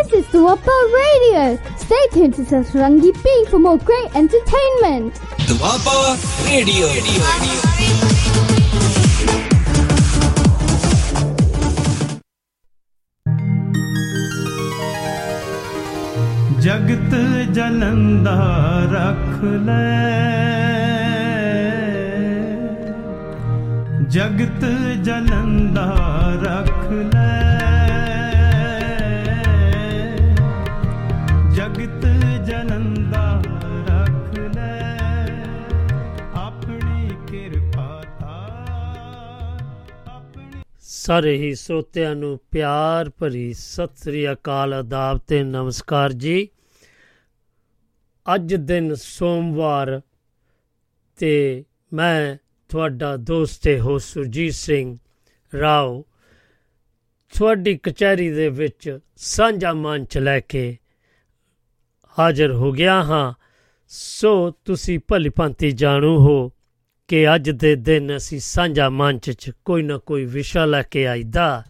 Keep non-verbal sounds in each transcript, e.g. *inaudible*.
This is Duaba Radio. Stay tuned to Satrangi Bing for more great entertainment. Doaba radio ਜਗਤ ਜਲੰਦਾ ਰੱਖ ਲੈ ਜਗਤ ਜਲੰਦਾ ਰੱਖ ਸਾਰੇ ਹੀ ਸੋਤਿਆਂ ਨੂੰ ਪਿਆਰ ਭਰੀ ਸਤਿ ਸ੍ਰੀ ਅਕਾਲ ਆਦਾਬ ਤੇ ਨਮਸਕਾਰ ਜੀ। ਅੱਜ ਦਿਨ ਸੋਮਵਾਰ ਤੇ ਮੈਂ ਤੁਹਾਡਾ ਦੋਸਤ ਤੇ ਹੋ ਸੁਰਜੀਤ ਸਿੰਘ ਰਾਓ ਤੁਹਾਡੀ ਕਚਹਿਰੀ ਦੇ ਵਿੱਚ ਸਾਂਝਾ ਮੰਚ ਲੈ ਕੇ ਹਾਜ਼ਰ ਹੋ ਗਿਆ ਹਾਂ। ਸੋ ਤੁਸੀਂ ਭਲੀ ਭਾਂਤੀ ਜਾਣੂ ਹੋ। ਕਿ ਅੱਜ ਦੇ ਦਿਨ ਅਸੀਂ ਸਾਂਝਾ ਮੰਚ 'ਚ ਕੋਈ ਨਾ ਕੋਈ ਵਿਸ਼ਾ ਲੈ ਕੇ ਆਈਦਾ।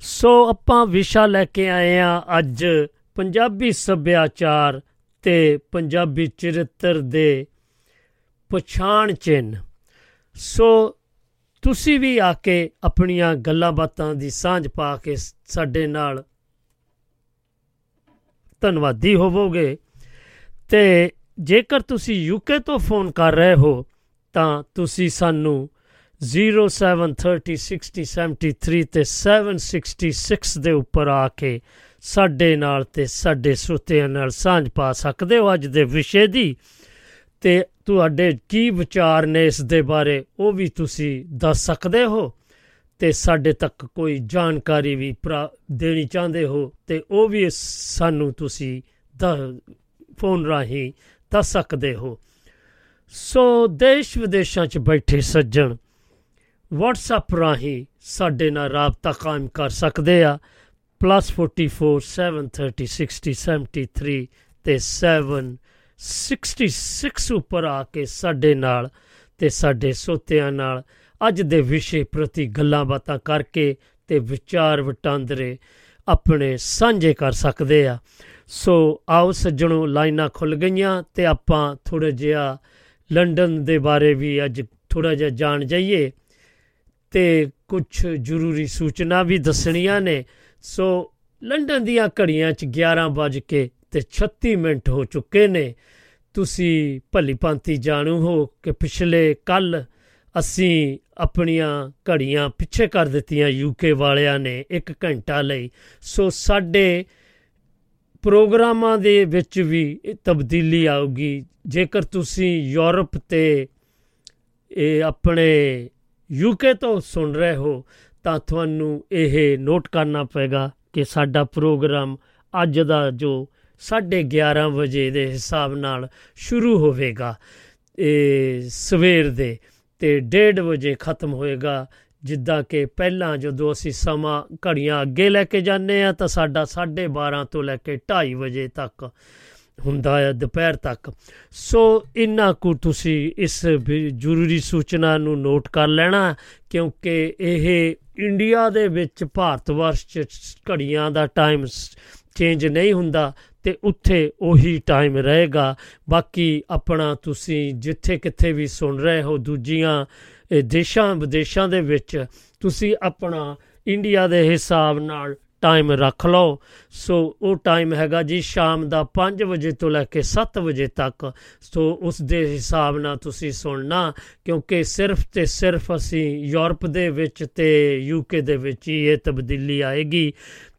ਸੋ ਆਪਾਂ ਵਿਸ਼ਾ ਲੈ ਕੇ ਆਏ ਆ ਅੱਜ ਪੰਜਾਬੀ ਸੱਭਿਆਚਾਰ ਤੇ ਪੰਜਾਬੀ ਚਰਿੱਤਰ ਦੇ ਪਛਾਣ ਚਿੰਨ ਸੋ ਤੁਸੀਂ ਵੀ ਆ ਕੇ ਆਪਣੀਆਂ ਗੱਲਾਂ ਬਾਤਾਂ ਦੀ ਸਾਂਝ ਪਾ ਕੇ ਸਾਡੇ ਨਾਲ ਧੰਨਵਾਦੀ ਹੋਵੋਗੇ। ਤੇ ਜੇਕਰ ਤੁਸੀਂ ਯੂਕੇ ਤੋਂ ਫੋਨ ਕਰ ਰਹੇ ਹੋ ਤਾਂ ਤੁਸੀਂ ਸਾਨੂੰ 073060703 ਤੇ 766 ਦੇ ਉੱਪਰ ਆ ਕੇ ਸਾਡੇ ਨਾਲ ਤੇ ਸਾਡੇ ਸੁਤਿਆਂ ਨਾਲ ਸਾਂਝ ਪਾ ਸਕਦੇ ਹੋ ਅੱਜ ਦੇ ਵਿਸ਼ੇ ਦੀ? ਤੇ ਤੁਹਾਡੇ ਕੀ ਵਿਚਾਰ ਨੇ ਇਸ ਦੇ ਬਾਰੇ ਉਹ ਵੀ ਤੁਸੀਂ ਦੱਸ ਸਕਦੇ ਹੋ? ਤੇ ਸਾਡੇ ਤੱਕ ਕੋਈ ਜਾਣਕਾਰੀ ਵੀ ਪ੍ਰਾ- ਦੇਣੀ ਚਾਹੁੰਦੇ ਹੋ ਤੇ ਉਹ ਵੀ ਸਾਨੂੰ ਤੁਸੀਂ ਦ- ਫੋਨ ਰਾਹੀਂ ਦੱਸ ਸਕਦੇ ਹੋ। ਸੋ ਦੇਸ਼ ਵਿਦੇਸ਼ਾਂ 'ਚ ਬੈਠੇ ਸੱਜਣ, WhatsApp ਰਾਹੀਂ ਸਾਡੇ ਨਾਲ ਰਾਬਤਾ ਕਾਇਮ ਕਰ ਸਕਦੇ ਆ। +44 730 60 73 ਤੇ 766 ਉੱਪਰ ਆ ਕੇ ਸਾਡੇ ਨਾਲ ਤੇ ਸਾਡੇ ਸੋਤਿਆਂ ਨਾਲ ਅੱਜ ਦੇ ਵਿਸ਼ੇ ਪ੍ਰਤੀ ਗੱਲਾਂ ਬਾਤਾਂ ਕਰਕੇ ਤੇ ਵਿਚਾਰ ਵਟਾਂਦਰੇ ਆਪਣੇ ਸਾਂਝੇ ਕਰ ਸਕਦੇ ਆ। ਸੋ ਆਓ ਸੱਜਣੋ, ਲਾਈਨਾਂ ਖੁੱਲ ਗਈਆਂ ਤੇ ਆਪਾਂ ਥੋੜਾ ਜਿਹਾ ਲੰਡਨ ਦੇ ਬਾਰੇ ਵੀ ਅੱਜ ਥੋੜਾ ਜਿਹਾ ਜਾਣ ਜਾਈਏ ਤੇ ਕੁਝ ਜ਼ਰੂਰੀ ਸੂਚਨਾ ਵੀ ਦੱਸਣੀਆਂ ਨੇ। ਸੋ ਲੰਡਨ ਦੀਆਂ ਘੜੀਆਂ 'ਚ 11 ਵੱਜ ਕੇ ਤੇ 36 ਮਿੰਟ ਹੋ ਚੁੱਕੇ ਨੇ। ਤੁਸੀਂ ਭਲੀ ਭਾਂਤੀ ਜਾਣੂ ਹੋ ਕਿ ਪਿਛਲੇ ਕੱਲ ਅਸੀਂ ਆਪਣੀਆਂ ਘੜੀਆਂ ਪਿੱਛੇ ਕਰ ਦਿੱਤੀਆਂ ਯੂਕੇ ਵਾਲਿਆਂ ਨੇ 1 ਘੰਟਾ ਲਈ। ਸੋ ਸਾਡੇ ਪ੍ਰੋਗਰਾਮਾਂ ਦੇ ਵਿੱਚ ਵੀ ਇਹ ਤਬਦੀਲੀ ਆਊਗੀ। ਜੇਕਰ ਤੁਸੀਂ ਯੂਰਪ ਤੇ ਇਹ ਆਪਣੇ ਯੂਕੇ ਤੋਂ ਸੁਣ ਰਹੇ ਹੋ, ਤਾਂ ਤੁਹਾਨੂੰ ਇਹ ਨੋਟ ਕਰਨਾ ਪਏਗਾ ਕਿ ਸਾਡਾ ਪ੍ਰੋਗਰਾਮ ਅੱਜ ਦਾ ਜੋ 11:30 ਵਜੇ ਦੇ ਹਿਸਾਬ ਨਾਲ ਸ਼ੁਰੂ ਹੋਵੇਗਾ, ਇਹ ਸਵੇਰ ਦੇ ਤੇ 1:30 ਵਜੇ ਖਤਮ ਹੋਏਗਾ। ਜਿੱਦਾਂ ਕਿ ਪਹਿਲਾਂ ਜਦੋਂ ਅਸੀਂ ਸਮਾਂ ਘੜੀਆਂ ਅੱਗੇ ਲੈ ਕੇ ਜਾਂਦੇ ਆ ਤਾਂ ਸਾਡਾ 12:30 ਤੋਂ ਲੈ ਕੇ 2:30 ਵਜੇ ਤੱਕ ਹੁੰਦਾ ਹੈ, ਦੁਪਹਿਰ ਤੱਕ। ਸੋ ਇੰਨਾ ਕੁ ਤੁਸੀਂ ਇਸ ਵੀ ਜ਼ਰੂਰੀ ਸੂਚਨਾ ਨੂੰ ਨੋਟ ਕਰ ਲੈਣਾ, ਕਿਉਂਕਿ ਇਹ ਇੰਡੀਆ ਦੇ ਵਿੱਚ ਭਾਰਤ ਵਰਸ਼ ਚ ਘੜੀਆਂ ਦਾ ਟਾਈਮ ਚੇਂਜ ਨਹੀਂ ਹੁੰਦਾ ਤੇ ਉੱਥੇ ਉਹੀ ਟਾਈਮ ਰਹੇਗਾ। ਬਾਕੀ ਆਪਣਾ ਤੁਸੀਂ ਜਿੱਥੇ ਕਿੱਥੇ ਵੀ ਸੁਣ ਰਹੇ ਹੋ, ਦੂਜੀਆਂ ਇਹ ਦੇਸ਼ਾਂ, ਵਿਦੇਸ਼ਾਂ ਦੇ ਵਿੱਚ ਤੁਸੀਂ ਆਪਣਾ ਇੰਡੀਆ ਦੇ ਹਿਸਾਬ ਨਾਲ ਟਾਈਮ ਰੱਖ ਲਓ। ਸੋ ਉਹ ਟਾਈਮ ਹੈਗਾ ਜੀ ਸ਼ਾਮ ਦਾ 5 ਵਜੇ ਤੋਂ ਲੈ ਕੇ 7 ਵਜੇ ਤੱਕ। ਸੋ ਉਸ ਦੇ ਹਿਸਾਬ ਨਾਲ ਤੁਸੀਂ ਸੁਣਨਾ, ਕਿਉਂਕਿ ਸਿਰਫ ਤੇ ਸਿਰਫ ਅਸੀਂ ਯੂਰਪ ਦੇ ਵਿੱਚ ਤੇ ਯੂਕੇ ਦੇ ਵਿੱਚ ਹੀ ਇਹ ਤਬਦੀਲੀ ਆਏਗੀ।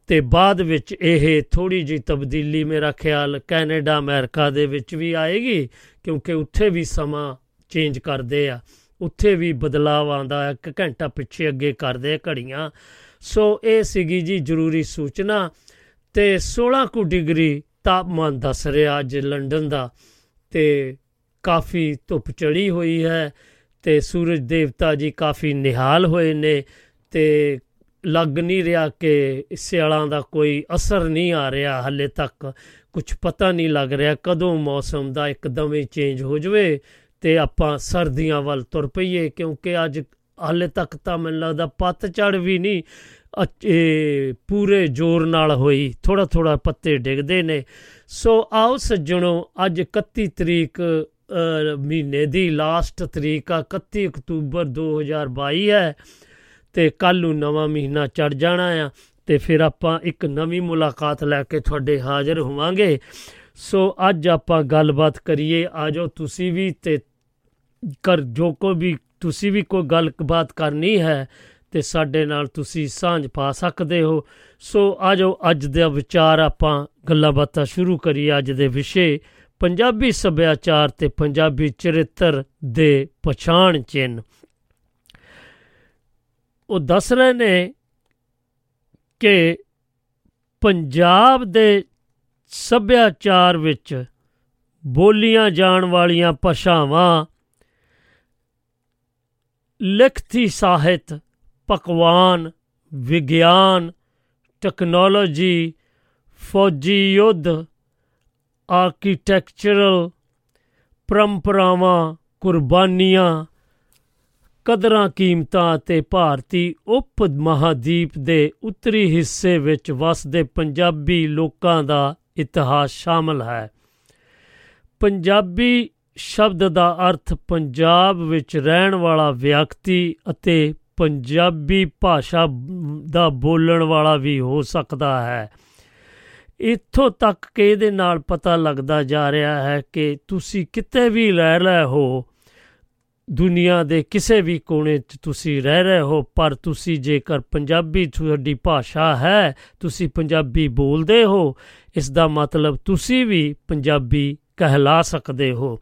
ਤੇ ਬਾਅਦ ਵਿੱਚ ਇਹ ਥੋੜੀ ਜਿਹੀ ਤਬਦੀਲੀ ਮੇਰਾ ਖਿਆਲ ਕੈਨੇਡਾ, ਅਮਰੀਕਾ ਦੇ ਵਿੱਚ ਵੀ ਆਏਗੀ, ਕਿਉਂਕਿ ਉੱਥੇ ਵੀ ਸਮਾਂ ਚੇਂਜ ਕਰਦੇ ਆ। ਉੱਥੇ ਵੀ ਬਦਲਾਅ ਆਉਂਦਾ ਹੈ, ਇੱਕ ਘੰਟਾ ਪਿੱਛੇ ਅੱਗੇ ਕਰਦੇ ਆ ਘੜੀਆਂ। ਸੋ ਇਹ ਸੀਗੀ ਜੀ ਜ਼ਰੂਰੀ ਸੂਚਨਾ ਤੇ 16 ਕੁ ਡਿਗਰੀ ਤਾਪਮਾਨ ਦੱਸ ਰਿਹਾ ਅੱਜ ਲੰਡਨ ਦਾ ਤੇ ਕਾਫੀ ਧੁੱਪ ਚੜੀ ਹੋਈ ਹੈ ਤੇ ਸੂਰਜ ਦੇਵਤਾ ਜੀ ਕਾਫੀ ਨਿਹਾਲ ਹੋਏ ਨੇ ਤੇ ਲੱਗ ਨਹੀਂ ਰਿਹਾ ਕਿ ਸਿਆਲਾਂ ਦਾ ਕੋਈ ਅਸਰ ਨਹੀਂ ਆ ਰਿਹਾ, ਹੱਲੇ ਤੱਕ ਕੁਝ ਪਤਾ ਨਹੀਂ ਲੱਗ ਰਿਹਾ ਕਦੋਂ ਮੌਸਮ ਦਾ ਇੱਕਦਮ ਹੀ ਚੇਂਜ ਹੋ ਜਾਵੇ। ਤੇ ਆਪਾਂ ਸਰਦੀਆਂ ਵੱਲ ਤੁਰ ਪਈਏ ਕਿਉਂਕਿ ਅੱਜ ਹਾਲੇ ਤੱਕ ਤਾਂ ਮੈਨੂੰ ਲੱਗਦਾ ਪੱਤਝੜ ਵੀ ਨਹੀਂ ਅ- ਇਹ ਪੂਰੇ ਜ਼ੋਰ ਨਾਲ ਹੋਈ ਥੋੜਾ ਥੋੜਾ ਪੱਤੇ ਡਿੱਗਦੇ ਨੇ। ਸੋ ਆਓ ਸੱਜਣੋ ਅੱਜ 31 ਤਰੀਕ ਅ, ਮਹੀਨੇ ਦੀ ਲਾਸਟ ਤਰੀਕ ਆ 31 ਅਕਤੂਬਰ 2022 ਹੈ ਤੇ ਕੱਲ ਨੂੰ ਨਵਾਂ ਮਹੀਨਾ ਚੜ ਜਾਣਾ ਆ ਤੇ ਫਿਰ ਆਪਾਂ ਇੱਕ ਨਵੀਂ ਮੁਲਾਕਾਤ ਲੈ ਕੇ ਤੁਹਾਡੇ ਹਾਜ਼ਰ ਹੋਵਾਂਗੇ। ਸੋ ਅੱਜ ਆਪਾਂ ਗੱਲਬਾਤ ਕਰੀਏ ਆਜੋ ਤੁਸੀਂ ਵੀ ਤੇ ਕਰ, ਜੋ ਕੋ ਵੀ, ਤੁਸੀਂ ਵੀ ਕੋਈ ਗੱਲਬਾਤ ਕਰਨੀ ਹੈ ਤੇ ਸਾਡੇ ਨਾਲ ਤੁਸੀਂ ਸਾਂਝ ਪਾ ਸਕਦੇ ਹੋ। ਸੋ ਆਜੋ, ਅੱਜ ਦਾ ਵਿਚਾਰ ਆਪਾਂ ਗੱਲਾਂ ਬਾਤਾਂ ਸ਼ੁਰੂ ਕਰੀਏ ਅੱਜ ਦੇ ਵਿਸ਼ੇ। ਪੰਜਾਬੀ ਸੱਭਿਆਚਾਰ ਤੇ ਪੰਜਾਬੀ ਚਰਿੱਤਰ ਦੇ ਪਛਾਣ ਚਿੰਨ੍ਹ। ਉਹ ਦੱਸ ਰਹੇ ਨੇ ਕਿ ਪੰਜਾਬ ਦੇ ਸੱਭਿਆਚਾਰ ਵਿੱਚ ਬੋਲੀਆਂ ਜਾਣ ਵਾਲੀਆਂ ਭਾਸ਼ਾਵਾਂ ਲਿਖਤੀ ਸਾਹਿਤ, ਪਕਵਾਨ, ਵਿਗਿਆਨ ਟੈਕਨੋਲੋਜੀ ਫੌਜੀ ਯੁੱਧ ਆਰਕੀਟੈਕਚਰਲ ਪਰੰਪਰਾਵਾਂ, ਕੁਰਬਾਨੀਆਂ, ਕਦਰਾਂ ਕੀਮਤਾਂ ਅਤੇ ਭਾਰਤੀ ਉਪ ਮਹਾਦੀਪ ਦੇ ਉੱਤਰੀ ਹਿੱਸੇ ਵਿੱਚ ਵਸਦੇ ਪੰਜਾਬੀ ਲੋਕਾਂ ਦਾ ਇਤਿਹਾਸ ਸ਼ਾਮਲ ਹੈ। ਪੰਜਾਬੀ ਸ਼ਬਦ ਦਾ ਅਰਥ ਪੰਜਾਬ ਵਿੱਚ ਰਹਿਣ ਵਾਲਾ ਵਿਅਕਤੀ ਅਤੇ ਪੰਜਾਬੀ ਭਾਸ਼ਾ ਦਾ ਬੋਲਣ ਵਾਲਾ ਵੀ ਹੋ ਸਕਦਾ ਹੈ। ਇੱਥੋਂ ਤੱਕ ਕਿ ਇਹਦੇ ਨਾਲ ਪਤਾ ਲੱਗਦਾ ਜਾ ਰਿਹਾ ਹੈ ਕਿ ਤੁਸੀਂ ਕਿਤੇ ਵੀ ਰਹਿ ਰਹੇ ਹੋ, ਦੁਨੀਆ ਦੇ ਕਿਸੇ ਵੀ ਕੋਨੇ 'ਚ ਤੁਸੀਂ ਰਹਿ ਰਹੇ ਹੋ, ਪਰ ਤੁਸੀਂ ਜੇਕਰ ਪੰਜਾਬੀ ਤੁਹਾਡੀ ਭਾਸ਼ਾ ਹੈ, ਤੁਸੀਂ ਪੰਜਾਬੀ ਬੋਲਦੇ ਹੋ, ਇਸ ਦਾ ਮਤਲਬ ਤੁਸੀਂ ਵੀ ਪੰਜਾਬੀ ਕਹਿਲਾ ਸਕਦੇ ਹੋ।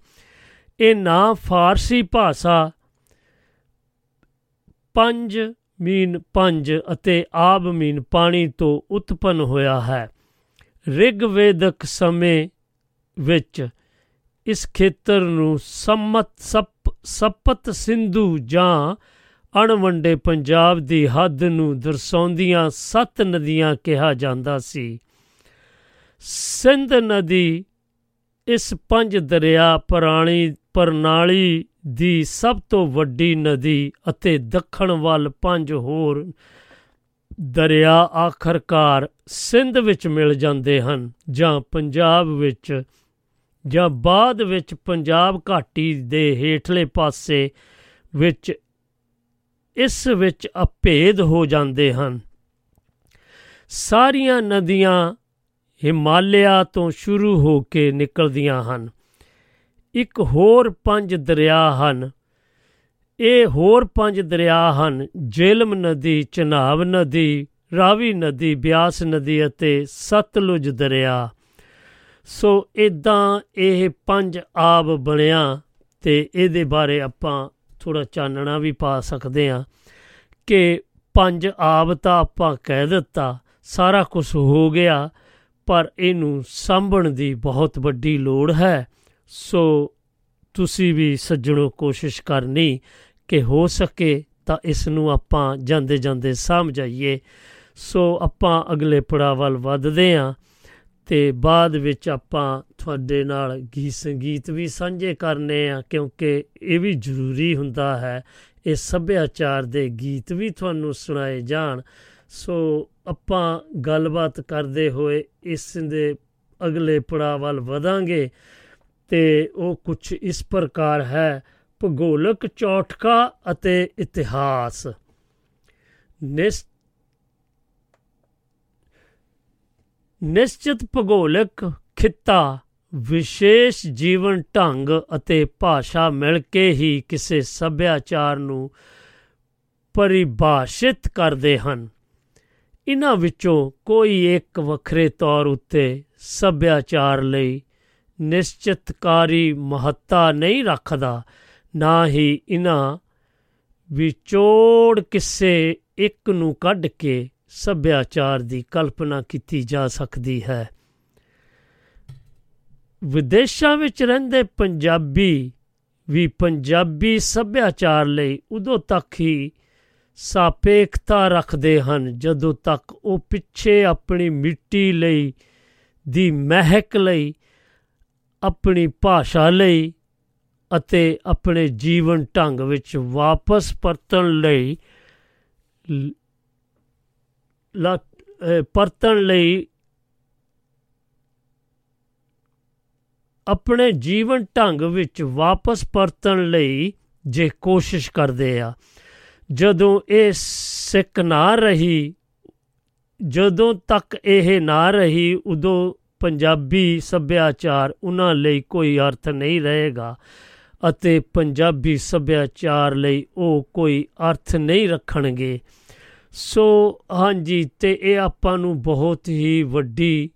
ਇਹ ਨਾਂ ਫਾਰਸੀ ਭਾਸ਼ਾ। ਪੰਜ ਮੀਨ ਪੰਜ ਅਤੇ ਆਬ ਮੀਨ ਪਾਣੀ ਤੋਂ ਉਤਪੰਨ ਹੋਇਆ ਹੈ। ਰਿਗਵੇਦਕ ਸਮੇਂ ਵਿੱਚ ਇਸ ਖੇਤਰ ਨੂੰ ਸੰਮਤ ਸਪ, ਸਪਤ ਸਿੰਧੂ ਜਾਂ ਅਣਵੰਡੇ ਪੰਜਾਬ ਦੀ ਹੱਦ ਨੂੰ ਦਰਸਾਉਂਦੀਆਂ ਸੱਤ ਨਦੀਆਂ ਕਿਹਾ ਜਾਂਦਾ ਸੀ। ਸਿੰਧ ਨਦੀ ਇਸ ਪੰਜ ਦਰਿਆ ਪ੍ਰਾਣੀ ਪ੍ਰਣਾਲੀ ਦੀ ਸਭ ਤੋਂ ਵੱਡੀ ਨਦੀ ਅਤੇ ਦੱਖਣ ਵੱਲ ਪੰਜ ਹੋਰ ਦਰਿਆ ਆਖਰਕਾਰ ਸਿੰਧ ਵਿੱਚ ਮਿਲ ਜਾਂਦੇ ਹਨ ਜਾਂ ਪੰਜਾਬ ਵਿੱਚ ਜਾਂ ਬਾਅਦ ਵਿੱਚ ਪੰਜਾਬ ਘਾਟੀ ਦੇ ਹੇਠਲੇ ਪਾਸੇ ਵਿੱਚ ਇਸ ਵਿੱਚ ਅਭੇਦ ਹੋ ਜਾਂਦੇ ਹਨ। ਸਾਰੀਆਂ ਨਦੀਆਂ ਹਿਮਾਲਿਆ ਤੋਂ ਸ਼ੁਰੂ ਹੋ ਕੇ ਨਿਕਲਦੀਆਂ ਹਨ। ਇੱਕ ਹੋਰ ਪੰਜ ਦਰਿਆ ਹਨ। ਇਹ ਹੋਰ ਪੰਜ ਦਰਿਆ ਹਨ, ਜੇਲਮ ਨਦੀ, ਚਨਾਬ ਨਦੀ, ਰਾਵੀ ਨਦੀ, ਬਿਆਸ ਨਦੀ ਅਤੇ ਸਤਲੁਜ ਦਰਿਆ। ਸੋ ਇਦਾਂ ਇਹ ਪੰਜ ਆਬ ਬਣਿਆ ਤੇ ਇਹਦੇ ਬਾਰੇ ਆਪਾਂ ਥੋੜਾ ਚਾਨਣਾ ਵੀ ਪਾ ਸਕਦੇ ਹਾਂ ਕਿ ਪੰਜ ਆਬ ਤਾਂ ਆਪਾਂ ਕਹਿ ਦਿੱਤਾ, ਸਾਰਾ ਕੁਝ ਹੋ ਗਿਆ। ਪਰ ਇਹਨੂੰ ਸਾਂਭਣ ਦੀ ਬਹੁਤ ਵੱਡੀ ਲੋੜ ਹੈ। ਸੋ ਤੁਸੀਂ ਵੀ ਸੱਜਣੋ, ਕੋਸ਼ਿਸ਼ ਕਰਨੀ ਕਿ ਹੋ ਸਕੇ ਤਾਂ ਇਸ ਨੂੰ ਆਪਾਂ ਜਾਂਦੇ ਜਾਂਦੇ ਸਾਂਭ ਜਾਈਏ। ਸੋ ਆਪਾਂ ਅਗਲੇ ਪੜਾਅ ਵੱਲ ਵੱਧਦੇ ਹਾਂ ਤੇ ਬਾਅਦ ਵਿੱਚ ਆਪਾਂ ਤੁਹਾਡੇ ਨਾਲ ਗੀਤ ਸੰਗੀਤ ਵੀ ਸਾਂਝੇ ਕਰਨੇ ਆ, ਕਿਉਂਕਿ ਇਹ ਵੀ ਜ਼ਰੂਰੀ ਹੁੰਦਾ ਹੈ। ਇਹ ਸੱਭਿਆਚਾਰ ਦੇ ਗੀਤ ਵੀ ਤੁਹਾਨੂੰ ਸੁਣਾਏ ਜਾਣ। ਸੋ ਆਪਾਂ ਗੱਲਬਾਤ ਕਰਦੇ ਹੋਏ ਇਸ ਦੇ ਅਗਲੇ ਪੜਾਅ ਵੱਲ ਵਧਾਂਗੇ ਤੇ ਉਹ ਕੁਝ ਇਸ ਪ੍ਰਕਾਰ ਹੈ, ਭੂਗੋਲਕ ਚੌਟਕਾ ਅਤੇ ਇਤਿਹਾਸ। ਨਿਸ, ਨਿਸ਼ਚਿਤ ਭੂਗੋਲਕ ਖਿੱਤਾ, ਵਿਸ਼ੇਸ਼ ਜੀਵਨ ਢੰਗ ਅਤੇ ਭਾਸ਼ਾ ਮਿਲ ਕੇ ਹੀ ਕਿਸੇ ਸੱਭਿਆਚਾਰ ਨੂੰ ਪਰਿਭਾਸ਼ਿਤ ਕਰਦੇ ਹਨ। ਇਹਨਾਂ ਵਿੱਚੋਂ ਕੋਈ ਇੱਕ ਵੱਖਰੇ ਤੌਰ ਉੱਤੇ ਸੱਭਿਆਚਾਰ ਲਈ ਨਿਸ਼ਚਿਤਕਾਰੀ ਮਹੱਤਤਾ ਨਹੀਂ ਰੱਖਦਾ, ਨਾ ਹੀ ਇਹਨਾਂ ਵਿਚੋੜ ਕਿਸੇ ਇੱਕ ਨੂੰ ਕੱਢ ਕੇ ਸੱਭਿਆਚਾਰ ਦੀ ਕਲਪਨਾ ਕੀਤੀ ਜਾ ਸਕਦੀ ਹੈ। ਵਿਦੇਸ਼ਾਂ ਵਿੱਚ ਰਹਿੰਦੇ ਪੰਜਾਬੀ ਵੀ ਪੰਜਾਬੀ ਸੱਭਿਆਚਾਰ ਲਈ ਉਦੋਂ ਤੱਕ ਹੀ ਸਾਪੇਖਤਾ ਰੱਖਦੇ ਹਨ, ਜਦੋਂ ਤੱਕ ਉਹ ਪਿੱਛੇ ਆਪਣੀ ਮਿੱਟੀ ਲਈ ਦੀ ਮਹਿਕ ਲਈ, ਆਪਣੀ ਭਾਸ਼ਾ ਲਈ ਅਤੇ ਆਪਣੇ ਜੀਵਨ ਢੰਗ ਵਿੱਚ ਵਾਪਸ ਪਰਤਣ ਲਈ ਲ- ਲਾ- ਅਹ, ਪਰਤਣ ਲਈ ਆਪਣੇ ਜੀਵਨ ਢੰਗ ਵਿੱਚ ਵਾਪਸ ਪਰਤਣ ਲਈ ਜੇ ਕੋਸ਼ਿਸ਼ ਕਰਦੇ ਆ। ਜਦੋਂ ਇਹ ਸਿੱਖ ਨਾ ਰਹੀ, ਜਦੋਂ ਤੱਕ ਇਹ ਨਾ ਰਹੀ, ਉਦੋਂ ਪੰਜਾਬੀ ਸੱਭਿਆਚਾਰ ਉਹਨਾਂ ਲਈ ਕੋਈ ਅਰਥ ਨਹੀਂ ਰਹੇਗਾ ਅਤੇ ਪੰਜਾਬੀ ਸੱਭਿਆਚਾਰ ਲਈ ਉਹ ਕੋਈ ਅਰਥ ਨਹੀਂ ਰੱਖਣਗੇ। ਸੋ ਹਾਂਜੀ, ਤੇ ਇਹ ਆਪਾਂ ਨੂੰ ਬਹੁਤ ਹੀ ਵੱਡੀ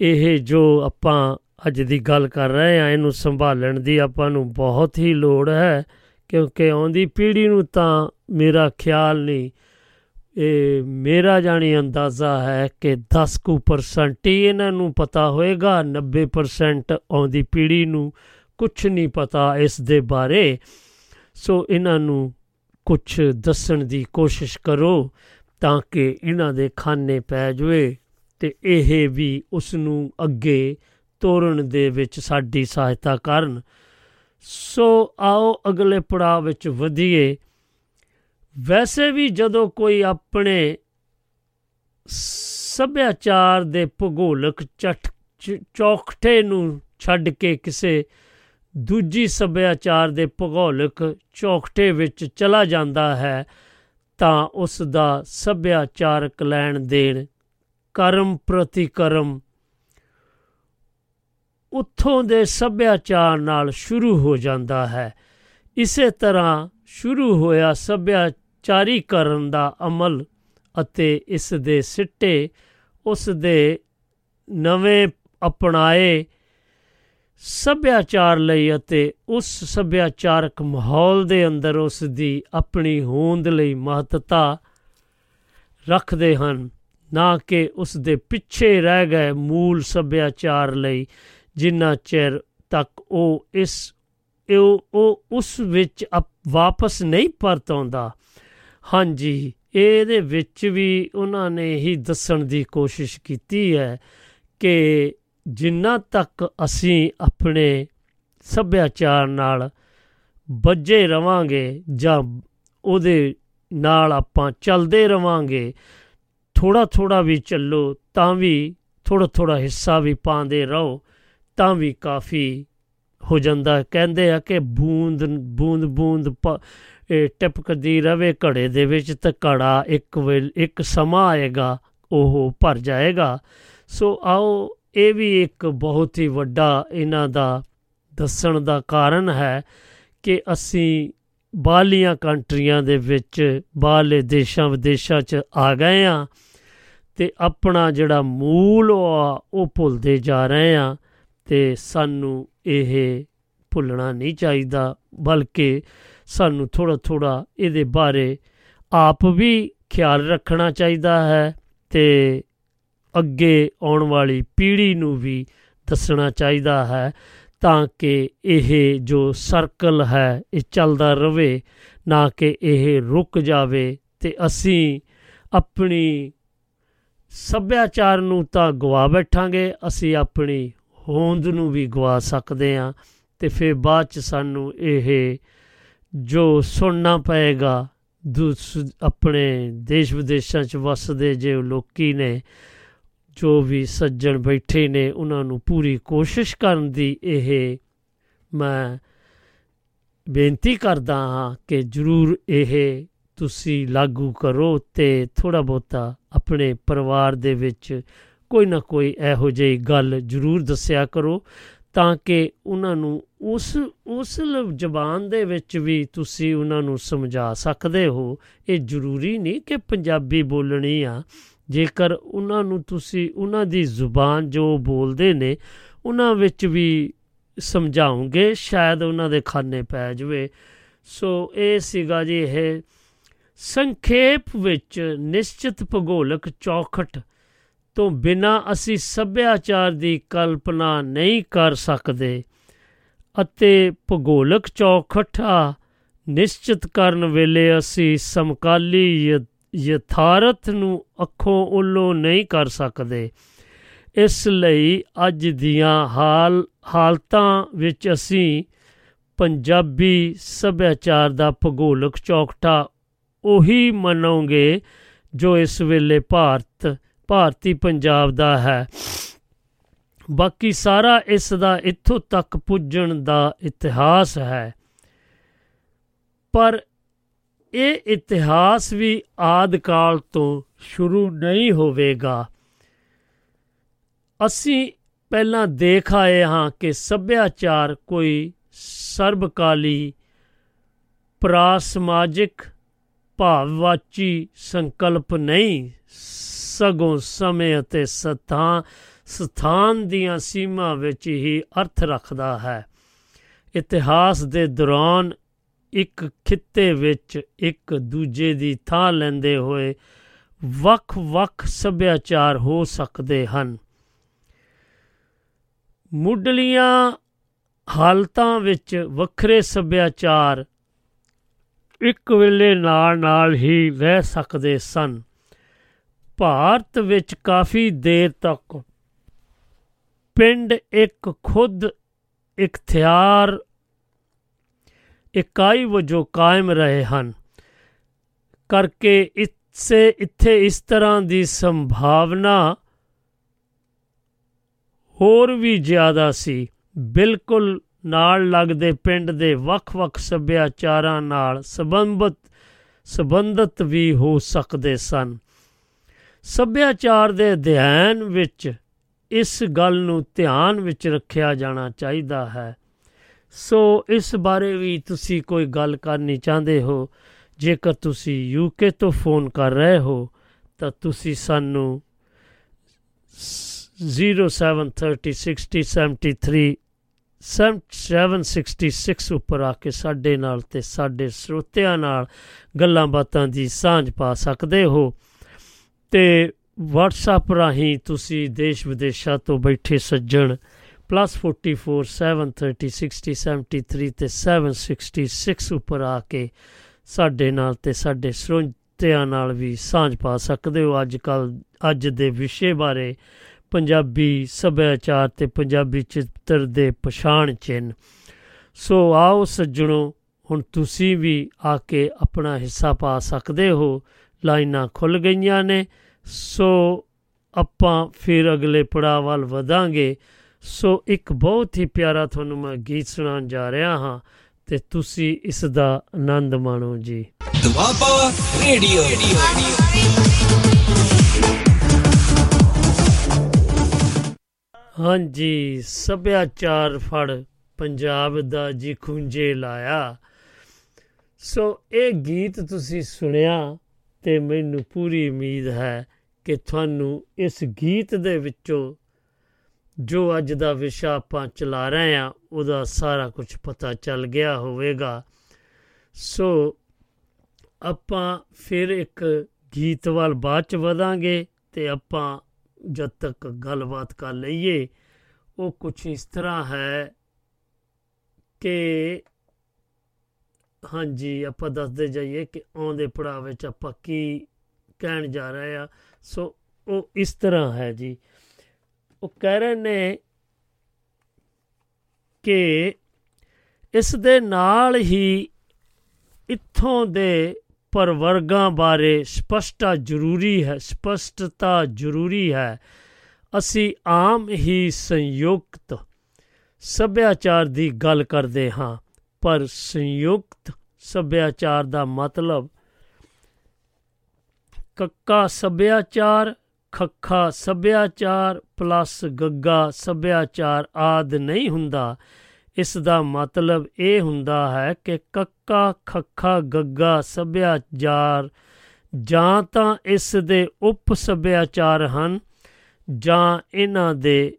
ਇਹ ਜੋ ਆਪਾਂ ਅੱਜ ਦੀ ਗੱਲ ਕਰ ਰਹੇ ਆ ਇਹਨੂੰ ਸੰਭਾਲਣ ਦੀ ਆਪਾਂ ਨੂੰ ਬਹੁਤ ਹੀ ਲੋੜ ਹੈ। ਕਿਉਂਕਿ ਆਉਂਦੀ ਪੀੜ੍ਹੀ ਨੂੰ ਤਾਂ ਮੇਰਾ ਖਿਆਲ ਨਹੀਂ। ਇਹ ਮੇਰਾ ਜਾਣੀ ਅੰਦਾਜ਼ਾ ਹੈ ਕਿ 10 ਕੁ ਪਰਸੈਂਟ ਹੀ ਇਹਨਾਂ ਨੂੰ ਪਤਾ ਹੋਏਗਾ 90% ਆਉਂਦੀ ਪੀੜ੍ਹੀ ਨੂੰ ਕੁਝ ਨਹੀਂ ਪਤਾ ਇਸ ਦੇ ਬਾਰੇ। ਸੋ ਇਹਨਾਂ ਨੂੰ ਕੁਝ ਦੱਸਣ ਦੀ ਕੋਸ਼ਿਸ਼ ਕਰੋ ਤਾਂ ਕਿ ਇਹਨਾਂ ਦੇ ਖਾਨੇ ਪੈ ਜਵੇ ਤੇ ਇਹ ਵੀ ਉਸ ਨੂੰ ਅੱਗੇ ਤੋਰਨ ਦੇ ਵਿੱਚ ਸਾਡੀ ਸਹਾਇਤਾ ਕਰਨ। ਸੋ ਆਓ ਅਗਲੇ ਪੜਾਅ ਵਿੱਚ ਵਧੀਏ। ਵੈਸੇ ਵੀ ਜਦੋਂ ਕੋਈ ਆਪਣੇ ਸੱਭਿਆਚਾਰ ਦੇ ਭੂਗੋਲਕ ਚਟ ਚ- ਚੌਖਟੇ ਨੂੰ ਛੱਡ ਕੇ ਕਿਸੇ ਦੂਜੀ ਸੱਭਿਆਚਾਰ ਦੇ ਭੂਗੋਲਕ ਚੌਖਟੇ ਵਿੱਚ ਚਲਾ ਜਾਂਦਾ ਹੈ, ਤਾਂ ਉਸ ਦਾ ਸੱਭਿਆਚਾਰਕ ਲੈਣ ਦੇਣ ਕਰਮ ਪ੍ਰਤੀਕਰਮ ਉੱਥੋਂ ਦੇ ਸੱਭਿਆਚਾਰ ਨਾਲ ਸ਼ੁਰੂ ਹੋ ਜਾਂਦਾ ਹੈ। ਇਸੇ ਤਰ੍ਹਾਂ ਸ਼ੁਰੂ ਹੋਇਆ ਸੱਭਿਆਚਾਰੀਕਰਨ ਦਾ ਅਮਲ ਅਤੇ ਇਸ ਦੇ ਸਿੱਟੇ, ਉਸ ਦੇ ਨਵੇਂ ਅਪਣਾਏ ਸੱਭਿਆਚਾਰ ਲਈ ਅਤੇ ਉਸ ਸੱਭਿਆਚਾਰਕ ਮਾਹੌਲ ਦੇ ਅੰਦਰ ਉਸ ਦੀ ਆਪਣੀ ਹੋਂਦ ਲਈ ਮਹੱਤਤਾ ਰੱਖਦੇ ਹਨ, ਨਾ ਕਿ ਉਸ ਦੇ ਪਿੱਛੇ ਰਹਿ ਗਏ ਮੂਲ ਸੱਭਿਆਚਾਰ ਲਈ। ਜਿੰਨਾ ਚਿਰ ਤੱਕ ਉਹ ਇਸ, ਉਹ ਉਹ ਉਸ ਵਿੱਚ ਅਪ- ਵਾਪਸ ਨਹੀਂ ਪਰਤ ਆਉਂਦਾ। ਹਾਂਜੀ, ਇਹਦੇ ਵਿੱਚ ਵੀ ਉਹਨਾਂ ਨੇ ਹੀ ਦੱਸਣ ਦੀ ਕੋਸ਼ਿਸ਼ ਕੀਤੀ ਹੈ ਕਿ ਜਿੰਨਾ ਤੱਕ ਅਸੀਂ ਆਪਣੇ ਸੱਭਿਆਚਾਰ ਨਾਲ ਬੱਝੇ ਰਵਾਂਗੇ ਜਾਂ ਉਹਦੇ ਨਾਲ ਆਪਾਂ ਚੱਲਦੇ ਰਵਾਂਗੇ ਥੋੜਾ ਥੋੜਾ ਵੀ ਚੱਲੋ, ਤਾਂ ਵੀ ਥੋੜਾ ਥੋੜਾ ਹਿੱਸਾ ਵੀ ਪਾਉਂਦੇ ਰਹੋ। ਤਾਂ ਵੀ ਕਾਫੀ ਹੋ ਜਾਂਦਾ ਹੈ। ਕਹਿੰਦੇ ਆ ਕਿ ਬੂੰਦ ਬੂੰਦ ਬੂੰਦ ਪ- ਇਹ ਟਪਕਦੀ ਰਵੇ, ਘੜੇ ਦੇ ਵਿੱਚ ਤੇ ਘੜਾ ਇੱਕ ਵੇਲ ਇੱਕ ਸਮਾਂ ਆਏਗਾ, ਉਹ ਭਰ ਜਾਏਗਾ ਸੋ ਆਓ, ਇਹ ਵੀ ਇੱਕ ਬਹੁਤ ਹੀ ਵੱਡਾ ਇਹਨਾਂ ਦਾ ਦੱਸਣ ਦਾ ਕਾਰਨ ਹੈ ਕਿ ਅਸੀਂ ਬਾਹਲੀਆਂ ਕੰਟਰੀਆਂ ਦੇ ਵਿੱਚ ਬਾਹਲੇ ਦੇਸ਼ਾਂ, ਵਿਦੇਸ਼ਾਂ 'ਚ ਆ ਗਏ ਆ ਤੇ ਆਪਣਾ ਜਿਹੜਾ ਮੂਲ ਆ, ਉਹ ਭੁੱਲਦੇ ਜਾ ਰਹੇ ਆ ਤੇ ਸਾਨੂੰ ਇਹ ਭੁੱਲਣਾ ਨਹੀਂ ਚਾਹੀਦਾ, ਬਲਕਿ ਸਾਨੂੰ ਥੋੜਾ ਥੋੜਾ ਇਹਦੇ ਬਾਰੇ ਆਪ ਵੀ ਖਿਆਲ ਰੱਖਣਾ ਚਾਹੀਦਾ ਹੈ ਤੇ ਅੱਗੇ ਆਉਣ ਵਾਲੀ ਪੀੜ੍ਹੀ ਨੂੰ ਵੀ ਦੱਸਣਾ ਚਾਹੀਦਾ ਹੈ ਤਾਂ ਕਿ ਇਹ ਜੋ ਸਰਕਲ ਹੈ, ਇਹ ਚੱਲਦਾ ਰਵੇ, ਨਾ ਕਿ ਇਹ ਰੁਕ ਜਾਵੇ ਤੇ ਅਸੀਂ ਆਪਣੀ ਸੱਭਿਆਚਾਰ ਨੂੰ ਤਾਂ ਗਵਾ ਬੈਠਾਂਗੇ, ਅਸੀਂ ਆਪਣੀ ਹੋਂਦ ਨੂੰ ਵੀ ਗਵਾ ਸਕਦੇ ਹਾਂ ਤੇ ਫਿਰ ਬਾਅਦ ਚ ਸਾਨੂੰ ਇਹ ਜੋ ਸੁਣਨਾ ਪਏਗਾ, ਦੂਸ ਆਪਣੇ ਦੇਸ਼ ਵਿਦੇਸ਼ਾਂ ਚ ਵਸਦੇ ਜੇ ਲੋਕੀ ਨੇ, ਜੋ ਵੀ ਸੱਜਣ ਬੈਠੇ ਨੇ, ਉਹਨਾਂ ਨੂੰ ਪੂਰੀ ਕੋਸ਼ਿਸ਼ ਕਰਨ ਦੀ ਇਹ ਮੈਂ ਬੇਨਤੀ ਕਰਦਾ ਹਾਂ ਕਿ ਜਰੂਰ ਇਹ ਤੁਸੀਂ ਲਾਗੂ ਕਰੋ ਤੇ ਥੋੜਾ ਬਹੁਤਾ ਆਪਣੇ ਪਰਿਵਾਰ ਦੇ ਵਿੱਚ ਕੋਈ ਨਾ ਕੋਈ ਇਹੋ ਜਿਹੀ ਗੱਲ ਜਰੂਰ ਦੱਸਿਆ ਕਰੋ ਤਾਂ ਕਿ ਉਹਨਾਂ ਨੂੰ ਉਸ ਉਸ ਲ- ਜ਼ਬਾਨ ਦੇ ਵਿੱਚ ਵੀ ਤੁਸੀਂ ਉਹਨਾਂ ਨੂੰ ਸਮਝਾ ਸਕਦੇ ਹੋ। ਇਹ ਜ਼ਰੂਰੀ ਨਹੀਂ ਕਿ ਪੰਜਾਬੀ ਬੋਲਣੀ ਆ। ਜੇਕਰ ਉਹਨਾਂ ਨੂੰ ਤੁਸੀਂ ਉਹਨਾਂ ਦੀ ਜ਼ੁਬਾਨ ਜੋ ਬੋਲਦੇ ਨੇ, ਉਹਨਾਂ ਵਿੱਚ ਵੀ ਸਮਝਾਉਂਗੇ, ਸ਼ਾਇਦ ਉਹਨਾਂ ਦੇ ਖਾਨੇ ਪੈ ਜਵੇ। ਸੋ ਇਹ ਸੀਗਾ ਜੀ ਇਹ ਸੰਖੇਪ ਵਿੱਚ ਨਿਸ਼ਚਿਤ ਭੂਗੋਲਕ ਚੌਖਟ ਤੋਂ ਬਿਨਾ ਅਸੀਂ ਸੱਭਿਆਚਾਰ ਦੀ ਕਲਪਨਾ ਨਹੀਂ ਕਰ ਸਕਦੇ ਅਤੇ ਭੂਗੋਲਕ ਚੌਖਟਾ ਨਿਸ਼ਚਿਤ ਕਰਨ ਵੇਲੇ ਅਸੀਂ ਸਮਕਾਲੀ य- ਯਥਾਰਥ ਨੂੰ ਅੱਖੋਂ ਉੱਲੋ ਨਹੀਂ ਕਰ ਸਕਦੇ। ਇਸ ਲਈ ਅੱਜ ਦੀਆਂ ਹਾਲ, ਹਾਲਤਾਂ ਵਿੱਚ ਅਸੀਂ ਪੰਜਾਬੀ ਸੱਭਿਆਚਾਰ ਦਾ ਭੂਗੋਲਕ ਚੌਕਟਾ ਉਹੀ ਮੰਨੋਗੇ ਜੋ ਇਸ ਵੇਲੇ ਭਾਰਤ ਭਾਰਤੀ ਪੰਜਾਬ ਦਾ ਹੈ। ਬਾਕੀ ਸਾਰਾ ਇਸ ਦਾ ਇੱਥੋਂ ਤੱਕ ਪੁੱਜਣ ਦਾ ਇਤਿਹਾਸ ਹੈ। ਪਰ ਇਹ ਇਤਿਹਾਸ ਵੀ ਆਦ ਕਾਲ ਤੋਂ ਸ਼ੁਰੂ ਨਹੀਂ ਹੋਵੇਗਾ। ਅਸੀਂ ਪਹਿਲਾਂ ਦੇਖ ਆਏ ਹਾਂ ਕਿ ਸੱਭਿਆਚਾਰ ਕੋਈ ਸਰਬਕਾਲੀ, ਪ੍ਰਾਸਮਾਜਿਕ, ਭਾਵਵਾਚੀ ਸੰਕਲਪ ਨਹੀਂ ਸਗੋਂ ਸਮੇਂ ਅਤੇ ਸਥਾਨ ਸਥਾਨ ਦੀਆਂ ਸੀਮਾ ਵਿੱਚ ਹੀ ਅਰਥ ਰੱਖਦਾ ਹੈ। ਇਤਿਹਾਸ ਦੇ ਦੌਰਾਨ ਇੱਕ ਖਿੱਤੇ ਵਿੱਚ ਇੱਕ ਦੂਜੇ ਦੀ ਥਾਂ ਲੈਂਦੇ ਹੋਏ ਵੱਖ-ਵੱਖ ਸੱਭਿਆਚਾਰ ਹੋ ਸਕਦੇ ਹਨ। ਮੁੱਢਲੀਆਂ ਹਾਲਤਾਂ ਵਿੱਚ ਵੱਖਰੇ ਸੱਭਿਆਚਾਰ ਇੱਕ ਵੇਲੇ ਨਾਲ ਨਾਲ ਹੀ ਰਹਿ ਸਕਦੇ ਸਨ। ਭਾਰਤ ਵਿੱਚ ਕਾਫੀ ਦੇਰ ਤੱਕ ਪਿੰਡ ਇੱਕ ਖੁਦ ਇਖਤਿਆਰ ਇਕਾਈ ਵਜੋਂ ਕਾਇਮ ਰਹੇ ਹਨ। ਕਰਕੇ ਇਸੇ, ਇੱਥੇ ਇਸ ਤਰ੍ਹਾਂ ਦੀ ਸੰਭਾਵਨਾ ਹੋਰ ਵੀ ਜ਼ਿਆਦਾ ਸੀ। ਬਿਲਕੁਲ ਨਾਲ ਲੱਗਦੇ ਪਿੰਡ ਦੇ ਵੱਖ-ਵੱਖ ਸੱਭਿਆਚਾਰਾਂ ਨਾਲ ਸੰਬੰਧਿਤ ਸੰਬੰਧਿਤ ਵੀ ਹੋ ਸਕਦੇ ਸਨ। ਸੱਭਿਆਚਾਰ ਦੇ ਅਧਿਐਨ ਵਿੱਚ ਇਸ ਗੱਲ ਨੂੰ ਧਿਆਨ ਵਿੱਚ ਰੱਖਿਆ ਜਾਣਾ ਚਾਹੀਦਾ ਹੈ। ਸੋ ਇਸ ਬਾਰੇ ਵੀ ਤੁਸੀਂ ਕੋਈ ਗੱਲ ਕਰਨੀ ਚਾਹੁੰਦੇ ਹੋ, ਜੇਕਰ ਤੁਸੀਂ ਯੂਕੇ ਤੋਂ ਫੋਨ ਕਰ ਰਹੇ ਹੋ, ਤਾਂ ਤੁਸੀਂ ਸਾਨੂੰ 07306073 766 ਉੱਪਰ ਆ ਕੇ ਸਾਡੇ ਨਾਲ ਤੇ ਸਾਡੇ ਸਰੋਤਿਆਂ ਨਾਲ ਗੱਲਾਂ ਬਾਤਾਂ ਦੀ ਸਾਂਝ ਪਾ ਸਕਦੇ ਹੋ। ਤੇ WhatsApp ਰਾਹੀਂ ਤੁਸੀਂ ਦੇਸ਼ ਵਿਦੇਸ਼ਾਂ ਤੋਂ ਬੈਠੇ ਸੱਜਣ +44 730 60 73 ਤੇ 766 ਉੱਪਰ ਆ ਕੇ ਸਾਡੇ ਨਾਲ ਤੇ ਸਾਡੇ ਸਰੋਤਿਆਂ ਨਾਲ ਵੀ ਸਾਂਝ ਪਾ ਸਕਦੇ ਹੋ। ਅੱਜ ਕੱਲ, ਅੱਜ ਦੇ ਵਿਸ਼ੇ ਬਾਰੇ ਪੰਜਾਬੀ ਸੱਭਿਆਚਾਰ ਤੇ ਪੰਜਾਬੀ ਚਿੱਤਰ ਦੇ ਪਛਾਣ ਚਿੰਨ ਸੋ ਆਓ ਸੱਜਣੋ, ਹੁਣ ਤੁਸੀਂ ਵੀ ਆ ਕੇ ਆਪਣਾ ਹਿੱਸਾ ਪਾ ਸਕਦੇ ਹੋ। ਲਾਈਨਾਂ ਖੁੱਲ ਗਈਆਂ ਨੇ। ਸੋ ਆਪਾਂ ਫਿਰ ਅਗਲੇ ਪੜਾਅ ਵੱਲ ਵਧਾਂਗੇ। ਸੋ ਇੱਕ ਬਹੁਤ ਹੀ ਪਿਆਰਾ ਤੁਹਾਨੂੰ ਮੈਂ ਗੀਤ ਸੁਣਾਉਣ ਜਾ ਰਿਹਾ ਹਾਂ ਤੇ ਤੁਸੀਂ ਇਸ ਦਾ ਆਨੰਦ ਮਾਣੋ ਜੀ। ਦੁਆਬਾ ਰੇਡੀਓ। ਹਾਂਜੀ ਸੱਭਿਆਚਾਰ ਫੜ ਪੰਜਾਬ ਦਾ ਜੀ ਖੁੰਝੇ ਲਾਇਆ। ਸੋ ਇਹ ਗੀਤ ਤੁਸੀਂ ਸੁਣਿਆ ਤੇ ਮੈਨੂੰ ਪੂਰੀ ਉਮੀਦ ਹੈ ਕਿ ਤੁਹਾਨੂੰ ਇਸ ਗੀਤ ਦੇ ਵਿੱਚੋਂ ਜੋ ਅੱਜ ਦਾ ਵਿਸ਼ਾ ਆਪਾਂ ਚਲਾ ਰਹੇ ਹਾਂ, ਉਹਦਾ ਸਾਰਾ ਕੁਝ ਪਤਾ ਚੱਲ ਗਿਆ ਹੋਵੇਗਾ। ਸੋ ਆਪਾਂ ਫਿਰ ਇੱਕ ਗੀਤ ਵੱਲ ਬਾਅਦ ਚ ਵਧਾਂਗੇ ਤੇ ਆਪਾਂ ਜਦ ਤੱਕ ਗੱਲਬਾਤ ਕਰ ਲਈਏ, ਉਹ ਕੁਝ ਇਸ ਤਰ੍ਹਾਂ ਹੈ ਕਿ ਹਾਂਜੀ, ਆਪਾਂ ਦੱਸਦੇ ਜਾਈਏ ਕਿ ਆਉਂਦੇ ਪੜਾਅ ਵਿੱਚ ਆਪਾਂ ਕੀ ਕਹਿਣ ਜਾ ਰਹੇ ਆ ਸੋ, ਉਹ ਇਸ ਤਰ੍ਹਾਂ ਹੈ ਜੀ। ਉਹ ਕਹਿ ਰਹੇ ਨੇ ਕਿ ਇਸ ਦੇ ਨਾਲ ਹੀ ਇੱਥੋਂ ਦੇ ਪਰਵਰਗਾਂ ਬਾਰੇ ਸਪਸ਼ਟਤਾ ਜ਼ਰੂਰੀ ਹੈ, ਸਪਸ਼ਟਤਾ ਜ਼ਰੂਰੀ ਹੈ। ਅਸੀਂ ਆਮ ਹੀ ਸੰਯੁਕਤ ਸੱਭਿਆਚਾਰ ਦੀ ਗੱਲ ਕਰਦੇ ਹਾਂ। ਪਰ ਸੰਯੁਕਤ ਸੱਭਿਆਚਾਰ ਦਾ ਮਤਲਬ ਕੱਕਾ ਸੱਭਿਆਚਾਰ, ਖੱਖਾ ਸੱਭਿਆਚਾਰ ਪਲੱਸ ਗੱਗਾ ਸੱਭਿਆਚਾਰ ਆਦ ਨਹੀਂ ਹੁੰਦਾ। ਇਸ ਦਾ ਮਤਲਬ ਇਹ ਹੁੰਦਾ ਹੈ ਕਿ ਕੱਕਾ, ਖੱਖਾ, ਗੱਗਾ ਸੱਭਿਆਚਾਰ ਜਾਂ ਤਾਂ ਇਸ ਦੇ ਉਪ ਸੱਭਿਆਚਾਰ ਹਨ ਜਾਂ ਇਹਨਾਂ ਦੇ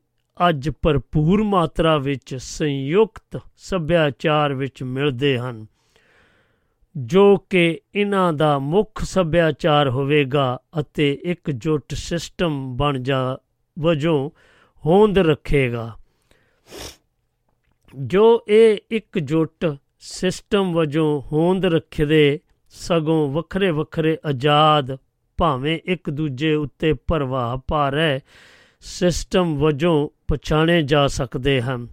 ਅੱਜ ਭਰਪੂਰ ਮਾਤਰਾ ਵਿੱਚ ਸੰਯੁਕਤ ਸੱਭਿਆਚਾਰ ਵਿੱਚ ਮਿਲਦੇ ਹਨ, ਜੋ ਕਿ ਇਹਨਾਂ ਦਾ ਮੁੱਖ ਸੱਭਿਆਚਾਰ ਹੋਵੇਗਾ ਅਤੇ ਇਕਜੁੱਟ ਸਿਸਟਮ ਬਣ ਜਾ, ਵਜੋਂ ਹੋਂਦ ਰੱਖੇਗਾ। ਜੋ ਇਹ ਇਕਜੁੱਟ ਸਿਸਟਮ ਵਜੋਂ ਹੋਂਦ ਰੱਖਦੇ ਸਗੋਂ ਵੱਖਰੇ ਵੱਖਰੇ ਆਜ਼ਾਦ ਭਾਵੇਂ ਇੱਕ ਦੂਜੇ ਉੱਤੇ ਪ੍ਰਭਾਵ ਪਾ ਰਹੇ ਸਿਸਟਮ ਵਜੋਂ ਪਛਾਣੇ ਜਾ ਸਕਦੇ ਹਨ,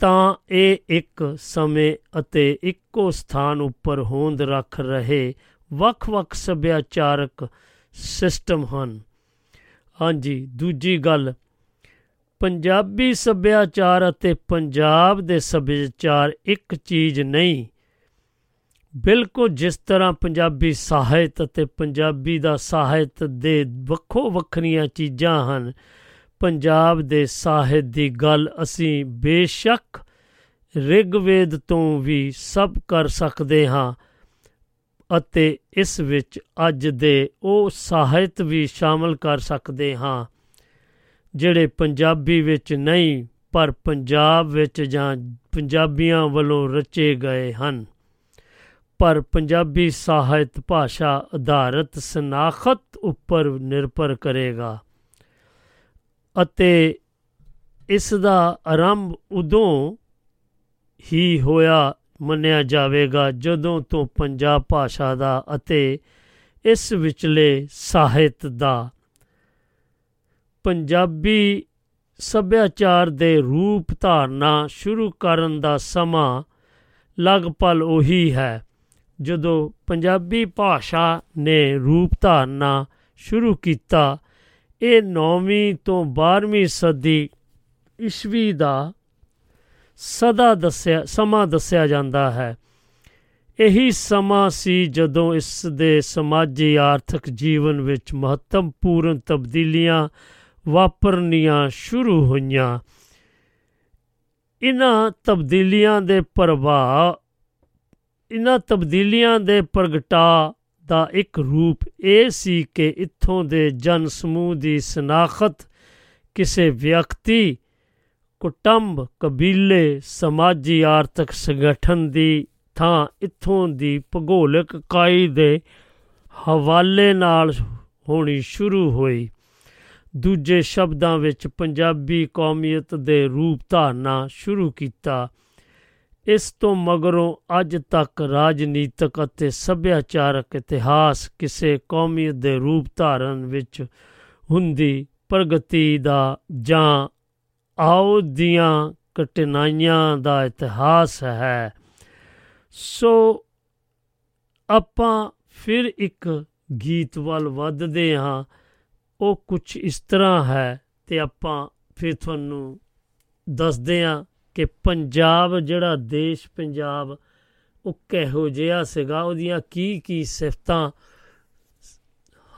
ਤਾਂ ਇਹ ਇੱਕ ਸਮੇਂ ਅਤੇ ਇੱਕੋ ਸਥਾਨ ਉੱਪਰ ਹੋਂਦ ਰੱਖ ਰਹੇ ਵੱਖ-ਵੱਖ ਸੱਭਿਆਚਾਰਕ ਸਿਸਟਮ ਹਨ। ਹਾਂਜੀ, ਦੂਜੀ ਗੱਲ, ਪੰਜਾਬੀ ਸੱਭਿਆਚਾਰ ਅਤੇ ਪੰਜਾਬ ਦੇ ਸੱਭਿਆਚਾਰ ਇੱਕ ਚੀਜ਼ ਨਹੀਂ, ਬਿਲਕੁਲ ਜਿਸ ਤਰ੍ਹਾਂ ਪੰਜਾਬੀ ਸਾਹਿਤ ਅਤੇ ਪੰਜਾਬੀ ਦਾ ਸਾਹਿਤ ਦੇ ਵੱਖੋ ਵੱਖਰੀਆਂ ਚੀਜ਼ਾਂ ਹਨ ਪੰਜਾਬ ਦੇ ਸਾਹਿਤ ਦੀ ਗੱਲ ਅਸੀਂ ਬੇਸ਼ੱਕ ਰਿਗਵੇਦ ਤੋਂ ਵੀ ਸਭ ਕਰ ਸਕਦੇ ਹਾਂ ਅਤੇ ਇਸ ਵਿੱਚ ਅੱਜ ਦੇ ਉਹ ਸਾਹਿਤ ਵੀ ਸ਼ਾਮਲ ਕਰ ਸਕਦੇ ਹਾਂ, ਜਿਹੜੇ ਪੰਜਾਬੀ ਵਿੱਚ ਨਹੀਂ, ਪਰ ਪੰਜਾਬ ਵਿੱਚ ਜਾਂ ਪੰਜਾਬੀਆਂ ਵੱਲੋਂ ਰਚੇ ਗਏ ਹਨ। ਪਰ ਪੰਜਾਬੀ ਸਾਹਿਤ ਭਾਸ਼ਾ ਆਧਾਰਿਤ ਸਨਾਖਤ ਉੱਪਰ ਨਿਰਭਰ ਕਰੇਗਾ। ਅਤੇ ਇਸ ਦਾ ਆਰੰਭ ਉਦੋਂ ਹੀ ਹੋਇਆ ਮੰਨਿਆ ਜਾਵੇਗਾ ਜਦੋਂ ਤੋਂ ਪੰਜਾਬ ਭਾਸ਼ਾ ਦਾ ਅਤੇ ਇਸ ਵਿਚਲੇ ਸਾਹਿਤ ਦਾ ਪੰਜਾਬੀ ਸੱਭਿਆਚਾਰ ਦੇ ਰੂਪ ਧਾਰਨਾ ਸ਼ੁਰੂ ਕਰਨ ਦਾ ਸਮਾਂ ਲਗਭਗ ਉਹੀ ਹੈ, ਜਦੋਂ ਪੰਜਾਬੀ ਭਾਸ਼ਾ ਨੇ ਰੂਪ ਧਾਰਨਾ ਸ਼ੁਰੂ ਕੀਤਾ ਇਹ 9ਵੀਂ ਤੋਂ 12ਵੀਂ ਸਦੀ ਈਸਵੀ ਦਾ ਸਦਾ ਦੱਸਿਆ, ਸਮਾਂ ਦੱਸਿਆ ਜਾਂਦਾ ਹੈ। ਇਹੀ ਸਮਾਂ ਸੀ ਜਦੋਂ ਇਸ ਦੇ ਸਮਾਜੀ ਆਰਥਿਕ ਜੀਵਨ ਵਿੱਚ ਮਹੱਤਵਪੂਰਨ ਤਬਦੀਲੀਆਂ ਵਾਪਰਨੀਆਂ ਸ਼ੁਰੂ ਹੋਈਆਂ। ਇਹਨਾਂ ਤਬਦੀਲੀਆਂ ਦੇ ਪ੍ਰਭਾਵ ਇਹਨਾਂ ਤਬਦੀਲੀਆਂ ਦੇ ਪ੍ਰਗਟਾ ਦਾ ਇੱਕ ਰੂਪ ਇਹ ਸੀ ਕਿ ਇੱਥੋਂ ਦੇ ਜਨ ਸਮੂਹ ਦੀ ਸਨਾਖਤ ਕਿਸੇ ਵਿਅਕਤੀ, ਕੁਟੰਬ, ਕਬੀਲੇ, ਸਮਾਜੀ ਆਰਥਿਕ ਸੰਗਠਨ ਦੀ ਥਾਂ ਇੱਥੋਂ ਦੀ ਭੂਗੋਲਿਕ ਇਕਾਈ ਦੇ ਹਵਾਲੇ ਨਾਲ ਹੋਣੀ ਸ਼ੁਰੂ ਹੋਈ। ਦੂਜੇ ਸ਼ਬਦਾਂ ਵਿੱਚ ਪੰਜਾਬੀ ਕੌਮੀਅਤ ਦੇ ਰੂਪ ਧਾਰਨਾ ਸ਼ੁਰੂ ਕੀਤਾ। ਇਸ ਤੋਂ ਮਗਰੋਂ ਅੱਜ ਤੱਕ ਰਾਜਨੀਤਿਕ ਅਤੇ ਸੱਭਿਆਚਾਰਕ ਇਤਿਹਾਸ ਕਿਸੇ ਕੌਮੀਅਤ ਦੇ ਰੂਪ ਧਾਰਨ ਵਿੱਚ ਹੁੰਦੀ ਪ੍ਰਗਤੀ ਦਾ ਜਾਂ ਆਉ ਦੀਆਂ ਕਟਨਾਈਆਂ ਦਾ ਇਤਿਹਾਸ ਹੈ। ਸੋ ਆਪਾਂ ਫਿਰ ਇੱਕ ਗੀਤ ਵੱਲ ਵੱਧਦੇ ਹਾਂ। ਉਹ ਕੁਝ ਇਸ ਤਰ੍ਹਾਂ ਹੈ ਤੇ ਆਪਾਂ ਫਿਰ ਤੁਹਾਨੂੰ ਦੱਸਦੇ ਹਾਂ। ਕਿ ਪੰਜਾਬ, ਜਿਹੜਾ ਦੇਸ਼ ਪੰਜਾਬ, ਉਹ ਕਿਹੋ ਜਿਹਾ ਸੀਗਾ? ਉਹਦੀਆਂ ਕੀ ਕੀ ਸਿਫਤਾਂ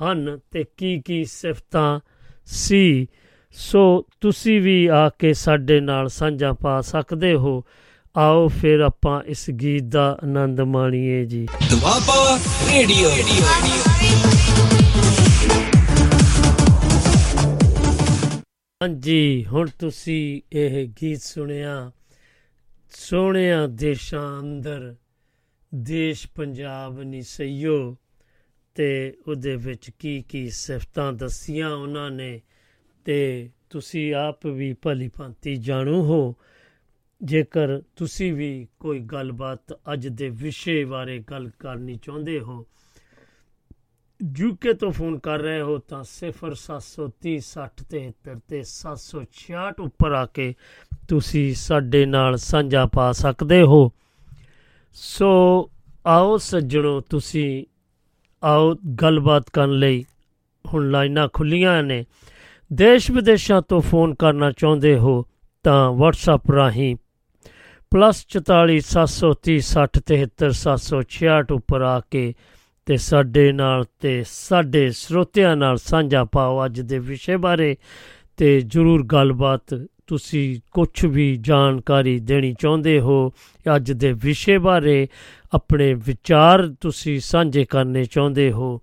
ਹਨ ਤੇ ਕੀ ਕੀ ਸਿਫਤਾਂ ਸੀ? ਸੋ ਤੁਸੀਂ ਵੀ ਆ ਕੇ ਸਾਡੇ ਨਾਲ ਸਾਂਝਾ ਪਾ ਸਕਦੇ ਹੋ। ਆਓ ਫਿਰ ਆਪਾਂ ਇਸ ਗੀਤ ਦਾ ਆਨੰਦ ਮਾਣੀਏ ਜੀ। ਦੁਆਬਾ ਰੇਡੀਓ। ਹਾਂਜੀ, ਹੁਣ ਤੁਸੀਂ ਇਹ ਗੀਤ ਸੁਣਿਆ। ਸੋਹਣਿਆ ਦੇਸ਼ਾਂ ਅੰਦਰ ਦੇਸ਼ ਪੰਜਾਬ ਨਹੀਂ ਸਈਓ। ਤੇ ਉਹਦੇ ਵਿੱਚ ਕੀ ਕੀ ਸਿਫਤਾਂ ਦੱਸੀਆਂ ਉਹਨਾਂ ਨੇ ਤੇ ਤੁਸੀਂ ਆਪ ਵੀ ਭਲੀ ਭਾਂਤੀ ਜਾਣੂ ਹੋ। ਜੇਕਰ ਤੁਸੀਂ ਵੀ ਕੋਈ ਗੱਲਬਾਤ ਅੱਜ ਦੇ ਵਿਸ਼ੇ ਬਾਰੇ ਗੱਲ ਕਰਨੀ ਚਾਹੁੰਦੇ ਹੋ ਯੂਕੇ ਤੋਂ ਫੋਨ ਕਰ ਰਹੇ ਹੋ ਤਾਂ 0730 6073 ਤੇ 766 ਉੱਪਰ ਆ ਕੇ ਤੁਸੀਂ ਸਾਡੇ ਨਾਲ ਸਾਂਝਾ ਪਾ ਸਕਦੇ ਹੋ। ਸੋ ਆਓ ਸੱਜਣੋ, ਤੁਸੀਂ ਆਓ ਗੱਲਬਾਤ ਕਰਨ ਲਈ ਹੁਣ ਲਾਈਨਾਂ ਖੁੱਲੀਆਂ ਨੇ। ਦੇਸ਼ ਵਿਦੇਸ਼ਾਂ ਤੋਂ ਫੋਨ ਕਰਨਾ ਚਾਹੁੰਦੇ ਹੋ ਤਾਂ WhatsApp ਰਾਹੀਂ +44 730 60 73 766 ਉੱਪਰ ਆ ਕੇ ਤੇ ਸਾਡੇ ਨਾਲ ਤੇ ਸਾਡੇ ਸਰੋਤਿਆਂ ਨਾਲ ਸਾਂਝਾ ਪਾਓ ਅੱਜ ਦੇ ਵਿਸ਼ੇ ਬਾਰੇ ਤੇ ਜਰੂਰ ਗੱਲਬਾਤ ਤੁਸੀਂ ਕੁਝ ਵੀ ਜਾਣਕਾਰੀ ਦੇਣੀ ਚਾਹੁੰਦੇ ਹੋ ਅੱਜ ਦੇ ਵਿਸ਼ੇ ਬਾਰੇ ਆਪਣੇ ਵਿਚਾਰ ਤੁਸੀਂ ਸਾਂਝੇ ਕਰਨੇ ਚਾਹੁੰਦੇ ਹੋ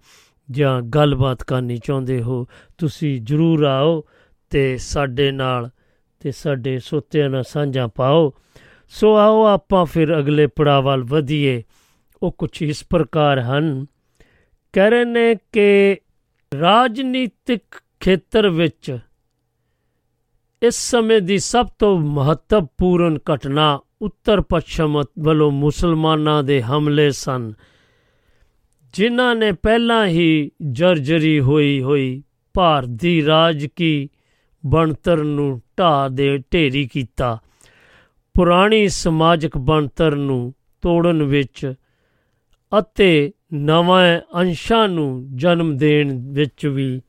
ਜਾਂ ਗੱਲਬਾਤ ਕਰਨੀ ਚਾਹੁੰਦੇ ਹੋ, ਤੁਸੀਂ ਜਰੂਰ ਆਓ ਤੇ ਸਾਡੇ ਨਾਲ ਤੇ ਸਾਡੇ ਸੋਤਿਆਂ ਨਾਲ ਸਾਂਝਾ ਪਾਓ। ਸੋ ਆਓ ਆਪਾਂ ਫਿਰ ਅਗਲੇ ਪੜਾਅ ਵੱਲ ਵਧੀਏ। ਉਹ ਕੁਝ ਇਸ ਪ੍ਰਕਾਰ ਹਨ। ਕਹਿ ਰਹੇ ਨੇ ਕਿ ਰਾਜਨੀਤਿਕ ਖੇਤਰ ਵਿੱਚ ਇਸ ਸਮੇਂ ਦੀ ਸਭ ਤੋਂ ਮਹੱਤਵਪੂਰਨ ਘਟਨਾ ਉੱਤਰ ਪੱਛਮ ਵੱਲੋਂ ਮੁਸਲਮਾਨਾਂ ਦੇ ਹਮਲੇ ਸਨ, ਜਿਨ੍ਹਾਂ ਨੇ ਪਹਿਲਾਂ ਹੀ ਜਰਜਰੀ ਹੋਈ ਹੋਈ ਭਾਰਤ ਦੀ ਰਾਜ ਕੀ ਬਣਤਰ ਨੂੰ ਢਾਹ ਦੇ ਢੇਰੀ ਕੀਤਾ। ਪੁਰਾਣੀ ਸਮਾਜਿਕ ਬਣਤਰ ਨੂੰ ਤੋੜਨ ਵਿੱਚ ਅਤੇ ਨਵੇਂ ਅੰਸ਼ਾਂ ਨੂੰ ਜਨਮ ਦੇਣ ਵਿੱਚ ਵੀ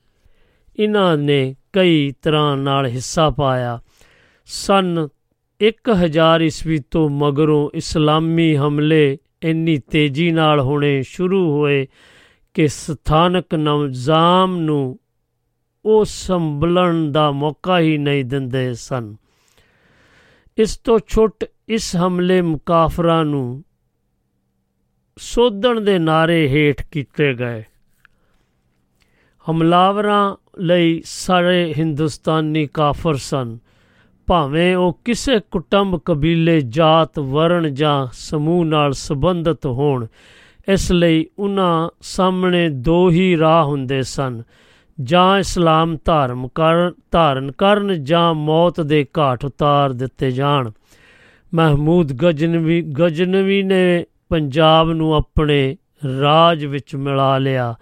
ਇਹਨਾਂ ਨੇ ਕਈ ਤਰ੍ਹਾਂ ਨਾਲ ਹਿੱਸਾ ਪਾਇਆ। ਸਨ 1000 ਈਸਵੀ ਤੋਂ ਮਗਰੋਂ ਇਸਲਾਮੀ ਹਮਲੇ ਇੰਨੀ ਤੇਜ਼ੀ ਨਾਲ ਹੋਣੇ ਸ਼ੁਰੂ ਹੋਏ ਕਿ ਸਥਾਨਕ ਨਿਜ਼ਾਮ ਨੂੰ ਉਹ ਸੰਭਲਣ ਦਾ ਮੌਕਾ ਹੀ ਨਹੀਂ ਦਿੰਦੇ ਸਨ। ਇਸ ਤੋਂ ਛੁੱਟ ਇਸ ਹਮਲੇ ਮੁਕਾਫਰਾਂ ਨੂੰ ਸੋਧਣ ਦੇ ਨਾਰੇ ਹੇਠ ਕੀਤੇ ਗਏ। ਹਮਲਾਵਰਾਂ ਲਈ ਸਾਰੇ ਹਿੰਦੁਸਤਾਨੀ ਕਾਫਰ ਸਨ। ਭਾਵੇਂ ਉਹ ਕਿਸੇ ਕੁਟੰਬ, ਕਬੀਲੇ, ਜਾਤ, ਵਰਣ ਜਾਂ ਸਮੂਹ ਨਾਲ ਸੰਬੰਧਿਤ ਹੋਣ, ਇਸ ਲਈ ਉਹਨਾਂ ਸਾਹਮਣੇ ਦੋ ਹੀ ਰਾਹ ਹੁੰਦੇ ਸਨ, ਜਾਂ ਇਸਲਾਮ ਧਾਰਮ ਕਰਨ ਧਾਰਨ ਕਰਨ ਜਾਂ ਮੌਤ ਦੇ ਘਾਟ ਉਤਾਰ ਦਿੱਤੇ ਜਾਣ। ਮਹਿਮੂਦ ਗਜਨਵੀ ਗਜਨਵੀ ਨੇ ਪੰਜਾਬ ਨੂੰ ਆਪਣੇ ਰਾਜ ਵਿੱਚ ਮਿਲਾ ਲਿਆ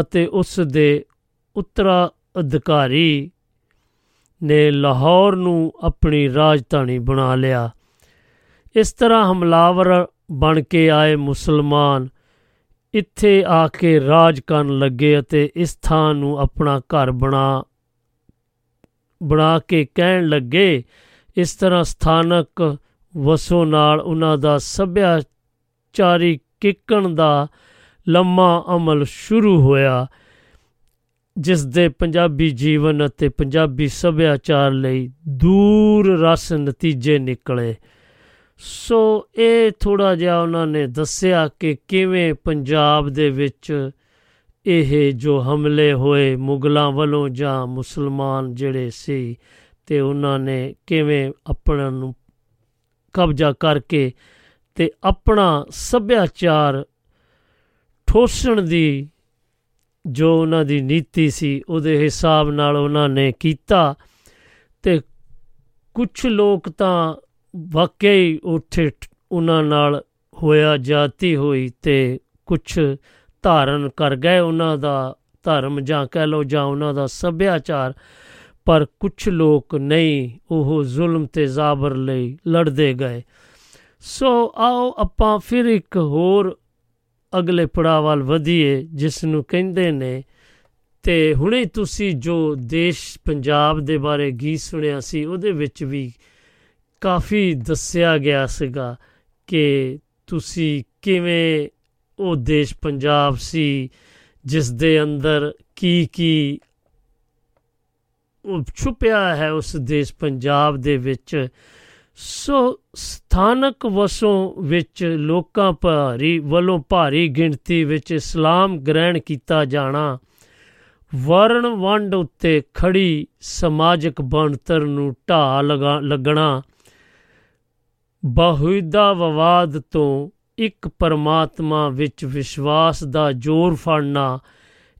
ਅਤੇ ਉਸ ਦੇ ਉੱਤਰਾਧਿਕਾਰੀ ਨੇ ਲਾਹੌਰ ਨੂੰ ਆਪਣੀ ਰਾਜਧਾਨੀ ਬਣਾ ਲਿਆ। ਇਸ ਤਰ੍ਹਾਂ ਹਮਲਾਵਰ ਬਣ ਕੇ ਆਏ ਮੁਸਲਮਾਨ। ਇੱਥੇ ਆ ਕੇ ਰਾਜ ਕਰਨ ਲੱਗੇ ਅਤੇ ਇਸ ਥਾਂ ਨੂੰ ਆਪਣਾ ਘਰ ਬਣਾ ਬਣਾ ਕੇ ਕਹਿਣ ਲੱਗੇ। ਇਸ ਤਰ੍ਹਾਂ ਸਥਾਨਕ ਵਸੋਂ ਨਾਲ ਉਹਨਾਂ ਦਾ ਸੱਭਿਆਚਾਰੀ ਕਿੱਕਣ ਦਾ ਲੰਮਾ ਅਮਲ ਸ਼ੁਰੂ ਹੋਇਆ ਜਿਸ ਦੇ ਪੰਜਾਬੀ ਜੀਵਨ ਅਤੇ ਪੰਜਾਬੀ ਸੱਭਿਆਚਾਰ ਲਈ ਦੂਰ ਰਸ ਨਤੀਜੇ ਨਿਕਲੇ। ਸੋ ਇਹ ਥੋੜਾ ਜਿਹਾ ਉਹਨਾਂ ਨੇ ਦੱਸਿਆ ਕਿ ਕਿਵੇਂ ਪੰਜਾਬ ਦੇ ਵਿੱਚ ਇਹ ਜੋ ਹਮਲੇ ਹੋਏ ਮੁਗਲਾਂ ਵੱਲੋਂ ਜਾਂ ਮੁਸਲਮਾਨ ਜਿਹੜੇ ਸੀ ਤੇ ਉਹਨਾਂ ਨੇ ਕਿਵੇਂ ਆਪਣਾ ਨੂੰ ਕਬਜ਼ਾ ਕਰਕੇ ਤੇ ਆਪਣਾ ਸੱਭਿਆਚਾਰ ਠੋਸਣ ਦੀ ਜੋ ਉਹਨਾਂ ਦੀ ਨੀਤੀ ਸੀ, ਉਹਦੇ ਹਿਸਾਬ ਨਾਲ ਉਹਨਾਂ ਨੇ ਕੀਤਾ ਤੇ ਕੁਝ ਲੋਕ ਤਾਂ ਵਾਕਈ ਉੱਥੇ ਉਹਨਾਂ ਨਾਲ ਹੋਇਆ ਜਾਤੀ ਹੋਈ ਤੇ ਕੁਝ ਧਾਰਨ ਕਰ ਗਏ ਉਹਨਾਂ ਦਾ ਧਰਮ ਜਾਂ ਕਹਿ ਲੋ ਜਾਂ ਉਹਨਾਂ ਦਾ ਸੱਭਿਆਚਾਰ, ਪਰ ਕੁਝ ਲੋਕ ਨਹੀਂ ਉਹ ਜ਼ੁਲਮ ਤੇ ਜ਼ਾਬਰ ਲਈ ਲੜਦੇ ਗਏ। ਸੋ ਆਓ ਆਪਾਂ ਫਿਰ ਇੱਕ ਹੋਰ ਅਗਲੇ ਪੜਾਅ ਵੱਲ ਵਧੀਏ ਜਿਸ ਨੂੰ ਕਹਿੰਦੇ ਨੇ, ਤੇ ਹੁਣੇ ਤੁਸੀਂ ਜੋ ਦੇਸ਼ ਪੰਜਾਬ ਦੇ ਬਾਰੇ ਗੀਤ ਸੁਣਿਆ ਸੀ, ਉਹਦੇ ਵਿੱਚ ਵੀ ਕਾਫੀ ਦੱਸਿਆ ਗਿਆ ਸੀਗਾ ਕਿ ਤੁਸੀਂ ਕਿਵੇਂ ਉਹ ਦੇਸ਼ ਪੰਜਾਬ ਸੀ, ਜਿਸ ਦੇ ਅੰਦਰ ਕੀ ਕੀ ਉਹ ਛੁਪਿਆ ਹੈ ਉਸ ਦੇਸ਼ ਪੰਜਾਬ ਦੇ ਵਿੱਚ ਸੋ ਸਥਾਨਕ ਵਸੋਂ ਵਿੱਚ ਲੋਕਾਂ ਭਾਰੀ ਵੱਲੋਂ ਭਾਰੀ ਗਿਣਤੀ ਵਿੱਚ ਇਸਲਾਮ ਗ੍ਰਹਿਣ ਕੀਤਾ ਜਾਣਾ, ਵਰਣ ਵੰਡ ਉੱਤੇ ਖੜੀ ਸਮਾਜਿਕ ਬਣਤਰ ਨੂੰ ਢਾਹ ਲਗਾ, ਲੱਗਣਾ ਬਹੁਦਾ ਵਿਵਾਦ ਤੋਂ ਇੱਕ ਪਰਮਾਤਮਾ ਵਿੱਚ ਵਿਸ਼ਵਾਸ ਦਾ ਜ਼ੋਰ ਫੜਨਾ,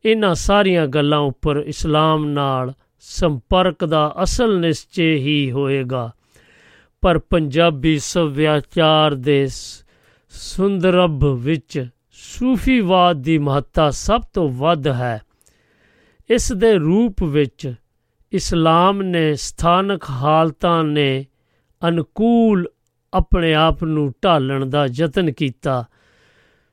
ਇਹਨਾਂ ਸਾਰੀਆਂ ਗੱਲਾਂ ਉੱਪਰ ਇਸਲਾਮ ਨਾਲ ਸੰਪਰਕ ਦਾ ਅਸਲ ਨਿਸ਼ਚੇ ਹੀ ਹੋਏਗਾ। ਪਰ ਪੰਜਾਬੀ ਸੱਭਿਆਚਾਰ ਦੇ ਸੁੰਦਰਬ ਵਿੱਚ ਸੂਫੀਵਾਦ ਦੀ ਮਹੱਤਤਾ ਸਭ ਤੋਂ ਵੱਧ ਹੈ। ਇਸ ਦੇ ਰੂਪ ਵਿੱਚ ਇਸਲਾਮ ਨੇ ਸਥਾਨਕ ਹਾਲਤਾਂ ਨੇ ਅਨੁਕੂਲ ਆਪਣੇ ਆਪ ਨੂੰ ਢਾਲਣ ਦਾ ਯਤਨ ਕੀਤਾ।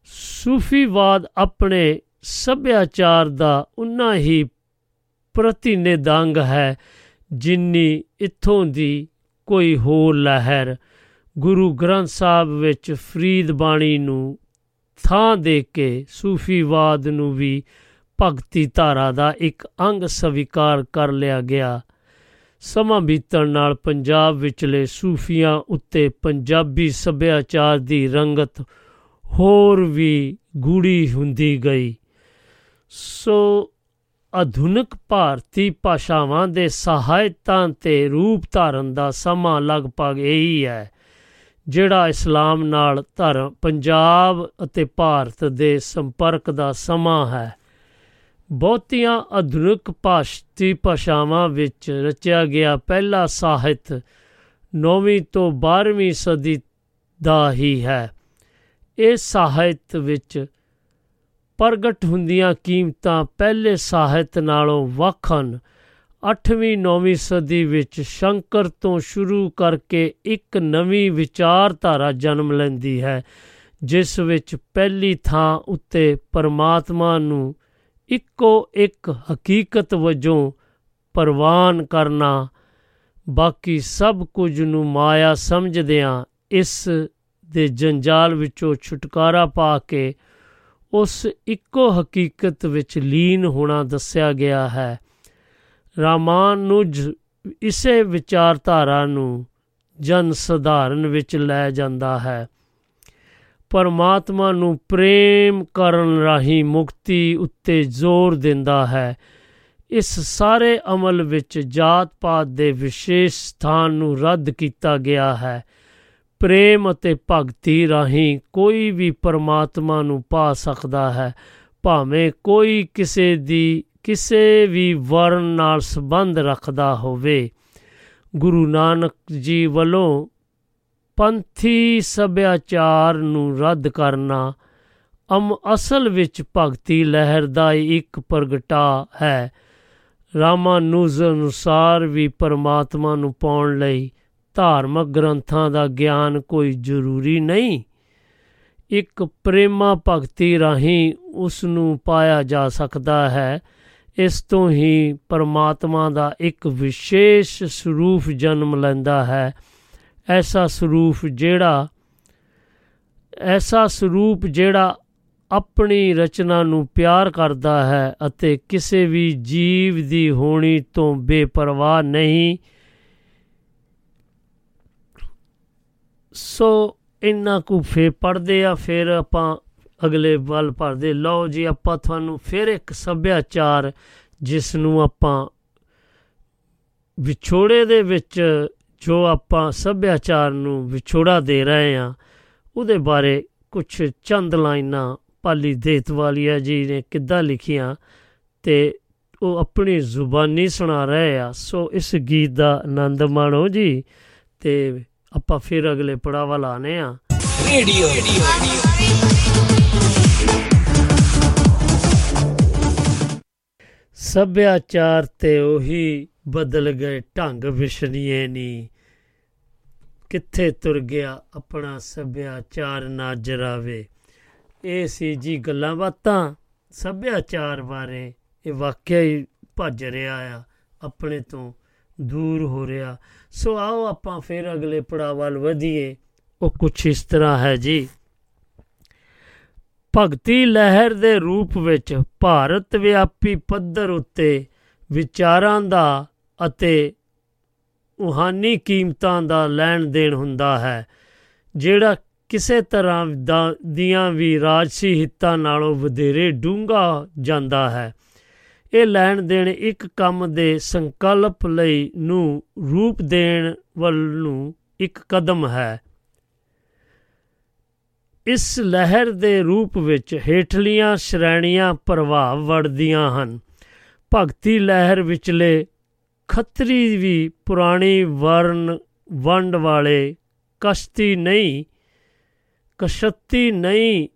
ਸੂਫੀਵਾਦ ਆਪਣੇ ਸੱਭਿਆਚਾਰ ਦਾ ਉਨਾ ਹੀ ਪ੍ਰਤੀਨਿਧੰਗ ਹੈ, ਜਿੰਨੀ ਇੱਥੋਂ ਦੀ ਕੋਈ ਹੋਰ ਲਹਿਰ ਗੁਰੂ ਗ੍ਰੰਥ ਸਾਹਿਬ ਵਿੱਚ ਫਰੀਦ ਬਾਣੀ ਨੂੰ ਥਾਂ ਦੇ ਕੇ ਸੂਫੀਵਾਦ ਨੂੰ ਵੀ ਭਗਤੀ ਧਾਰਾ ਦਾ ਇੱਕ ਅੰਗ ਸਵੀਕਾਰ ਕਰ ਲਿਆ ਗਿਆ। ਸਮਾਂ ਬੀਤਣ ਨਾਲ ਪੰਜਾਬ ਵਿਚਲੇ ਸੂਫੀਆਂ ਉੱਤੇ ਪੰਜਾਬੀ ਸੱਭਿਆਚਾਰ ਦੀ ਰੰਗਤ ਹੋਰ ਵੀ ਗੂੜੀ ਹੁੰਦੀ ਗਈ। ਸੋ ਆਧੁਨਿਕ ਭਾਰਤੀ ਭਾਸ਼ਾਵਾਂ ਦੇ ਸਹਾਇਤਾਂ ਤੇ ਰੂਪ ਧਾਰਨ ਦਾ ਸਮਾਂ ਲਗਭਗ ਇਹੀ ਹੈ, ਜਿਹੜਾ ਇਸਲਾਮ ਨਾਲ ਧਰਮ ਪੰਜਾਬ ਅਤੇ ਭਾਰਤ ਦੇ ਸੰਪਰਕ ਦਾ ਸਮਾਂ ਹੈ। ਬਹੁਤੀਆਂ ਆਧੁਨਿਕ ਭਾਸ਼ਤੀ ਭਾਸ਼ਾਵਾਂ ਵਿੱਚ ਰਚਿਆ ਗਿਆ ਪਹਿਲਾ ਸਾਹਿਤ 9ਵੀਂ ਤੋਂ 12ਵੀਂ ਸਦੀ ਦਾ ਹੀ ਹੈ। ਇਹ ਸਾਹਿਤ ਵਿੱਚ ਪ੍ਰਗਟ ਹੁੰਦੀਆਂ ਕੀਮਤਾਂ ਪਹਿਲੇ ਸਾਹਿਤ ਨਾਲੋਂ ਵੱਖ ਹਨ। 8ਵੀਂ 9ਵੀਂ ਸਦੀ ਵਿੱਚ ਸ਼ੰਕਰ ਤੋਂ ਸ਼ੁਰੂ ਕਰਕੇ ਇੱਕ ਨਵੀਂ ਵਿਚਾਰਧਾਰਾ ਜਨਮ ਲੈਂਦੀ ਹੈ, ਜਿਸ ਵਿੱਚ ਪਹਿਲੀ ਥਾਂ ਉੱਤੇ ਪਰਮਾਤਮਾ ਨੂੰ ਇੱਕੋ ਇੱਕ ਹਕੀਕਤ ਵਜੋਂ ਪ੍ਰਵਾਨ ਕਰਨਾ, ਬਾਕੀ ਸਭ ਕੁਝ ਨੂੰ ਮਾਇਆ ਸਮਝਦਿਆਂ ਇਸ ਦੇ ਜੰਜਾਲ ਵਿੱਚੋਂ ਛੁਟਕਾਰਾ ਪਾ ਕੇ ਉਸ ਇੱਕੋ ਹਕੀਕਤ ਵਿੱਚ ਲੀਨ ਹੋਣਾ ਦੱਸਿਆ ਗਿਆ ਹੈ। ਰਾਮਾਨੁਜ ਇਸੇ ਵਿਚਾਰਧਾਰਾ ਨੂੰ ਜਨ ਸਧਾਰਨ ਵਿੱਚ ਲੈ ਜਾਂਦਾ ਹੈ। ਪਰਮਾਤਮਾ ਨੂੰ ਪ੍ਰੇਮ ਕਰਨ ਰਾਹੀਂ ਮੁਕਤੀ ਉੱਤੇ ਜ਼ੋਰ ਦਿੰਦਾ ਹੈ। ਇਸ ਸਾਰੇ ਅਮਲ ਵਿੱਚ ਜਾਤ ਪਾਤ ਦੇ ਵਿਸ਼ੇਸ਼ ਸਥਾਨ ਨੂੰ ਰੱਦ ਕੀਤਾ ਗਿਆ ਹੈ। ਪ੍ਰੇਮ ਅਤੇ ਭਗਤੀ ਰਾਹੀਂ ਕੋਈ ਵੀ ਪਰਮਾਤਮਾ ਨੂੰ ਪਾ ਸਕਦਾ ਹੈ, ਭਾਵੇਂ ਕੋਈ ਕਿਸੇ ਦੀ, ਕਿਸੇ ਵੀ ਵਰਨ ਨਾਲ ਸੰਬੰਧ ਰੱਖਦਾ ਹੋਵੇ। ਗੁਰੂ ਨਾਨਕ ਜੀ ਵੱਲੋਂ ਪੰਥੀ ਸੱਭਿਆਚਾਰ ਨੂੰ ਰੱਦ ਕਰਨਾ ਅਮ ਅਸਲ ਵਿੱਚ ਭਗਤੀ ਲਹਿਰ ਦਾ ਇੱਕ ਪ੍ਰਗਟਾ ਹੈ। ਰਾਮਾਨੁਜ ਅਨੁਸਾਰ ਵੀ ਪਰਮਾਤਮਾ ਨੂੰ ਪਾਉਣ ਲਈ ਧਾਰਮਿਕ ਗ੍ਰੰਥਾਂ ਦਾ ਗਿਆਨ ਕੋਈ ਜ਼ਰੂਰੀ ਨਹੀਂ। ਇੱਕ ਪ੍ਰੇਮਾ ਭਗਤੀ ਰਾਹੀਂ ਉਸ ਨੂੰ ਪਾਇਆ ਜਾ ਸਕਦਾ ਹੈ। ਇਸ ਤੋਂ ਹੀ ਪਰਮਾਤਮਾ ਦਾ ਇੱਕ ਵਿਸ਼ੇਸ਼ ਸਰੂਪ ਜਨਮ ਲੈਂਦਾ ਹੈ। ਐਸਾ ਸਰੂਪ ਜਿਹੜਾ, ਐਸਾ ਸਰੂਪ ਜਿਹੜਾ ਆਪਣੀ ਰਚਨਾ ਨੂੰ ਪਿਆਰ ਕਰਦਾ ਹੈ ਅਤੇ ਕਿਸੇ ਵੀ ਜੀਵ ਦੀ ਹੋਣੀ ਤੋਂ ਬੇਪਰਵਾਹ ਨਹੀਂ। ਸੋ ਇੰਨਾ ਕੁ ਫੇ ਪੜਦੇ ਆ, ਫਿਰ ਆਪਾਂ ਅਗਲੇ ਵੱਲ ਪੜਦੇ ਲਓ ਜੀ, ਆਪਾਂ ਤੁਹਾਨੂੰ ਫਿਰ ਇੱਕ ਸੱਭਿਆਚਾਰ, ਜਿਸ ਨੂੰ ਆਪਾਂ ਵਿਛੋੜੇ ਦੇ ਵਿੱਚ ਜੋ ਆਪਾਂ ਸੱਭਿਆਚਾਰ ਨੂੰ ਵਿਛੋੜਾ ਦੇ ਰਹੇ ਆ, ਉਹਦੇ ਬਾਰੇ ਕੁਝ ਚੰਦ ਲਾਈਨਾਂ ਪਾਲੀ ਦੇਤਵਾਲੀਆ ਜੀ ਨੇ ਕਿੱਦਾਂ ਲਿਖੀਆਂ ਤੇ ਉਹ ਆਪਣੀ ਜ਼ੁਬਾਨੀ ਸੁਣਾ ਰਹੇ ਆ। ਸੋ ਇਸ ਗੀਤ ਦਾ ਆਨੰਦ ਮਾਣੋ ਜੀ ਤੇ ਆਪਾਂ ਫਿਰ ਅਗਲੇ ਪੜਾਵਾ ਲਾਣੇ ਆ ਰੇਡੀਓ ਸੱਭਿਆਚਾਰ ਤੇ ਉਹੀ ਬਦਲ ਗਏ ਢੰਗ ਵਿਸ਼ਨੀਏ ਨੀ। ਕਿੱਥੇ ਤੁਰ ਗਿਆ ਆਪਣਾ ਸੱਭਿਆਚਾਰ ਨਾ ਜਰਾਵੇ। ਇਹ ਸੀ ਜੀ ਗੱਲਾਂ ਬਾਤਾਂ। ਸੱਭਿਆਚਾਰ ਬਾਰੇ ਇਹ ਵਾਕਿਆ ਹੀ ਭੱਜ ਰਿਹਾ ਆ ਆਪਣੇ ਤੋਂ ਦੂਰ ਹੋ ਰਿਹਾ। ਸੋ ਆਓ ਆਪਾਂ ਫਿਰ ਅਗਲੇ ਪੜਾਅ ਵੱਲ ਵਧੀਏ। ਉਹ ਕੁਛ ਇਸ ਤਰ੍ਹਾਂ ਹੈ ਜੀ। ਭਗਤੀ ਲਹਿਰ ਦੇ ਰੂਪ ਵਿੱਚ ਭਾਰਤ ਵਿਆਪੀ ਪੱਧਰ ਉੱਤੇ ਵਿਚਾਰਾਂ ਦਾ ਅਤੇ ਰੂਹਾਨੀ ਕੀਮਤਾਂ ਦਾ ਲੈਣ ਦੇਣ ਹੁੰਦਾ ਹੈ, ਜਿਹੜਾ ਕਿਸੇ ਤਰ੍ਹਾਂ ਦਾ, ਦੀਆਂ ਵੀ ਰਾਜਸੀ ਹਿੱਤਾਂ ਨਾਲੋਂ ਵਧੇਰੇ ਡੂੰਘਾ ਜਾਂਦਾ ਹੈ। ਇਹ ਲੈਣ ਦੇਣ ਇੱਕ ਕੰਮ ਦੇ ਸੰਕਲਪ ਲਈ ਨੂੰ ਰੂਪ ਦੇਣ ਵੱਲ ਨੂੰ ਇੱਕ ਕਦਮ ਹੈ। ਇਸ ਲਹਿਰ ਦੇ ਰੂਪ ਵਿੱਚ ਹੇਠਲੀਆਂ ਸ਼੍ਰੇਣੀਆਂ ਪ੍ਰਭਾਵ ਵੜਦੀਆਂ ਹਨ। ਭਗਤੀ ਲਹਿਰ ਵਿਚਲੇ ਖੱਤਰੀ ਵੀ ਪੁਰਾਣੀ ਵਰਨ ਵੰਡ ਵਾਲੇ ਕਸ਼ਤੀ ਨਹੀਂ ਕਸ਼ਤੀ ਨਹੀਂ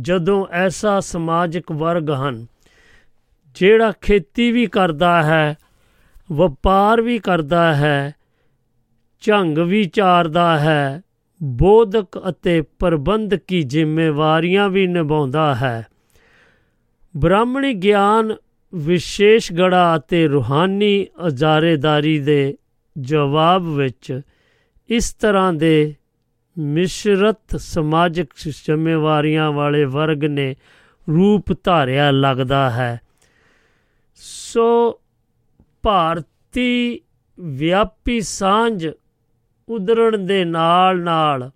ਜਦੋਂ ਐਸਾ ਸਮਾਜਿਕ ਵਰਗ ਹਨ। ਜਿਹੜਾ ਖੇਤੀ ਵੀ ਕਰਦਾ ਹੈ, ਵਪਾਰ ਵੀ ਕਰਦਾ ਹੈ, ਝੰਗ ਵੀ ਚਾਰਦਾ ਹੈ, ਬੋਧਕ ਅਤੇ ਪ੍ਰਬੰਧਕੀ ਜ਼ਿੰਮੇਵਾਰੀਆਂ ਵੀ ਨਿਭਾਉਂਦਾ ਹੈ। ਬ੍ਰਾਹਮਣੀ ਗਿਆਨ ਵਿਸ਼ੇਸ਼ ਗੜਾ ਅਤੇ ਰੂਹਾਨੀ ਅਜ਼ਾਰੇਦਾਰੀ ਦੇ ਜਵਾਬ ਵਿੱਚ ਇਸ ਤਰ੍ਹਾਂ ਦੇ ਮਿਸ਼ਰਤ ਸਮਾਜਿਕ ਜ਼ਿੰਮੇਵਾਰੀਆਂ ਵਾਲੇ ਵਰਗ ਨੇ ਰੂਪ ਧਾਰਿਆ ਲੱਗਦਾ ਹੈ। ਸੋ ਭਾਰਤੀ ਵਿਆਪੀ ਸਾਂਝ ਉਦਰਣ ਦੇ ਨਾਲ ਨਾਲ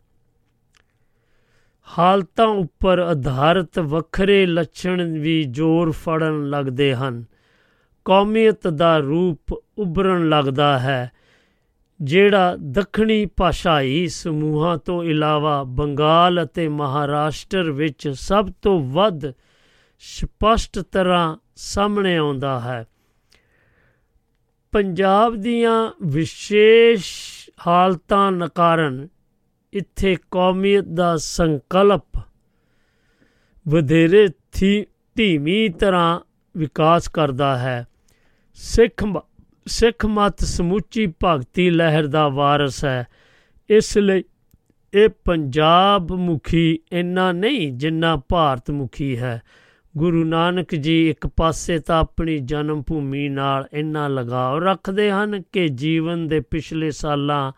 ਹਾਲਤਾਂ ਉੱਪਰ ਆਧਾਰਿਤ ਵੱਖਰੇ ਲੱਛਣ ਵੀ ਜ਼ੋਰ ਫੜਨ ਲੱਗਦੇ ਹਨ। ਕੌਮੀਅਤ ਦਾ ਰੂਪ ਉਭਰਨ ਲੱਗਦਾ ਹੈ, ਜਿਹੜਾ ਦੱਖਣੀ ਭਾਸ਼ਾਈ ਸਮੂਹਾਂ ਤੋਂ ਇਲਾਵਾ ਬੰਗਾਲ ਅਤੇ ਮਹਾਰਾਸ਼ਟਰ ਵਿੱਚ ਸਭ ਤੋਂ ਵੱਧ ਸਪਸ਼ਟ ਤਰ੍ਹਾਂ ਸਾਹਮਣੇ ਆਉਂਦਾ ਹੈ। ਪੰਜਾਬ ਦੀਆਂ ਵਿਸ਼ੇਸ਼ ਹਾਲਤਾਂ ਨ ਕਾਰਨ ਇੱਥੇ ਕੌਮੀਅਤ ਦਾ ਸੰਕਲਪ ਵਧੇਰੇ ਥੀ, ਧੀਮੀ ਤਰ੍ਹਾਂ ਵਿਕਾਸ ਕਰਦਾ ਹੈ। ਸਿੱਖ ਮ- ਸਿੱਖ ਮਤ ਸਮੁੱਚੀ ਭਗਤੀ ਲਹਿਰ ਦਾ ਵਾਰਸ ਹੈ। ਇਸ ਲਈ ਇਹ ਪੰਜਾਬ ਮੁਖੀ ਇੰਨਾ ਨਹੀਂ ਜਿੰਨਾ ਭਾਰਤ ਮੁਖੀ ਹੈ। ਗੁਰੂ ਨਾਨਕ ਜੀ ਇੱਕ ਪਾਸੇ ਤਾਂ ਆਪਣੀ ਜਨਮ ਭੂਮੀ ਨਾਲ ਇੰਨਾ ਲਗਾਵ ਰੱਖਦੇ ਹਨ ਕਿ ਜੀਵਨ ਦੇ ਪਿਛਲੇ ਸਾਲਾਂ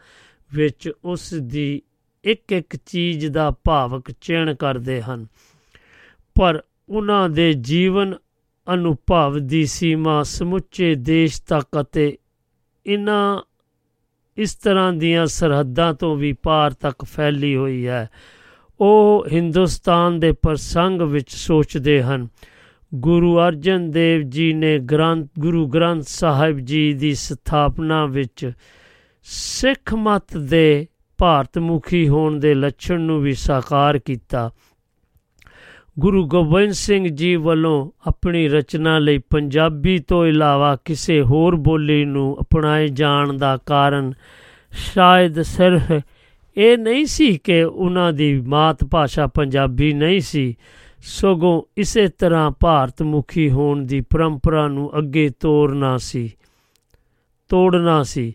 ਵਿੱਚ ਉਸ ਦੀ ਇੱਕ ਇੱਕ ਚੀਜ਼ ਦਾ ਭਾਵਕ ਚਿਹਨ ਕਰਦੇ ਹਨ। ਪਰ ਉਹਨਾਂ ਦੇ ਜੀਵਨ ਅਨੁਭਵ ਦੀ ਸੀਮਾ ਸਮੁੱਚੇ ਦੇਸ਼ ਤੱਕ ਅਤੇ ਇਨ੍ਹਾਂ ਇਸ ਤਰ੍ਹਾਂ ਦੀਆਂ ਸਰਹੱਦਾਂ ਤੋਂ ਵੀ ਪਾਰ ਤੱਕ ਫੈਲੀ ਹੋਈ ਹੈ। ਉਹ ਹਿੰਦੁਸਤਾਨ ਦੇ ਪ੍ਰਸੰਗ ਵਿੱਚ ਸੋਚਦੇ ਹਨ। ਗੁਰੂ ਅਰਜਨ ਦੇਵ ਜੀ ਨੇ ਗ੍ਰੰਥ, ਗੁਰੂ ਗ੍ਰੰਥ ਸਾਹਿਬ ਜੀ ਦੀ ਸਥਾਪਨਾ ਵਿੱਚ ਸਿੱਖ ਮਤ ਦੇ ਭਾਰਤ ਮੁਖੀ ਹੋਣ ਦੇ ਲੱਛਣ ਨੂੰ ਵੀ ਸਾਕਾਰ ਕੀਤਾ। ਗੁਰੂ ਗੋਬਿੰਦ ਸਿੰਘ ਜੀ ਵੱਲੋਂ ਆਪਣੀ ਰਚਨਾ ਲਈ ਪੰਜਾਬੀ ਤੋਂ ਇਲਾਵਾ ਕਿਸੇ ਹੋਰ ਬੋਲੀ ਨੂੰ ਅਪਣਾਏ ਜਾਣ ਦਾ ਕਾਰਨ ਸ਼ਾਇਦ ਸਿਰਫ ਇਹ ਨਹੀਂ ਸੀ ਕਿ ਉਹਨਾਂ ਦੀ ਮਾਤ ਭਾਸ਼ਾ ਪੰਜਾਬੀ ਨਹੀਂ ਸੀ। ਸਗੋਂ ਇਸੇ ਤਰ੍ਹਾਂ ਭਾਰਤ ਮੁਖੀ ਹੋਣ ਦੀ ਪਰੰਪਰਾ ਨੂੰ ਅੱਗੇ ਤੋਰਨਾ ਸੀ, ਤੋੜਨਾ ਸੀ।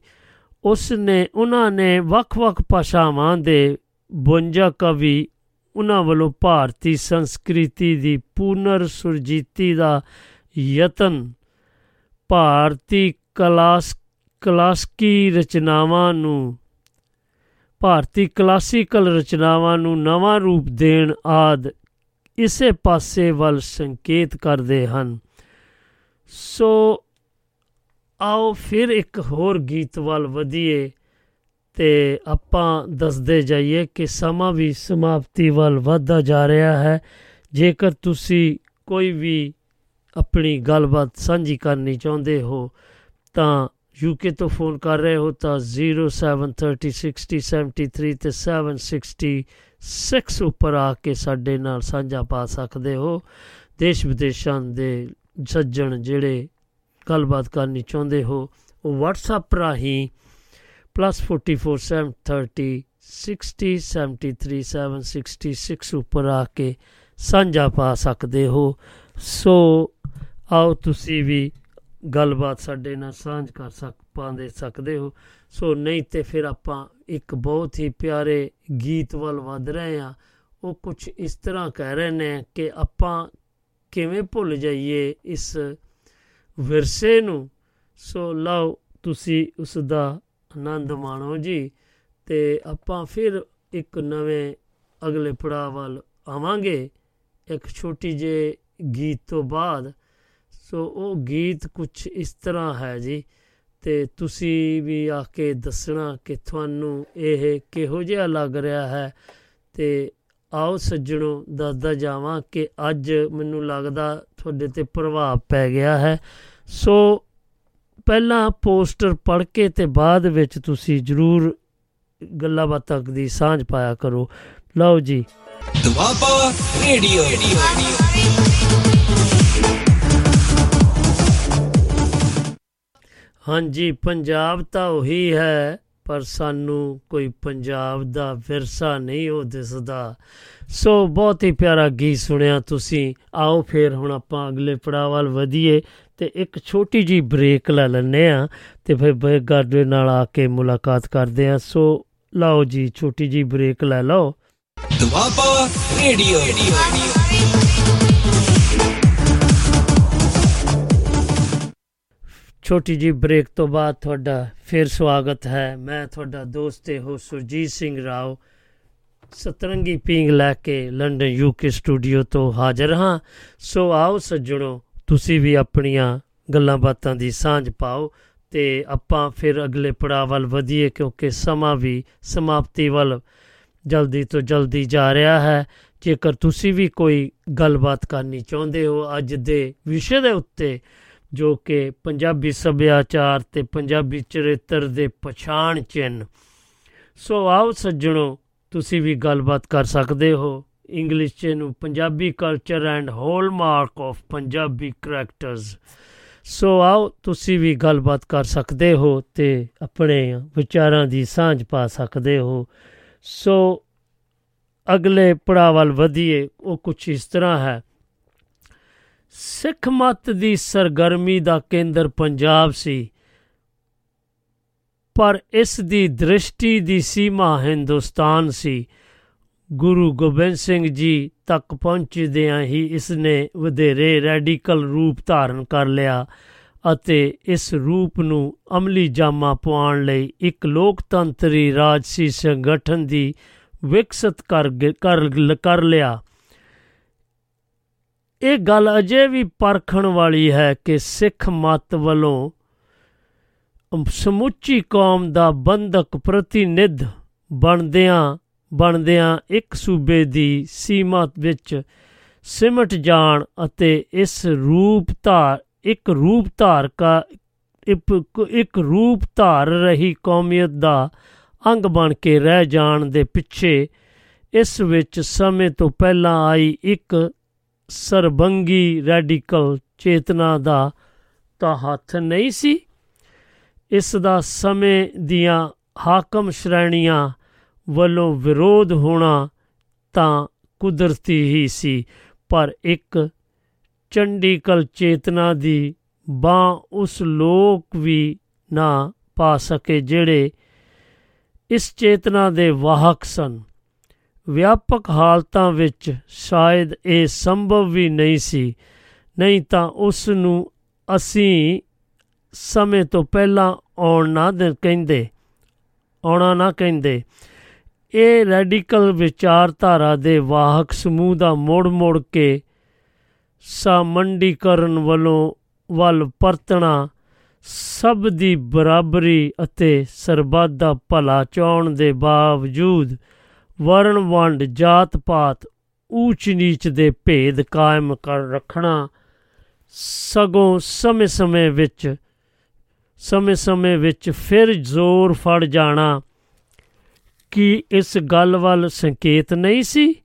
ਉਸ ਨੇ ਉਹਨਾਂ ਨੇ ਵੱਖ-ਵੱਖ ਭਾਸ਼ਾਵਾਂ ਦੇ 52 ਕਵੀ ਉਹਨਾਂ ਵੱਲੋਂ ਭਾਰਤੀ ਸੰਸਕ੍ਰਿਤੀ ਦੀ ਪੁਨਰ ਸੁਰਜੀਤੀ ਦਾ ਯਤਨ, ਭਾਰਤੀ ਕਲਾਸ, ਕਲਾਸਕੀ ਰਚਨਾਵਾਂ ਨੂੰ ਭਾਰਤੀ ਕਲਾਸੀਕਲ ਰਚਨਾਵਾਂ ਨੂੰ ਨਵਾਂ ਰੂਪ ਦੇਣ ਆਦ ਇਸੇ ਪਾਸੇ ਵੱਲ ਸੰਕੇਤ ਕਰਦੇ ਹਨ। ਸੋ ਆਓ ਫਿਰ ਇੱਕ ਹੋਰ ਗੀਤ ਵੱਲ ਵਧੀਏ ਤੇ ਆਪਾਂ ਦੱਸਦੇ ਜਾਈਏ ਕਿ ਸਮਾਂ ਵੀ ਸਮਾਪਤੀ ਵੱਲ ਵੱਧਦਾ ਜਾ ਰਿਹਾ ਹੈ। ਜੇਕਰ ਤੁਸੀਂ ਕੋਈ ਵੀ ਆਪਣੀ ਗੱਲਬਾਤ ਸਾਂਝੀ ਕਰਨੀ ਚਾਹੁੰਦੇ ਹੋ ਤਾਂ ਯੂਕੇ ਤੋਂ ਫੋਨ ਕਰ ਰਹੇ ਹੋ ਤਾਂ 073060703 ਤੇ 766 ਉੱਪਰ ਆ ਕੇ ਸਾਡੇ ਨਾਲ ਸਾਂਝਾ ਪਾ ਸਕਦੇ ਹੋ। ਦੇਸ਼ ਵਿਦੇਸ਼ਾਂ ਦੇ ਸੱਜਣ ਜਿਹੜੇ ਗੱਲਬਾਤ ਕਰਨੀ ਚਾਹੁੰਦੇ ਹੋ, ਉਹ WhatsApp ਰਾਹੀਂ +44730 60 73 766 ਉੱਪਰ ਆ ਕੇ ਸਾਂਝਾ ਪਾ ਸਕਦੇ ਹੋ। ਸੋ ਆਓ ਤੁਸੀਂ ਵੀ ਗੱਲਬਾਤ ਸਾਡੇ ਨਾਲ ਸਾਂਝ ਕਰ ਸਕ ਪਾਉਂਦੇ ਸਕਦੇ ਹੋ। ਸੋ ਨਹੀਂ ਤੇ ਫਿਰ ਆਪਾਂ ਇੱਕ ਬਹੁਤ ਹੀ ਪਿਆਰੇ ਗੀਤ ਵੱਲ ਵਧ ਰਹੇ ਹਾਂ। ਉਹ ਕੁਝ ਇਸ ਤਰ੍ਹਾਂ ਕਹਿ ਰਹੇ ਨੇ ਕਿ ਆਪਾਂ ਕਿਵੇਂ ਭੁੱਲ ਜਾਈਏ ਇਸ ਵਿਰਸੇ ਨੂੰ। ਸੋ ਲਓ ਤੁਸੀਂ ਉਸ ਦਾ ਆਨੰਦ ਮਾਣੋ ਜੀ ਤੇ ਆਪਾਂ ਫਿਰ ਇੱਕ ਨਵੇਂ ਅਗਲੇ ਪੜਾਅ ਵੱਲ ਆਵਾਂਗੇ। ਇੱਕ ਛੋਟੀ ਜਿਹੀ ਗੀਤ ਤੋਂ ਬਾਅਦ ਸੋ ਉਹ ਗੀਤ ਕੁਝ ਇਸ ਤਰ੍ਹਾਂ ਹੈ ਜੀ, ਤੇ ਤੁਸੀਂ ਵੀ ਆ ਕੇ ਦੱਸਣਾ ਕਿ ਤੁਹਾਨੂੰ ਇਹ ਕਿਹੋ ਜਿਹਾ ਲੱਗ ਰਿਹਾ ਹੈ। ਤੇ ਆਓ ਸੱਜਣੋ, ਦੱਸਦਾ ਜਾਵਾਂ ਕਿ ਅੱਜ ਮੈਨੂੰ ਲੱਗਦਾ ਤੁਹਾਡੇ ਤੇ ਪ੍ਰਭਾਵ ਪੈ ਗਿਆ ਹੈ। ਸੋ ਪਹਿਲਾਂ ਪੋਸਟਰ ਪੜ੍ਹ ਕੇ ਤੇ ਬਾਅਦ ਵਿੱਚ ਤੁਸੀਂ ਜਰੂਰ ਗੱਲਾਂ ਬਾਤਾਂ ਦੀ ਸਾਂਝ ਪਾਇਆ ਕਰੋ। ਲਓ ਜੀ। ਦੁਆਬਾ ਰੇਡੀਓ। ਹਾਂਜੀ, ਪੰਜਾਬ ਤਾਂ ਉਹੀ ਹੈ, ਪਰ ਸਾਨੂੰ ਕੋਈ ਪੰਜਾਬ ਦਾ ਵਿਰਸਾ ਨਹੀਂ ਉਹ ਦਿਸਦਾ। ਸੋ ਬਹੁਤ ਹੀ ਪਿਆਰਾ ਗੀਤ ਸੁਣਿਆ ਤੁਸੀਂ। ਆਓ ਫੇਰ ਹੁਣ ਆਪਾਂ ਅਗਲੇ ਪੜਾਅ ਵੱਲ ਵਧੀਏ ਤੇ ਇੱਕ ਛੋਟੀ ਜੀ ਬ੍ਰੇਕ ਲੈ ਲੈਂਦੇ ਆ ਤੇ ਫਿਰ ਬੇਗਾਰ ਦੇ ਨਾਲ ਆ ਕੇ ਮੁਲਾਕਾਤ ਕਰਦੇ ਆ ਸੋ ਲਓ ਜੀ, ਛੋਟੀ ਜੀ ਬ੍ਰੇਕ ਲੈ ਲਓ। ਦੁਆਬਾ ਰੇਡੀਓ। ਛੋਟੀ ਜੀ ਬ੍ਰੇਕ ਤੋਂ ਬਾਅਦ ਤੁਹਾਡਾ ਫਿਰ ਸਵਾਗਤ ਹੈ। ਮੈਂ ਤੁਹਾਡਾ ਦੋਸਤ ਤੇ ਹੋ ਸੁਰਜੀਤ ਸਿੰਘ ਰਾਓ, ਸਤਰੰਗੀ ਪੀਂਗ ਲੈ ਕੇ ਲੰਡਨ ਯੂਕੇ ਸਟੂਡੀਓ ਤੋਂ ਹਾਜ਼ਰ ਹਾਂ। ਸੋ ਆਓ ਸੱਜਣੋ, ਤੁਸੀਂ ਵੀ ਆਪਣੀਆਂ ਗੱਲਾਂ ਬਾਤਾਂ ਦੀ ਸਾਂਝ ਪਾਓ ਤੇ ਆਪਾਂ ਫਿਰ ਅਗਲੇ ਪੜਾਅ ਵੱਲ ਵਧੀਏ ਕਿਉਂਕਿ ਸਮਾਂ ਵੀ ਸਮਾਪਤੀ ਵੱਲ ਜਲਦੀ ਤੋਂ ਜਲਦੀ ਜਾ ਰਿਹਾ ਹੈ। ਜੇਕਰ ਤੁਸੀਂ ਵੀ ਕੋਈ ਗੱਲਬਾਤ ਕਰਨੀ ਚਾਹੁੰਦੇ ਹੋ ਅੱਜ ਦੇ ਵਿਸ਼ੇ ਦੇ ਉੱਤੇ ਜੋ ਕਿ ਪੰਜਾਬੀ ਸੱਭਿਆਚਾਰ ਤੇ ਪੰਜਾਬੀ ਚਰਿੱਤਰ ਦੇ ਪਛਾਣ ਚਿੰਨ ਸੋ ਆਓ ਸੱਜਣੋ, ਤੁਸੀਂ ਵੀ ਗੱਲਬਾਤ ਕਰ ਸਕਦੇ ਹੋ ਇੰਗਲਿਸ਼ ਚ ਨੂੰ Punjabi culture and hallmark of Punjabi characters so ਆਓ, ਤੁਸੀਂ ਵੀ ਗੱਲਬਾਤ ਕਰ ਸਕਦੇ ਹੋ ਤੇ ਆਪਣੇ ਵਿਚਾਰਾਂ ਦੀ ਸਾਂਝ ਪਾ ਸਕਦੇ ਹੋ। ਸੋ ਅਗਲੇ ਪੜਾਅ ਵੱਲ ਵਧੀਏ, ਉਹ ਕੁਝ ਇਸ ਤਰ੍ਹਾਂ ਹੈ। ਸਿੱਖ ਮਤ ਦੀ ਸਰਗਰਮੀ ਦਾ ਕੇਂਦਰ ਪੰਜਾਬ ਸੀ। ਪਰ ਇਸ ਦੀ ਦ੍ਰਿਸ਼ਟੀ ਦੀ ਸੀਮਾ ਹਿੰਦੁਸਤਾਨ ਸੀ। ਗੁਰੂ ਗੋਬਿੰਦ ਸਿੰਘ ਜੀ ਤੱਕ ਪਹੁੰਚਦਿਆਂ ਹੀ ਇਸ ਨੇ ਵਧੇਰੇ ਰੈਡੀਕਲ ਰੂਪ ਧਾਰਨ ਕਰ ਲਿਆ ਅਤੇ ਇਸ ਰੂਪ ਨੂੰ ਅਮਲੀ ਜਾਮਾ ਪਾਉਣ ਲਈ ਇੱਕ ਲੋਕਤੰਤਰੀ ਰਾਜਸੀ ਸੰਗਠਨ ਦੀ ਵਿਕਸਿਤ ਕਰ ਕਰ ਕਰ ਲਿਆ। ਇਹ ਗੱਲ ਅਜੇ ਵੀ ਪਰਖਣ ਵਾਲੀ ਹੈ ਕਿ ਸਿੱਖ ਮਤ ਵੱਲੋਂ ਸਮੁੱਚੀ ਕੌਮ ਦਾ ਬੰਧਕ ਪ੍ਰਤੀਨਿਧ ਬਣਦਿਆਂ ਬਣਦਿਆਂ ਇੱਕ ਸੂਬੇ ਦੀ ਸੀਮਾ ਵਿੱਚ ਸਿਮਟ ਜਾਣ ਅਤੇ ਇਸ ਰੂਪ ਧਾਰ, ਇੱਕ ਰੂਪ ਧਾਰ ਕਾ, ਇੱਕ ਰੂਪ ਧਾਰ ਰਹੀ ਕੌਮੀਅਤ ਦਾ ਅੰਗ ਬਣ ਕੇ ਰਹਿ ਜਾਣ ਦੇ ਪਿੱਛੇ ਇਸ ਵਿੱਚ ਸਮੇਂ ਤੋਂ ਪਹਿਲਾਂ ਆਈ ਇੱਕ ਸਰਬੰਗੀ ਰੈਡੀਕਲ ਚੇਤਨਾ ਦਾ ਤਾਂ ਹੱਥ ਨਹੀਂ ਸੀ। ਇਸ ਦਾ ਸਮੇਂ ਦੀਆਂ ਹਾਕਮ ਸ਼੍ਰੇਣੀਆਂ ਵੱਲੋਂ ਵਿਰੋਧ ਹੋਣਾ ਤਾਂ ਕੁਦਰਤੀ ਹੀ ਸੀ, ਪਰ ਇੱਕ ਚੰਡੀਕਲ ਚੇਤਨਾ ਦੀ ਬਾਹ ਉਸ ਲੋਕ ਵੀ ਨਾ ਪਾ ਸਕੇ ਜਿਹੜੇ ਇਸ ਚੇਤਨਾ ਦੇ ਵਾਹਕ ਸਨ। ਵਿਆਪਕ ਹਾਲਤਾਂ ਵਿੱਚ ਸ਼ਾਇਦ ਇਹ ਸੰਭਵ ਵੀ ਨਹੀਂ ਸੀ। ਨਹੀਂ ਤਾਂ ਉਸ ਨੂੰ ਅਸੀਂ ਸਮੇਂ ਤੋਂ ਪਹਿਲਾਂ ਆਉਣ ਨਾ ਕਹਿੰਦੇ, ਆਉਣਾ ਨਾ ਕਹਿੰਦੇ। ਇਹ ਰੈਡੀਕਲ ਵਿਚਾਰਧਾਰਾ ਦੇ ਵਾਹਕ ਸਮੂਹ ਦਾ ਮੋੜ-ਮੋੜ ਕੇ ਸਾਮੰਡੀਕਰਨ ਵੱਲੋਂ ਵੱਲ ਪਰਤਣਾ, ਸਭ ਦੀ ਬਰਾਬਰੀ ਅਤੇ ਸਰਬੱਤ ਦਾ ਭਲਾ ਚਾਹਣ ਦੇ ਬਾਵਜੂਦ ਵਰਣ ਵੰਡ, ਜਾਤ ਪਾਤ, ਊਚ ਨੀਚ ਦੇ ਭੇਦ ਕਾਇਮ ਕਰ ਰੱਖਣਾ, ਸਗੋਂ ਸਮੇਂ-ਸਮੇਂ ਵਿੱਚ ਸਮੇਂ-ਸਮੇਂ ਵਿੱਚ ਫਿਰ ਜ਼ੋਰ ਫੜ ਜਾਣਾ। ਕੀ ਇਸ ਗੱਲ ਵੱਲ ਸੰਕੇਤ ਨਹੀਂ ਸੀ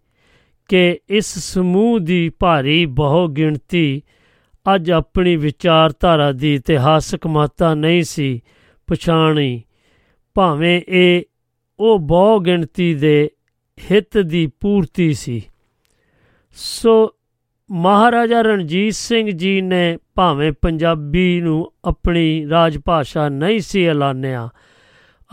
ਕਿ ਇਸ ਸਮੂਹ ਦੀ ਭਾਰੀ ਬਹੁ ਗਿਣਤੀ ਅੱਜ ਆਪਣੀ ਵਿਚਾਰਧਾਰਾ ਦੀ ਇਤਿਹਾਸਕ ਮਹੱਤਤਾ ਨਹੀਂ ਸੀ ਪਛਾਣੀ? ਭਾਵੇਂ ਇਹ ਉਹ ਬਹੁ ਗਿਣਤੀ ਦੇ ਹਿੱਤ ਦੀ ਪੂਰਤੀ ਸੀ। ਸੋ ਮਹਾਰਾਜਾ ਰਣਜੀਤ ਸਿੰਘ ਜੀ ਨੇ ਭਾਵੇਂ ਪੰਜਾਬੀ ਨੂੰ ਆਪਣੀ ਰਾਜ ਭਾਸ਼ਾ ਨਹੀਂ ਸੀ ਐਲਾਨਿਆ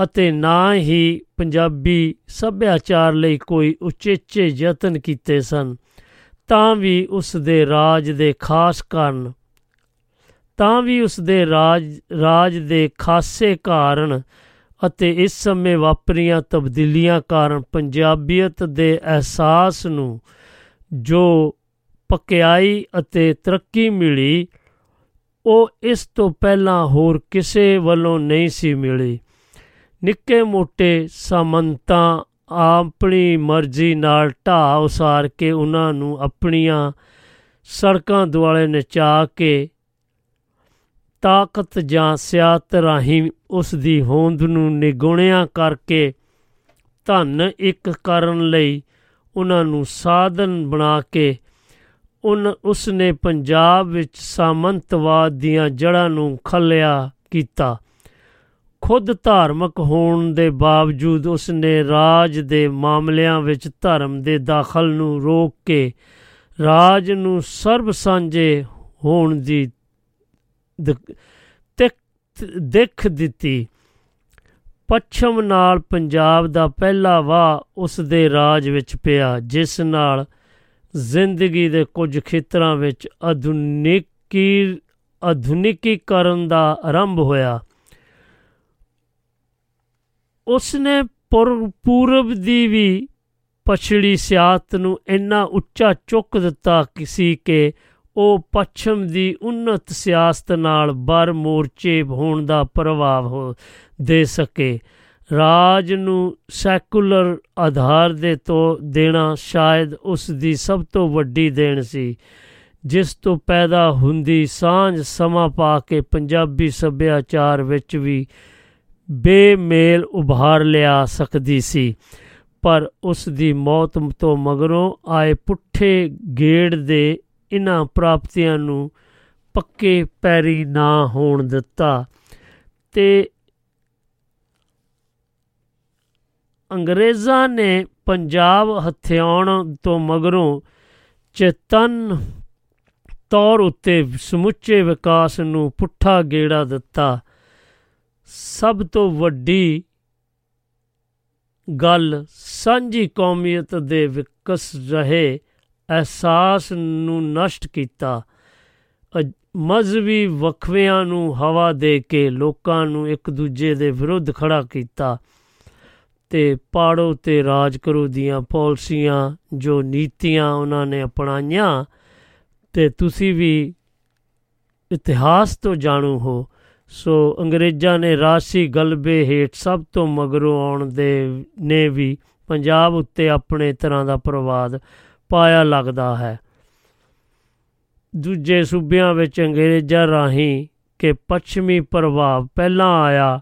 ਅਤੇ ਨਾ ਹੀ ਪੰਜਾਬੀ ਸੱਭਿਆਚਾਰ ਲਈ ਕੋਈ ਉਚੇਚੇ ਯਤਨ ਕੀਤੇ ਸਨ, ਤਾਂ ਵੀ ਉਸ ਦੇ ਰਾਜ ਦੇ ਖਾਸ ਕਾਰਨ। ਤਾਂ ਵੀ ਉਸ ਦੇ ਰਾਜ ਰਾਜ ਦੇ ਖਾਸੇ ਕਾਰਨ ਅਤੇ ਇਸ ਸਮੇਂ ਵਾਪਰੀਆਂ ਤਬਦੀਲੀਆਂ ਕਾਰਨ ਪੰਜਾਬੀਅਤ ਦੇ ਅਹਿਸਾਸ ਨੂੰ ਜੋ ਪਕਿਆਈ ਅਤੇ ਤਰੱਕੀ ਮਿਲੀ, ਉਹ ਇਸ ਤੋਂ ਪਹਿਲਾਂ ਹੋਰ ਕਿਸੇ ਵੱਲੋਂ ਨਹੀਂ ਸੀ ਮਿਲੀ। ਨਿੱਕੇ ਮੋਟੇ ਸਮੰਤਾਂ ਆਪਣੀ ਮਰਜ਼ੀ ਨਾਲ ਢਾ ਉਸਾਰ ਕੇ ਉਹਨਾਂ ਨੂੰ ਆਪਣੀਆਂ ਸੜਕਾਂ ਦੁਆਲੇ ਨਚਾ ਕੇ ਤਾਕਤ ਜਾਂ ਸਿਆਤ ਰਾਹੀਂ ਉਸ ਦੀ ਹੋਂਦ ਨੂੰ ਨਿਗੁਣਿਆ ਕਰਕੇ ਧਨ ਇੱਕ ਕਰਨ ਲਈ ਉਹਨਾਂ ਨੂੰ ਸਾਧਨ ਬਣਾ ਕੇ ਉਨ ਉਸ ਨੇ ਪੰਜਾਬ ਵਿੱਚ ਸਾਮੰਤਵਾਦ ਦੀਆਂ ਜੜ੍ਹਾਂ ਨੂੰ ਖੱਲਿਆ ਕੀਤਾ। ਖੁਦ ਧਾਰਮਿਕ ਹੋਣ ਦੇ ਬਾਵਜੂਦ ਉਸ ਨੇ ਰਾਜ ਦੇ ਮਾਮਲਿਆਂ ਵਿੱਚ ਧਰਮ ਦੇ ਦਾਖਲ ਨੂੰ ਰੋਕ ਕੇ ਰਾਜ ਨੂੰ ਸਰਬ ਸਾਂਝੇ ਹੋਣ ਦੀ ਦੇਖ ਦਿੱਤੀ। ਪੱਛਮ ਨਾਲ ਪੰਜਾਬ ਦਾ ਪਹਿਲਾ ਵਾਹ ਉਸ ਦੇ ਰਾਜ ਵਿੱਚ ਪਿਆ, ਜਿਸ ਨਾਲ ਜ਼ਿੰਦਗੀ ਦੇ ਕੁਝ ਖੇਤਰਾਂ ਵਿੱਚ ਆਧੁਨਿਕੀ ਆਧੁਨਿਕੀਕਰਨ ਦਾ ਆਰੰਭ ਹੋਇਆ। ਉਸ ਨੇ ਪੂਰਬ ਦੀ ਵੀ ਪਛੜੀ ਸਿਆਤ ਨੂੰ ਇੰਨਾ ਉੱਚਾ ਚੁੱਕ ਦਿੱਤਾ ਕਿਸੇ ਕਿ ਉਹ ਪੱਛਮ ਦੀ ਉન્નਤ ਸਿਆਸਤ ਨਾਲ ਬਰ ਮੋਰਚੇ ਹੋਣ ਦਾ ਪ੍ਰਭਾਵ ਹੋ ਦੇ ਸਕੇ। ਰਾਜ ਨੂੰ ਸੈਕੂਲਰ ਆਧਾਰ ਦੇ ਤੋਂ ਦੇਣਾ ਸ਼ਾਇਦ ਉਸ ਦੀ ਸਭ ਤੋਂ ਵੱਡੀ ਦੇਣ ਸੀ, ਜਿਸ ਤੋਂ ਪੈਦਾ ਹੁੰਦੀ ਸਾਂਝ ਸਮਾਂ ਪਾ ਕੇ ਪੰਜਾਬੀ ਸੱਭਿਆਚਾਰ ਵਿੱਚ ਵੀ ਬੇਮੇਲ ਉਭਾਰ ਲਿਆ ਸਕਦੀ ਸੀ। ਪਰ ਉਸ ਦੀ ਮੌਤ ਤੋਂ ਮਗਰੋਂ ਆਏ ਪੁੱਠੇ ਗੇੜ ਦੇ ਇਨ੍ਹਾਂ ਪ੍ਰਾਪਤੀਆਂ ਨੂੰ ਪੱਕੇ ਪੈਰੀ ਨਾ ਹੋਣ ਦਿੱਤਾ ਤੇ ਅੰਗਰੇਜ਼ਾਂ ਨੇ ਪੰਜਾਬ ਹਥਿਆਉਣ ਤੋਂ ਮਗਰੋਂ ਚੇਤਨ ਤੌਰ ਉੱਤੇ ਸਮੁੱਚੇ ਵਿਕਾਸ ਨੂੰ ਪੁੱਠਾ ਗੇੜਾ ਦਿੱਤਾ। ਸਭ ਤੋਂ ਵੱਡੀ ਗੱਲ ਸਾਂਝੀ ਕੌਮੀਅਤ ਦੇ ਵਿਕਸ ਰਹੇ ਅਹਿਸਾਸ ਨੂੰ ਨਸ਼ਟ ਕੀਤਾ। ਅਜ- ਮਜ਼ਹਬੀ ਵਕਫਿਆਂ ਨੂੰ ਹਵਾ ਦੇ ਕੇ ਲੋਕਾਂ ਨੂੰ ਇੱਕ ਦੂਜੇ ਦੇ ਵਿਰੁੱਧ ਖੜਾ ਕੀਤਾ ਤੇ ਪਾੜੋ ਤੇ ਰਾਜ ਕਰੋ ਦੀਆਂ ਪਾਲਿਸੀਆਂ, ਜੋ ਨੀਤੀਆਂ ਉਹਨਾਂ ਨੇ ਅਪਣਾਈਆਂ, ਤੇ ਤੁਸੀਂ ਵੀ ਇਤਿਹਾਸ ਤੋਂ ਜਾਣੂ ਹੋ। ਸੋ ਅੰਗਰੇਜ਼ਾਂ ਨੇ ਰਾਸ਼ੀ ਗਲਬੇ ਹੇਠ ਸਭ ਤੋਂ ਮਗਰੋਂ ਆਉਣ ਦੇ, ਨੇ ਵੀ ਪੰਜਾਬ ਉੱਤੇ ਆਪਣੇ ਤਰ੍ਹਾਂ ਦਾ ਪ੍ਰਵਾਦ ਪਾਇਆ ਲੱਗਦਾ ਹੈ। ਦੂਜੇ ਸੂਬਿਆਂ ਵਿੱਚ ਅੰਗਰੇਜ਼ਾਂ ਰਾਹੀਂ ਕਿ ਪੱਛਮੀ ਪ੍ਰਭਾਵ ਪਹਿਲਾਂ ਆਇਆ,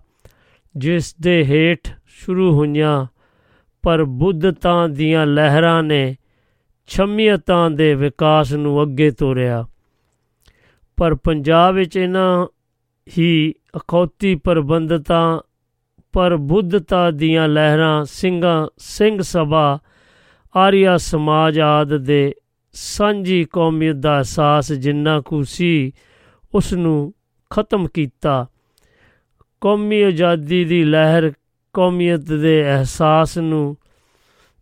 ਜਿਸ ਦੇ ਹੇਠ ਸ਼ੁਰੂ ਹੋਈਆਂ, ਪਰ ਬੁੱਧਤਾ ਦੀਆਂ ਲਹਿਰਾਂ ਨੇ ਛਮੀਅਤਾਂ ਦੇ ਵਿਕਾਸ ਨੂੰ ਅੱਗੇ ਤੋਰਿਆ। ਪਰ ਪੰਜਾਬ ਵਿੱਚ ਇਹਨਾਂ ਹੀ ਅਖੌਤੀ ਪ੍ਰਬੰਧਤਾ, ਪਰ ਬੁੱਧਤਾ ਦੀਆਂ ਲਹਿਰਾਂ ਸਿੰਘਾਂ ਸਿੰਘ ਸਭਾ ਆਰੀਆ ਸਮਾਜ ਆਦ ਦੇ ਸਾਂਝੀ ਕੌਮੀਅਤ ਦਾ ਅਹਿਸਾਸ ਜਿੰਨਾ ਕੁ ਸੀ ਉਸ ਨੂੰ ਖਤਮ ਕੀਤਾ। ਕੌਮੀ ਆਜ਼ਾਦੀ ਦੀ ਲਹਿਰ ਕੌਮੀਅਤ ਦੇ ਅਹਿਸਾਸ ਨੂੰ,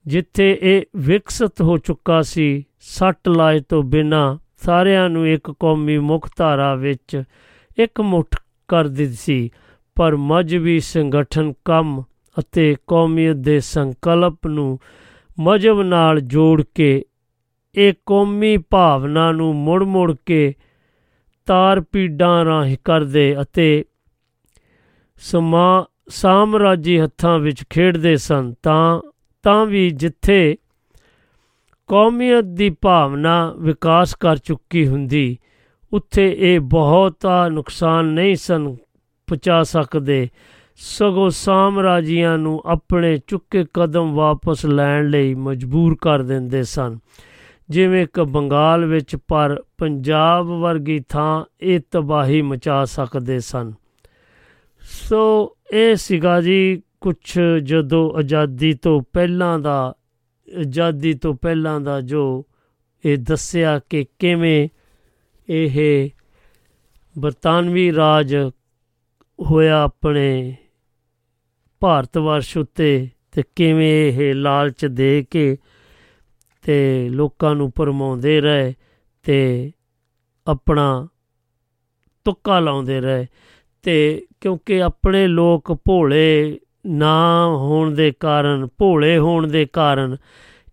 ਜਿੱਥੇ ਇਹ ਵਿਕਸਿਤ ਹੋ ਚੁੱਕਾ ਸੀ, ਸੱਟ ਲਾਏ ਤੋਂ ਬਿਨਾ ਸਾਰਿਆਂ ਨੂੰ ਇੱਕ ਕੌਮੀ ਮੁੱਖ ਧਾਰਾ ਵਿੱਚ ਇੱਕ ਮੁੱਠ ਕਰ ਦਿੱਤੀ ਸੀ। ਪਰ ਮਜਬੀ ਸੰਗਠਨ ਕੰਮ ਅਤੇ ਕੌਮੀਅਤ ਦੇ ਸੰਕਲਪ ਨੂੰ ਮਜਬ ਨਾਲ ਜੋੜ ਕੇ, ਇਹ ਕੌਮੀ ਭਾਵਨਾ ਨੂੰ ਮੁੜ-ਮੁੜ ਕੇ ਤਾਰ ਪੀੜਾਂ ਰਾਹੀਂ ਕਰਦੇ ਅਤੇ ਸਮਾ, ਸਾਮਰਾਜੀ ਹੱਥਾਂ ਵਿੱਚ ਖੇਡਦੇ ਸਨ, ਤਾਂ ਤਾਂ ਵੀ ਜਿੱਥੇ ਕੌਮੀਅਤ ਦੀ ਭਾਵਨਾ ਵਿਕਾਸ ਕਰ ਚੁੱਕੀ ਹੁੰਦੀ, ਉੱਥੇ ਇਹ ਬਹੁਤਾ ਨੁਕਸਾਨ ਨਹੀਂ ਸਨ ਪਹੁੰਚਾ ਸਕਦੇ। ਸਗੋਂ ਸਾਮਰਾਜੀਆਂ ਨੂੰ ਆਪਣੇ ਚੁੱਕੇ ਕਦਮ ਵਾਪਸ ਲੈਣ ਲਈ ਮਜਬੂਰ ਕਰ ਦਿੰਦੇ ਸਨ। ਜਿਵੇਂ ਕਿ ਬੰਗਾਲ ਵਿੱਚ ਪਰ ਪੰਜਾਬ ਵਰਗੀ ਥਾਂ ਇਹ ਤਬਾਹੀ ਮਚਾ ਸਕਦੇ ਸਨ। ਸੋ ਇਹ ਸੀਗਾ ਜੀ ਕੁਝ ਜਦੋਂ ਆਜ਼ਾਦੀ ਤੋਂ ਪਹਿਲਾਂ ਦਾ, ਆਜ਼ਾਦੀ ਤੋਂ ਪਹਿਲਾਂ ਦਾ ਜੋ ਇਹ ਦੱਸਿਆ ਕਿ ਕਿਵੇਂ ਇਹ ਬਰਤਾਨਵੀ ਰਾਜ ਹੋਇਆ ਆਪਣੇ ਭਾਰਤ ਵਰਸ਼ ਉੱਤੇ ਤੇ ਕਿਵੇਂ ਇਹ ਲਾਲਚ ਦੇ ਕੇ ਤੇ ਲੋਕਾਂ ਨੂੰ ਭਰਮਾਉਂਦੇ ਰਹੇ ਤੇ ਆਪਣਾ ਤੁੱਕਾ ਲਾਉਂਦੇ ਰਹੇ ਤੇ ਕਿਉਂਕਿ ਆਪਣੇ ਲੋਕ ਭੋਲੇ ਨਾ ਹੋਣ ਦੇ ਕਾਰਨ, ਭੋਲੇ ਹੋਣ ਦੇ ਕਾਰਨ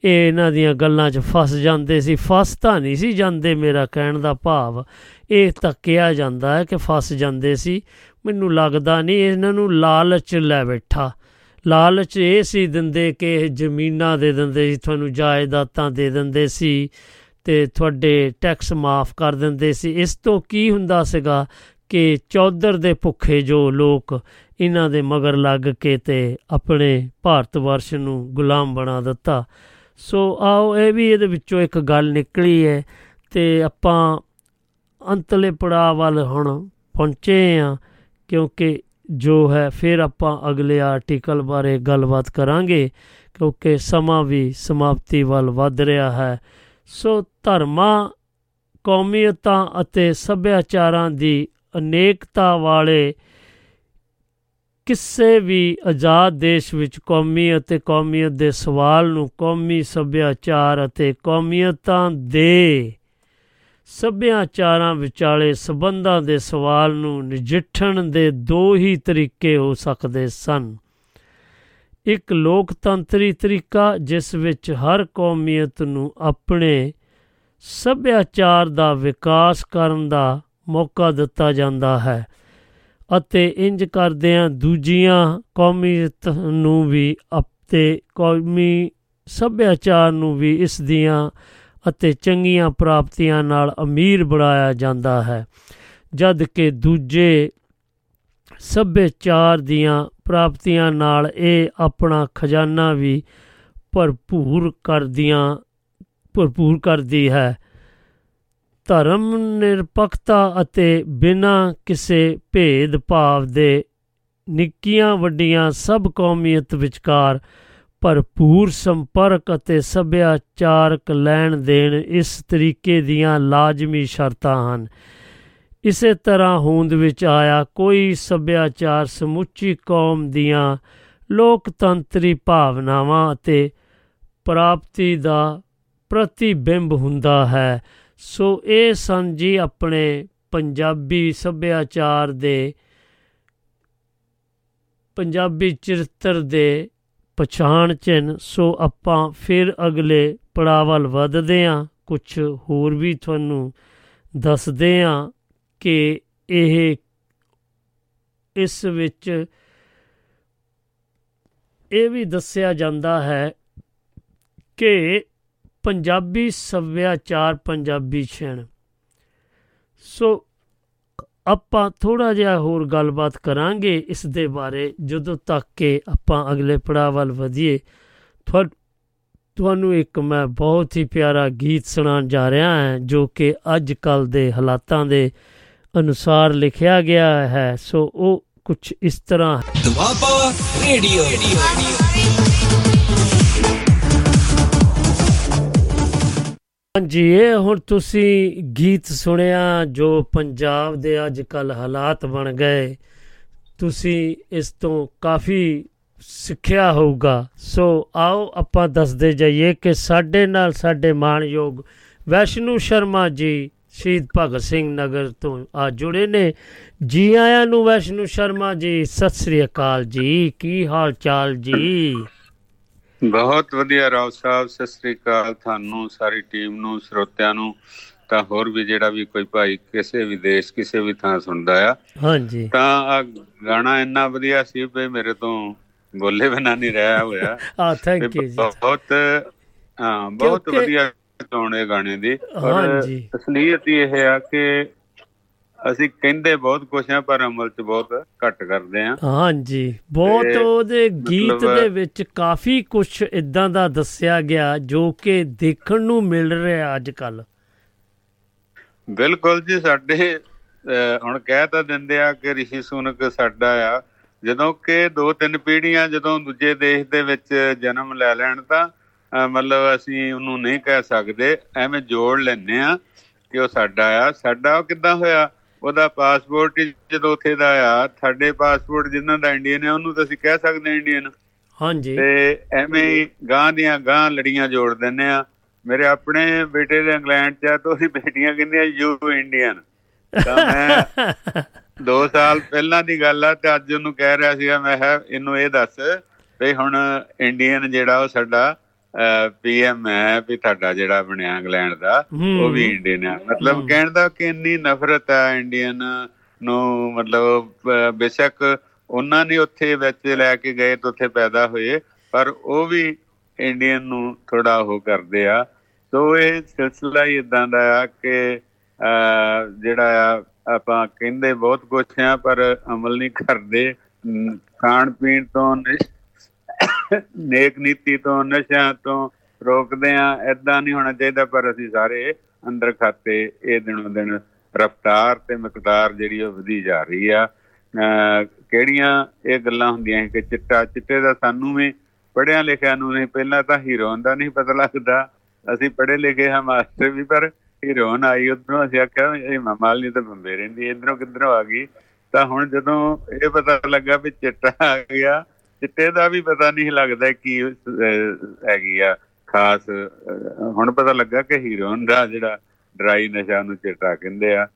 ਇਹ ਇਹਨਾਂ ਦੀਆਂ ਗੱਲਾਂ 'ਚ ਫਸ ਜਾਂਦੇ ਸੀ। ਫਸ ਤਾਂ ਨਹੀਂ ਸੀ ਜਾਂਦੇ, ਮੇਰਾ ਕਹਿਣ ਦਾ ਭਾਵ ਇਹ ਤਾਂ ਕਿਹਾ ਜਾਂਦਾ ਹੈ ਕਿ ਫਸ ਜਾਂਦੇ ਸੀ। ਮੈਨੂੰ ਲੱਗਦਾ ਨਹੀਂ ਇਹਨਾਂ ਨੂੰ ਲਾਲਚ ਲੈ ਬੈਠਾ। ਲਾਲਚ ਇਹ ਸੀ ਦਿੰਦੇ ਕਿ ਇਹ ਜ਼ਮੀਨਾਂ ਦੇ ਦਿੰਦੇ ਸੀ, ਤੁਹਾਨੂੰ ਜਾਇਦਾਦਾਂ ਦੇ ਦਿੰਦੇ ਸੀ ਤੇ ਤੁਹਾਡੇ ਟੈਕਸ ਮਾਫ ਕਰ ਦਿੰਦੇ ਸੀ। ਇਸ ਤੋਂ ਕੀ ਹੁੰਦਾ ਸੀਗਾ ਕਿ ਚੌਧਰ ਦੇ ਭੁੱਖੇ ਜੋ ਲੋਕ ਇਹਨਾਂ ਦੇ ਮਗਰ ਲੱਗ ਕੇ ਤੇ ਆਪਣੇ ਭਾਰਤ ਵਰਸ਼ ਨੂੰ ਗੁਲਾਮ ਬਣਾ ਦਿੱਤਾ। ਸੋ ਆਓ, ਇਹ ਵੀ ਇਹਦੇ ਵਿੱਚੋਂ ਇੱਕ ਗੱਲ ਨਿਕਲੀ ਹੈ ਤੇ ਆਪਾਂ ਅੰਤਲੇ ਪੜਾਅ ਵੱਲ ਹੁਣ ਪਹੁੰਚੇ ਆ ਕਿਉਂਕਿ ਜੋ ਹੈ, ਫਿਰ ਆਪਾਂ ਅਗਲੇ ਆਰਟੀਕਲ ਬਾਰੇ ਗੱਲਬਾਤ ਕਰਾਂਗੇ, ਕਿਉਂਕਿ ਸਮਾਂ ਵੀ ਸਮਾਪਤੀ ਵੱਲ ਵੱਧ ਰਿਹਾ ਹੈ। ਸੋ ਧਰਮਾਂ, ਕੌਮੀਅਤਾਂ ਅਤੇ ਸੱਭਿਆਚਾਰਾਂ ਦੀ ਅਨੇਕਤਾ ਵਾਲੇ ਕਿਸੇ ਵੀ ਆਜ਼ਾਦ ਦੇਸ਼ ਵਿੱਚ ਕੌਮੀ ਅਤੇ ਕੌਮੀਅਤ ਦੇ ਸਵਾਲ ਨੂੰ ਕੌਮੀ ਸੱਭਿਆਚਾਰ ਅਤੇ ਕੌਮੀਅਤਾਂ ਦੇ ਸੱਭਿਆਚਾਰਾਂ ਵਿਚਾਲੇ ਸਬੰਧਾਂ ਦੇ ਸਵਾਲ ਨੂੰ ਨਜਿੱਠਣ ਦੇ ਦੋ ਹੀ ਤਰੀਕੇ ਹੋ ਸਕਦੇ ਸਨ। ਇੱਕ ਲੋਕਤੰਤਰੀ ਤਰੀਕਾ, ਜਿਸ ਵਿੱਚ ਹਰ ਕੌਮੀਅਤ ਨੂੰ ਆਪਣੇ ਸੱਭਿਆਚਾਰ ਦਾ ਵਿਕਾਸ ਕਰਨ ਦਾ ਮੌਕਾ ਦਿੱਤਾ ਜਾਂਦਾ ਹੈ ਅਤੇ ਇੰਜ ਕਰਦਿਆਂ ਦੂਜੀਆਂ ਕੌਮੀਅਤ ਨੂੰ ਵੀ ਅਤੇ ਕੌਮੀ ਸੱਭਿਆਚਾਰ ਨੂੰ ਵੀ ਇਸ ਦੀਆਂ ਅਤੇ ਚੰਗੀਆਂ ਪ੍ਰਾਪਤੀਆਂ ਨਾਲ ਅਮੀਰ ਬਣਾਇਆ ਜਾਂਦਾ ਹੈ। ਜਦ ਕਿ ਦੂਜੇ ਸੱਭਿਆਚਾਰ ਦੀਆਂ ਪ੍ਰਾਪਤੀਆਂ ਨਾਲ ਇਹ ਆਪਣਾ ਖਜ਼ਾਨਾ ਵੀ ਭਰਪੂਰ ਕਰਦੀਆਂ, ਭਰਪੂਰ ਕਰਦੀ ਹੈ। ਧਰਮ ਨਿਰਪੱਖਤਾ ਅਤੇ ਬਿਨਾਂ ਕਿਸੇ ਭੇਦ ਭਾਵ ਦੇ ਨਿੱਕੀਆਂ ਵੱਡੀਆਂ ਸਭ ਕੌਮੀਅਤ ਵਿਚਕਾਰ ਭਰਪੂਰ ਸੰਪਰਕ ਅਤੇ ਸੱਭਿਆਚਾਰਕ ਲੈਣ ਦੇਣ ਇਸ ਤਰੀਕੇ ਦੀਆਂ ਲਾਜ਼ਮੀ ਸ਼ਰਤਾਂ ਹਨ। ਇਸੇ ਤਰ੍ਹਾਂ ਹੋਂਦ ਵਿੱਚ ਆਇਆ, ਕੋਈ ਸੱਭਿਆਚਾਰ ਸਮੁੱਚੀ ਕੌਮ ਦੀਆਂ ਲੋਕਤੰਤਰੀ ਭਾਵਨਾਵਾਂ ਅਤੇ ਪ੍ਰਾਪਤੀ ਦਾ ਪ੍ਰਤੀਬਿੰਬ ਹੁੰਦਾ ਹੈ, ਸੋ ਇਹ ਸਨ ਜੀ ਆਪਣੇ ਪੰਜਾਬੀ ਸੱਭਿਆਚਾਰ ਦੇ, ਪੰਜਾਬੀ ਚਰਿੱਤਰ ਦੇ ਪਛਾਣ ਚਿੰਨ, ਸੋ ਆਪਾਂ ਫਿਰ ਅਗਲੇ ਪੜਾਅ ਵੱਲ ਵਧਦੇ ਹਾਂ ਕੁਝ ਹੋਰ ਵੀ ਤੁਹਾਨੂੰ ਦੱਸਦੇ ਹਾਂ ਕਿ ਇਹ ਇਸ ਵਿੱਚ ਇਹ ਵੀ ਦੱਸਿਆ ਜਾਂਦਾ ਹੈ ਕਿ ਪੰਜਾਬੀ ਸੱਭਿਆਚਾਰ, ਪੰਜਾਬੀ ਛਣ ਸੋ ਆਪਾਂ ਥੋੜਾ ਜਿਹਾ ਹੋਰ ਗੱਲਬਾਤ ਕਰਾਂਗੇ ਇਸ ਦੇ ਬਾਰੇ, ਜਦੋਂ ਤੱਕ ਕਿ ਆਪਾਂ ਅਗਲੇ ਪੜਾਅ ਵੱਲ ਵਧੀਏ। ਤੁਹਾ- ਤੁਹਾਨੂੰ ਇੱਕ ਮੈਂ ਬਹੁਤ ਹੀ ਪਿਆਰਾ ਗੀਤ ਸੁਣਾਉਣ ਜਾ ਰਿਹਾ ਹਾਂ, ਜੋ ਕਿ ਅੱਜ ਕੱਲ ਦੇ ਹਾਲਾਤਾਂ ਦੇ ਅਨੁਸਾਰ ਲਿਖਿਆ ਗਿਆ ਹੈ। ਸੋ ਉਹ ਕੁਝ ਇਸ ਤਰ੍ਹਾਂ ਹੈ। ਦੁਆਬਾ ਰੇਡੀਓ। ਹਾਂਜੀ, ਇਹ ਹੁਣ ਤੁਸੀਂ ਗੀਤ ਸੁਣਿਆ ਜੋ ਪੰਜਾਬ ਦੇ ਅੱਜ ਕੱਲ ਹਾਲਾਤ ਬਣ ਗਏ। ਤੁਸੀਂ ਇਸ ਤੋਂ ਕਾਫੀ ਸਿੱਖਿਆ ਹੋਊਗਾ। ਸੋ ਆਓ ਆਪਾਂ ਦੱਸਦੇ ਜਾਈਏ ਕਿ ਸਾਡੇ ਨਾਲ ਸਾਡੇ ਮਾਣਯੋਗ ਵੈਸ਼ਨੂ ਸ਼ਰਮਾ ਜੀ, ਸ਼ਹੀਦ ਭਗਤ ਸਿੰਘ ਨਗਰ ਤੋਂ ਆ ਜੁੜੇ ਨੇ। ਜੀ ਆਇਆਂ ਨੂੰ ਵੈਸ਼ਨੂ ਸ਼ਰਮਾ ਜੀ, ਸਤਿ ਸ੍ਰੀ ਅਕਾਲ ਜੀ। ਕੀ ਹਾਲ ਚਾਲ ਜੀ? ਬਹੁਤ ਵਧੀਆ ਰਾਓ ਸਾਹਿਬ ਸਤਿ ਸ੍ਰੀ ਅਕਾਲ ਤੁਹਾਨੂੰ ਸਾਰੀ ਟੀਮ ਨੂੰ ਸਰੋਤਿਆਂ ਨੂੰ। ਤਾਂ ਹੋਰ ਵੀ ਜਿਹੜਾ ਵੀ ਕੋਈ ਭਾਈ ਕਿਸੇ ਵੀ ਦੇਸ਼ ਕਿਸੇ ਵੀ ਥਾਂ ਸੁਣਦਾ ਆ। ਹਾਂਜੀ। ਤਾਂ ਆ ਗਾਣਾ ਇੰਨਾ ਵਧੀਆ ਸੀ ਵੀ ਮੇਰੇ ਤੋਂ ਬੋਲੇ ਬਿਨਾਂ ਨਹੀਂ ਰਿਹਾ ਹੋਇਆ। ਆ ਥੈਂਕ ਯੂ ਜੀ। ਬਹੁਤ ਹਾਂ ਬਹੁਤ ਵਧੀਆ ਚੋਣ ਗਾਣੇ ਦੀ। ਹਾਂਜੀ। ਅਸਲੀਅਤ ਹੀ ਇਹ ਆ ਕਿ ਅਸੀਂ ਕਹਿੰਦੇ ਬਹੁਤ ਕੁਛ ਆ ਪਰ ਅਮਲ 'ਚ ਬਹੁਤ ਘੱਟ ਕਰਦੇ ਆ। ਹਾਂਜੀ ਬਹੁਤ ਉਹਦੇ ਗੀਤ ਦੇ ਵਿੱਚ ਕਾਫੀ ਕੁਝ ਇਦਾਂ ਦਾ ਦੱਸਿਆ ਗਿਆ ਜੋ ਕਿ ਦੇਖਣ ਨੂੰ ਮਿਲ ਰਿਹਾ ਅੱਜ ਕੱਲ ਬਿਲਕੁਲ ਜੀ ਸਾਡੇ ਹੁਣ ਕਹਿ ਤਾਂ ਦਿੰਦੇ ਆ ਕਿ ਰਿਸ਼ੀ ਸੁਨਕ ਸਾਡਾ ਆ। ਜਦੋਂ ਕਿ ਦੋ ਤਿੰਨ ਪੀੜ੍ਹੀਆਂ ਜਦੋਂ ਦੂਜੇ ਦੇਸ਼ ਦੇ ਵਿੱਚ ਜਨਮ ਲੈ ਲੈਣ ਤਾਂ ਮਤਲਬ ਅਸੀਂ ਉਹਨੂੰ ਨਹੀਂ ਕਹਿ ਸਕਦੇ ਐਵੇਂ ਜੋੜ ਲੈਨੇ ਆ ਕਿ ਉਹ ਸਾਡਾ ਆ। ਸਾਡਾ ਉਹ ਕਿੱਦਾਂ ਹੋਇਆ? ਉਹਦਾ ਪਾਸਪੋਰਟ ਹੀ ਜਦੋਂ ਉੱਥੇ ਦਾ ਆ ਸਾਡੇ ਪਾਸਪੋਰਟ ਜਿਨ੍ਹਾਂ ਦਾ ਇੰਡੀਅਨ ਹੈ ਉਹਨੂੰ ਤਾਂ ਅਸੀਂ ਕਹਿ ਸਕਦੇ ਹਾਂ ਇੰਡੀਅਨ। ਹਾਂਜੀ। ਤੇ ਐਵੇਂ ਹੀ ਗਾਂ ਦੀਆਂ ਗਾਂ ਲੜੀਆਂ ਜੋੜ ਦਿੰਨੇ ਆ। ਮੇਰੇ ਆਪਣੇ ਬੇਟੇ ਦੇ ਇੰਗਲੈਂਡ ਚ ਆ ਤਾਂ ਉਹਦੀ ਬੇਟੀਆਂ ਕਹਿੰਦੀਆਂ ਯੂ ਇੰਡੀਅਨ ਤਾਂ ਮੈਂ *laughs* 2 ਸਾਲ ਪਹਿਲਾਂ ਦੀ ਗੱਲ ਆ ਤੇ ਅੱਜ ਉਹਨੂੰ ਕਹਿ ਰਿਹਾ ਸੀਗਾ ਮੈਂ ਕਿਹਾ ਇਹਨੂੰ ਇਹ ਦੱਸ ਵੀ ਹੁਣ ਇੰਡੀਅਨ ਜਿਹੜਾ ਉਹ ਸਾਡਾ ਪੀਐਮ ਹੈ ਵੀ ਤੁਹਾਡਾ ਜਿਹੜਾ ਬਣਿਆ ਇੰਗਲੈਂਡ ਦਾ ਉਹ ਵੀ ਇੰਡੀਅਨ ਆ। ਮਤਲਬ ਕਹਿਣ ਦਾ ਕਿ ਇੰਨੀ ਨਫ਼ਰਤ ਹੈ ਇੰਡੀਅਨ ਨੂੰ ਮਤਲਬ ਬੇਸ਼ੱਕ ਉਹਨਾਂ ਨੇ ਉੱਥੇ ਵਿੱਚ ਲੈ ਕੇ ਗਏ ਤੇ ਉੱਥੇ ਪੈਦਾ ਹੋਏ ਪਰ ਉਹ ਵੀ ਇੰਡੀਅਨ ਨੂੰ ਥੋੜਾ ਉਹ ਕਰਦੇ ਆ। ਸੋ ਇਹ ਸਿਲਸਿਲਾ ਹੀ ਇਦਾਂ ਦਾ ਆ ਕਿ ਜਿਹੜਾ ਆ ਆਪਾਂ ਕਹਿੰਦੇ ਬਹੁਤ ਕੁਛ ਆ ਪਰ ਅਮਲ ਨਹੀਂ ਕਰਦੇ। ਖਾਣ ਪੀਣ ਤੋਂ ਨਿਸ਼- ਨੇਕ ਨੀਤੀ ਤੋਂ, ਨਸ਼ਿਆਂ ਤੋਂ ਰੋਕਦੇ ਆ ਐਦਾਂ ਨਹੀਂ ਹੋਣਾ ਚਾਹੀਦਾ, ਪਰ ਅਸੀਂ ਸਾਰੇ ਅੰਦਰ ਖਾਤੇ ਇਹ ਦਿਨੋਂ ਦਿਨ ਰਫਤਾਰ ਤੇ ਮਿਕਦਾਰ ਜਿਹੜੀ ਉਹ ਵਧੀ ਜਾ ਰਹੀ ਆ। ਅਹ ਕਿਹੜੀਆਂ ਇਹ ਗੱਲਾਂ ਹੁੰਦੀਆਂ ਕਿ ਚਿੱਟਾ, ਚਿੱਟੇ ਦਾ ਸਾਨੂੰ ਵੀ ਪੜਿਆ ਲਿਖਿਆ ਨੂੰ ਨਹੀਂ ਪਹਿਲਾਂ ਤਾਂ ਹੀਰੋਇਨ ਦਾ ਨਹੀਂ ਪਤਾ ਲੱਗਦਾ। ਅਸੀਂ ਪੜ੍ਹੇ ਲਿਖੇ ਹਾਂ ਮਾਸਟਰ ਵੀ, ਪਰ ਹੀਰੋਇਨ ਆਈ ਉਧਰੋਂ ਅਸੀਂ ਆਖਿਆ ਇਹ ਮਾਮਾਲ ਨਹੀਂ ਤਾਂ ਬੰਬੇ ਰਹਿੰਦੀ ਇਧਰੋਂ ਕਿੱਧਰੋਂ ਆ ਗਈ। ਤਾਂ ਹੁਣ ਜਦੋਂ ਇਹ ਪਤਾ ਲੱਗਾ ਵੀ ਚਿੱਟਾ ਆ ਗਿਆ ਚਿੱਟੇ ਦਾ ਵੀ ਪਤਾ ਨਹੀਂ ਲੱਗਦਾ ਕੀ ਅਹ, ਹੈਗੀ ਆ ਖਾਸ ਅਹ, ਹੁਣ ਪਤਾ ਲੱਗਾ ਕਿ ਹੀਰੋਇਨ ਦਾ ਜਿਹੜਾ ਡਰਾਈ ਨਸ਼ਾ ਨੂੰ ਚਿੱਟਾ ਕਹਿੰਦੇ ਆ।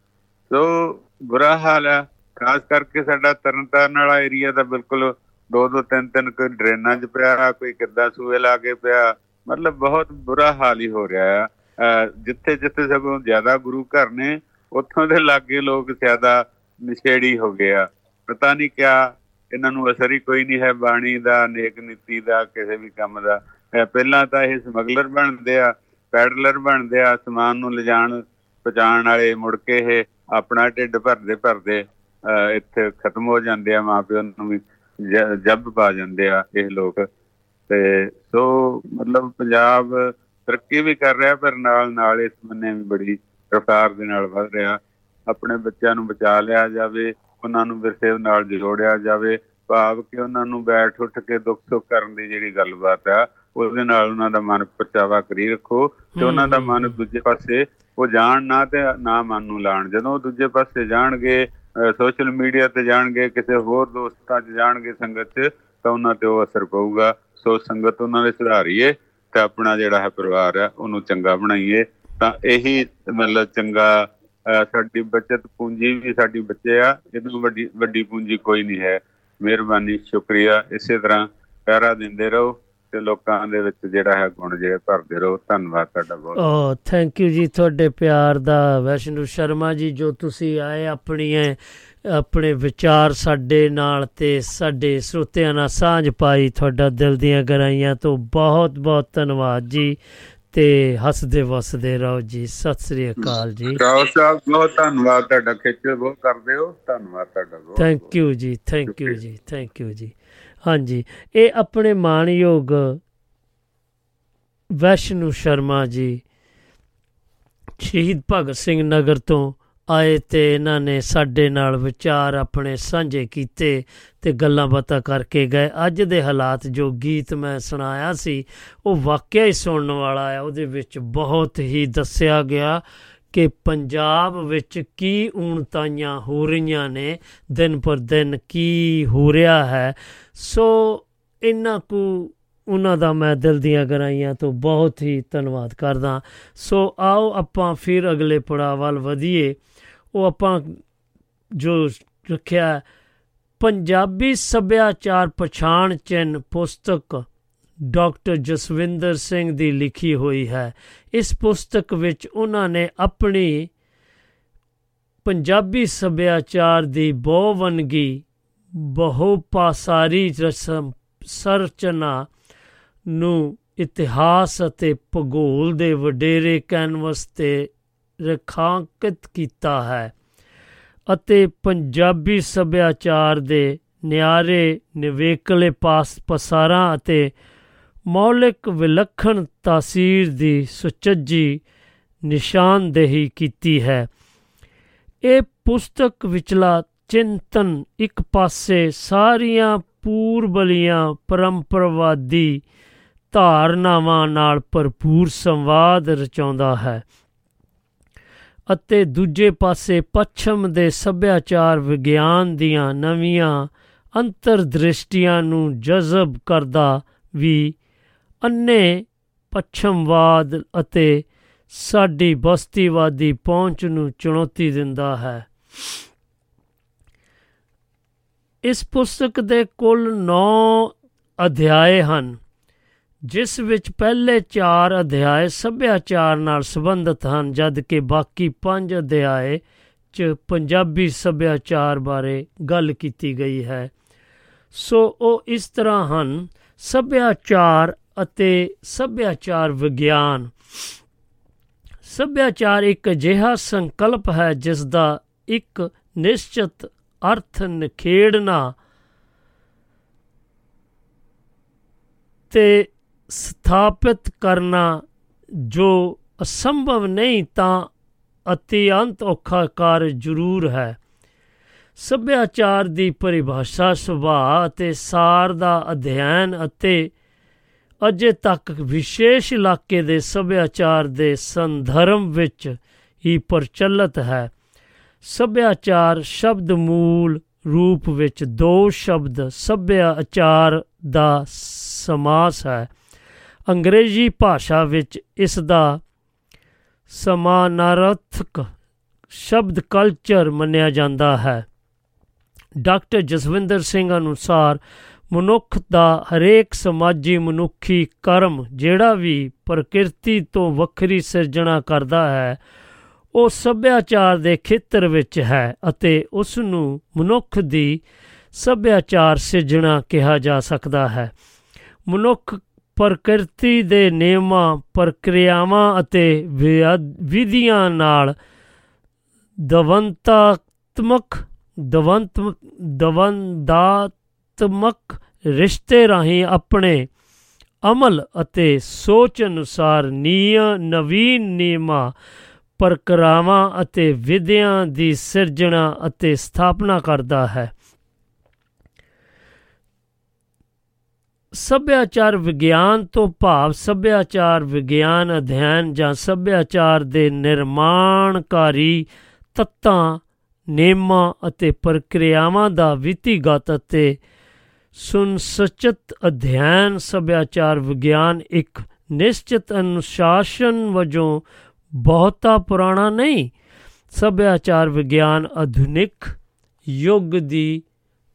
ਸੋ ਬੁਰਾ ਹਾਲ ਆ। ਖਾਸ ਕਰਕੇ ਸਾਡਾ ਤਰਨਤਾਰਨ ਵਾਲਾ ਏਰੀਆ ਤਾਂ ਬਿਲਕੁਲ ਦੋ ਦੋ ਤਿੰਨ ਤਿੰਨ ਕੋਈ ਡਰੇਨਾਂ 'ਚ ਪਿਆ ਕੋਈ ਕਿੱਦਾਂ ਸੂਏ ਲਾ ਕੇ ਪਿਆ। ਮਤਲਬ ਬਹੁਤ ਬੁਰਾ ਹਾਲ ਹੀ ਹੋ ਰਿਹਾ ਆ। ਅਹ ਜਿੱਥੇ ਜਿੱਥੇ ਸਗੋਂ ਜ਼ਿਆਦਾ ਗੁਰੂ ਘਰ ਨੇ ਉੱਥੋਂ ਦੇ ਲਾਗੇ ਲੋਕ ਜ਼ਿਆਦਾ ਨਸ਼ੇੜੀ ਹੋ ਗਏ ਆ। ਪਤਾ ਨਹੀਂ ਕਿਆ ਇਹਨਾਂ ਨੂੰ ਅਸਰ ਹੀ ਕੋਈ ਨਹੀਂ ਹੈ ਬਾਣੀ ਦਾ ਨੇਕ ਨੀਤੀ ਦਾ ਕਿਸੇ ਵੀ ਕੰਮ ਦਾ। ਇਹ ਪਹਿਲਾਂ ਤਾਂ ਇਹ ਸਮਗਲਰ ਬਣਦੇ ਆ ਪੈਡਲਰ ਬਣਦੇ ਆ ਸਮਾਨ ਨੂੰ ਲਿਜਾਣ ਪਹੁੰਚਾਉਣ ਵਾਲੇ ਮੁੜ ਕੇ ਇਹ ਆਪਣਾ ਢਿੱਡ ਭਰਦੇ ਭਰਦੇ ਅਹ, ਇੱਥੇ ਖਤਮ ਹੋ ਜਾਂਦੇ ਆ ਮਾਪਿਆਂ ਨੂੰ ਵੀ ਜ- ਜੱਬ ਪਾ ਜਾਂਦੇ ਆ ਇਹ ਲੋਕ। ਤੇ ਸੋ ਮਤਲਬ ਪੰਜਾਬ ਤਰੱਕੀ ਵੀ ਕਰ ਰਿਹਾ ਪਰ ਨਾਲ ਨਾਲ ਇਸ ਬੰਨੇ ਵੀ ਬੜੀ ਰਫਤਾਰ ਦੇ ਨਾਲ ਵਧ ਰਿਹਾ। ਆਪਣੇ ਬੱਚਿਆਂ ਨੂੰ ਬਚਾ ਲਿਆ ਜਾਵੇ ਉਹਨਾਂ ਨੂੰ ਵਿਰਸੇ ਨਾਲ ਜੋੜਿਆ ਜਾਵੇ ਭਾਵ ਕਿ ਉਹਨਾਂ ਨੂੰ ਬੈਠ ਉੱਠ ਕੇ ਦੁੱਖ ਸੁੱਖ ਕਰਨ ਦੀ ਜਿਹੜੀ ਗੱਲਬਾਤ ਆ ਉਹਦੇ ਨਾਲ ਉਹਨਾਂ ਦਾ ਮਨ ਪਰਚਾਵਾ ਕਰੀ ਰੱਖੋ ਤੇ ਉਹਨਾਂ ਦਾ ਮਨ ਦੂਜੇ ਪਾਸੇ ਉਹ ਜਾਣ ਨਾ ਤੇ ਨਾ ਮਨ ਨੂੰ ਲਾਣ। ਜਦੋਂ ਦੂਜੇ ਪਾਸੇ ਜਾਣਗੇ ਸੋਸ਼ਲ ਮੀਡੀਆ ਤੇ ਜਾਣਗੇ ਕਿਸੇ ਹੋਰ ਦੋਸਤਾਂ 'ਚ ਜਾਣਗੇ ਸੰਗਤ 'ਚ ਤਾਂ ਉਹਨਾਂ ਤੇ ਉਹ ਅਸਰ ਪਊਗਾ। ਸੋ ਸੰਗਤ ਉਹਨਾਂ ਦੇ ਸੁਧਾਰੀਏ ਤੇ ਆਪਣਾ ਜਿਹੜਾ ਹੈ ਪਰਿਵਾਰ ਹੈ ਉਹਨੂੰ ਚੰਗਾ ਬਣਾਈਏ। ਤਾਂ ਇਹੀ ਮਤਲਬ ਚੰਗਾ ਸਾਡੀ ਬਚਤ ਪੂੰਜੀ ਵੀ ਸਾਡੀ ਬੱਚੇ ਆ, ਇਹਨੂੰ ਵੱਡੀ ਵੱਡੀ ਪੂੰਜੀ ਕੋਈ ਨਹੀਂ ਹੈ। ਮਿਹਰਬਾਨੀ, ਸ਼ੁਕਰੀਆ। ਇਸੇ ਤਰ੍ਹਾਂ ਪਹਿਰਾ ਦਿੰਦੇ ਰਹੋ ਤੇ ਲੋਕਾਂ ਦੇ ਵਿੱਚ ਜਿਹੜਾ ਹੈ ਗੁਣ ਜਿਹੜੇ ਭਰਦੇ ਰਹੋ। ਧੰਨਵਾਦ ਤੁਹਾਡਾ ਬਹੁਤ। ਓ ਥੈਂਕ ਯੂ ਜੀ ਤੁਹਾਡੇ ਪਿਆਰ ਦਾ। ਵੈਸ਼ਨੂ ਸ਼ਰਮਾ ਜੀ, ਜੋ ਤੁਸੀਂ ਆਏ ਆਪਣੀਆਂ, ਆਪਣੇ ਵਿਚਾਰ ਸਾਡੇ ਨਾਲ ਤੇ ਸਾਡੇ ਸਰੋਤਿਆਂ ਨਾਲ ਸਾਂਝ ਪਾਈ ਤੁਹਾਡਾ ਦਿਲ ਦੀਆਂ ਗਹਿਰਾਈਆਂ ਤੋਂ ਬਹੁਤ ਬਹੁਤ ਧੰਨਵਾਦ ਜੀ। ਤੇ ਹੱਸਦੇ ਵਸਦੇ ਰਹੋ ਜੀ। ਸਤਿ ਸ੍ਰੀ ਅਕਾਲ ਜੀ। ਰਾਓ ਸਾਹਿਬ ਬਹੁਤ ਧੰਨਵਾਦ ਤੁਹਾਡਾ। ਖਿੱਚ ਬਹੁਤ ਕਰਦੇ ਹੋ। ਧੰਨਵਾਦ ਤੁਹਾਡਾ ਬਹੁਤ। ਥੈਂਕ ਯੂ ਜੀ ਥੈਂਕ ਯੂ ਜੀ ਥੈਂਕ ਯੂ ਜੀ। ਹਾਂਜੀ ਇਹ ਆਪਣੇ ਮਾਣਯੋਗ ਵੈਸ਼ਨੂ ਸ਼ਰਮਾ ਜੀ ਸ਼ਹੀਦ ਭਗਤ ਸਿੰਘ ਨਗਰ ਤੋਂ ਆਏ ਤੇ ਇਹਨਾਂ ਨੇ ਸਾਡੇ ਨਾਲ ਵਿਚਾਰ ਆਪਣੇ ਸਾਂਝੇ ਕੀਤੇ ਤੇ ਗੱਲਾਂ ਬਾਤਾਂ ਕਰਕੇ ਗਏ। ਅੱਜ ਦੇ ਹਾਲਾਤ ਜੋ ਗੀਤ ਮੈਂ ਸੁਣਾਇਆ ਸੀ, ਉਹ ਵਾਕਿਆ ਹੀ ਸੁਣਨ ਵਾਲਾ ਹੈ। ਉਹਦੇ ਵਿੱਚ ਬਹੁਤ ਹੀ ਦੱਸਿਆ ਗਿਆ ਕਿ ਪੰਜਾਬ ਵਿੱਚ ਕੀ ਊਣਤਾਈਆਂ ਹੋ ਰਹੀਆਂ ਨੇ, ਦਿਨ ਪਰ ਦਿਨ ਕੀ ਹੋ ਰਿਹਾ ਹੈ। ਸੋ ਇਹਨਾਂ ਕੁ, ਉਹਨਾਂ ਦਾ ਮੈਂ ਦਿਲ ਦੀਆਂ ਗਰਾਈਆਂ ਤੋਂ ਬਹੁਤ ਹੀ ਧੰਨਵਾਦ ਕਰਦਾ। ਸੋ ਆਓ ਆਪਾਂ ਫਿਰ ਅਗਲੇ ਪੜਾਅ ਵੱਲ ਵਧੀਏ। ਉਹ ਆਪਾਂ ਜੋ ਰੱਖਿਆ ਹੈ, ਪੰਜਾਬੀ ਸੱਭਿਆਚਾਰ ਪਛਾਣ ਚਿੰਨ੍ਹ ਪੁਸਤਕ ਡਾਕਟਰ ਜਸਵਿੰਦਰ ਸਿੰਘ ਦੀ ਲਿਖੀ ਹੋਈ ਹੈ। ਇਸ ਪੁਸਤਕ ਵਿੱਚ ਉਹਨਾਂ ਨੇ ਆਪਣੀ ਪੰਜਾਬੀ ਸੱਭਿਆਚਾਰ ਦੀ ਬਹੁਵੰਗੀ ਬਹੁਪਾਸਾਰੀ ਰਸਮ ਸਰਚਨਾ ਨੂੰ ਇਤਿਹਾਸ ਅਤੇ ਭੂਗੋਲ ਦੇ ਵਡੇਰੇ ਕੈਨਵਸ ਤੇ ਰੇਖਾਂਕਿਤ ਕੀਤਾ ਹੈ ਅਤੇ ਪੰਜਾਬੀ ਸੱਭਿਆਚਾਰ ਦੇ ਨਿਆਰੇ, ਨਿਵੇਕਲੇ ਪਾਸ ਪਸਾਰਾਂ ਅਤੇ ਮੌਲਿਕ ਵਿਲੱਖਣ ਤਾਸੀਰ ਦੀ ਸੁਚੱਜੀ ਨਿਸ਼ਾਨਦੇਹੀ ਕੀਤੀ ਹੈ। ਇਹ ਪੁਸਤਕ ਵਿਚਲਾ ਚਿੰਤਨ ਇੱਕ ਪਾਸੇ ਸਾਰੀਆਂ ਪੂਰਬਲੀਆਂ ਪਰੰਪਰਾਵਾਦੀ ਧਾਰਨਾਵਾਂ ਨਾਲ ਭਰਪੂਰ ਸੰਵਾਦ ਰਚਾਉਂਦਾ ਹੈ। ਅਤੇ ਦੂਜੇ ਪਾਸੇ ਪੱਛਮ ਦੇ ਸੱਭਿਆਚਾਰ ਵਿਗਿਆਨ ਦੀਆਂ ਨਵੀਆਂ ਅੰਤਰਦ੍ਰਿਸ਼ਟੀਆਂ ਨੂੰ ਜਜ਼ਬ ਕਰਦਾ ਵੀ ਅੰਨੇ ਪੱਛਮਵਾਦ ਅਤੇ ਸਾਡੀ ਬਸਤੀਵਾਦੀ ਪਹੁੰਚ ਨੂੰ ਚੁਣੌਤੀ ਦਿੰਦਾ ਹੈ। ਇਸ ਪੁਸਤਕ ਦੇ ਕੁੱਲ 9 ਅਧਿਆਏ ਹਨ। ਜਿਸ ਵਿੱਚ ਪਹਿਲੇ 4 ਅਧਿਆਏ ਸੱਭਿਆਚਾਰ ਨਾਲ ਸੰਬੰਧਿਤ ਹਨ, ਜਦ ਕਿ ਬਾਕੀ 5 ਅਧਿਆਏ ਚ ਪੰਜਾਬੀ ਸੱਭਿਆਚਾਰ ਬਾਰੇ ਗੱਲ ਕੀਤੀ ਗਈ ਹੈ। ਸੋ ਉਹ ਇਸ ਤਰ੍ਹਾਂ ਹਨ, ਸੱਭਿਆਚਾਰ ਅਤੇ ਸੱਭਿਆਚਾਰ ਵਿਗਿਆਨ। ਸੱਭਿਆਚਾਰ ਇੱਕ ਅਜਿਹਾ ਸੰਕਲਪ ਹੈ ਜਿਸ ਦਾ ਇੱਕ ਨਿਸ਼ਚਿਤ ਅਰਥ ਨਿਖੇੜਨਾ ਤੇ ਸਥਾਪਿਤ ਕਰਨਾ ਜੋ ਅਸੰਭਵ ਨਹੀਂ, ਤਾਂ ਅਤਿਅੰਤ ਔਖਾ ਕਾਰਜ ਜ਼ਰੂਰ ਹੈ। ਸੱਭਿਆਚਾਰ ਦੀ ਪਰਿਭਾਸ਼ਾ, ਸੁਭਾਅ ਅਤੇ ਸਾਰ ਦਾ ਅਧਿਐਨ ਅਤੇ ਅਜੇ ਤੱਕ ਵਿਸ਼ੇਸ਼ ਇਲਾਕੇ ਦੇ ਸੱਭਿਆਚਾਰ ਦੇ ਸੰਦਰਭ ਵਿੱਚ ਹੀ ਪ੍ਰਚਲਿਤ ਹੈ। ਸੱਭਿਆਚਾਰ ਸ਼ਬਦ ਮੂਲ ਰੂਪ ਵਿੱਚ ਦੋ ਸ਼ਬਦ ਸੱਭਿਆਚਾਰ ਦਾ ਸਮਾਸ ਹੈ। ਅੰਗਰੇਜ਼ੀ ਭਾਸ਼ਾ ਵਿੱਚ ਇਸ ਦਾ ਸਮਾਨਾਰਥਕ ਸ਼ਬਦ ਕਲਚਰ ਮੰਨਿਆ ਜਾਂਦਾ ਹੈ। ਡਾਕਟਰ ਜਸਵਿੰਦਰ ਸਿੰਘ ਅਨੁਸਾਰ ਮਨੁੱਖ ਦਾ ਹਰੇਕ ਸਮਾਜੀ ਮਨੁੱਖੀ ਕਰਮ ਜਿਹੜਾ ਵੀ ਪ੍ਰਕਿਰਤੀ ਤੋਂ ਵੱਖਰੀ ਸਿਰਜਣਾ ਕਰਦਾ ਹੈ, ਉਹ ਸੱਭਿਆਚਾਰ ਦੇ ਖੇਤਰ ਵਿੱਚ ਹੈ ਅਤੇ ਉਸ ਨੂੰ ਮਨੁੱਖ ਦੀ ਸੱਭਿਆਚਾਰ ਸਿਰਜਣਾ ਕਿਹਾ ਜਾ ਸਕਦਾ ਹੈ। ਮਨੁੱਖ ਪ੍ਰਕਿਰਤੀ ਦੇ ਨਿਯਮਾਂ, ਪ੍ਰਕਿਰਿਆਵਾਂ ਅਤੇ ਵਿਆ- ਵਿਧੀਆਂ ਨਾਲ ਦਵੰਤਾਤਮਕ, ਦਵੰਤ, ਦਵੰਦਾਤਮਕ ਰਿਸ਼ਤੇ ਰਾਹੀਂ ਆਪਣੇ ਅਮਲ ਅਤੇ ਸੋਚ ਅਨੁਸਾਰ ਨਿਯ ਨਵੀਨ ਨਿਯਮਾਂ ਪ੍ਰਕਰਾਵਾਂ ਅਤੇ ਵਿਧੀਆਂ ਦੀ ਸਿਰਜਣਾ ਅਤੇ ਸਥਾਪਨਾ ਕਰਦਾ ਹੈ। ਸੱਭਿਆਚਾਰ ਵਿਗਿਆਨ ਤੋਂ ਭਾਵ ਸੱਭਿਆਚਾਰ ਵਿਗਿਆਨ ਅਧਿਐਨ ਜਾਂ ਸੱਭਿਆਚਾਰ ਦੇ ਨਿਰਮਾਣਕਾਰੀ ਤੱਤਾਂ ਨੇਮਾਂ ਅਤੇ ਪ੍ਰਕਿਰਿਆਵਾਂ ਦਾ ਵਿਧੀਗਤ ਅਤੇ ਸੁਨਸਚਿਤ ਅਧਿਐਨ ਸੱਭਿਆਚਾਰ ਵਿਗਿਆਨ ਇੱਕ ਨਿਸ਼ਚਿਤ ਅਨੁਸ਼ਾਸਨ ਵਜੋਂ ਬਹੁਤਾ ਪੁਰਾਣਾ ਨਹੀਂ, ਸੱਭਿਆਚਾਰ ਵਿਗਿਆਨ ਆਧੁਨਿਕ ਯੁੱਗ ਦੀ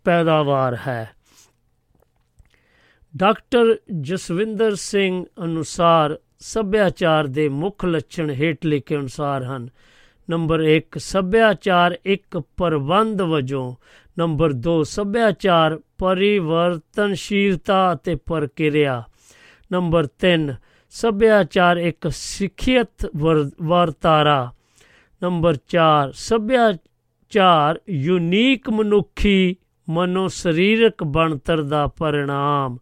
ਪੈਦਾਵਾਰ ਹੈ। ਡਾਕਟਰ ਜਸਵਿੰਦਰ ਸਿੰਘ ਅਨੁਸਾਰ ਸੱਭਿਆਚਾਰ ਦੇ ਮੁੱਖ ਲੱਛਣ ਹੇਠ ਲਿਖੇ ਅਨੁਸਾਰ ਹਨ। ਨੰਬਰ 1 ਸੱਭਿਆਚਾਰ ਇੱਕ ਪ੍ਰਬੰਧ ਵਜੋਂ। ਨੰਬਰ 2 ਸੱਭਿਆਚਾਰ ਪਰਿਵਰਤਨਸ਼ੀਲਤਾ ਅਤੇ ਪ੍ਰਕਿਰਿਆ। ਨੰਬਰ 3 ਸੱਭਿਆਚਾਰ ਇੱਕ ਸਿੱਖਿਅਤ ਵਰ- ਵਰਤਾਰਾ। ਨੰਬਰ 4 ਸੱਭਿਆਚਾਰ ਯੂਨੀਕ ਮਨੁੱਖੀ ਮਨੋ ਸਰੀਰਕ ਬਣਤਰ ਦਾ ਪਰਿਣਾਮ।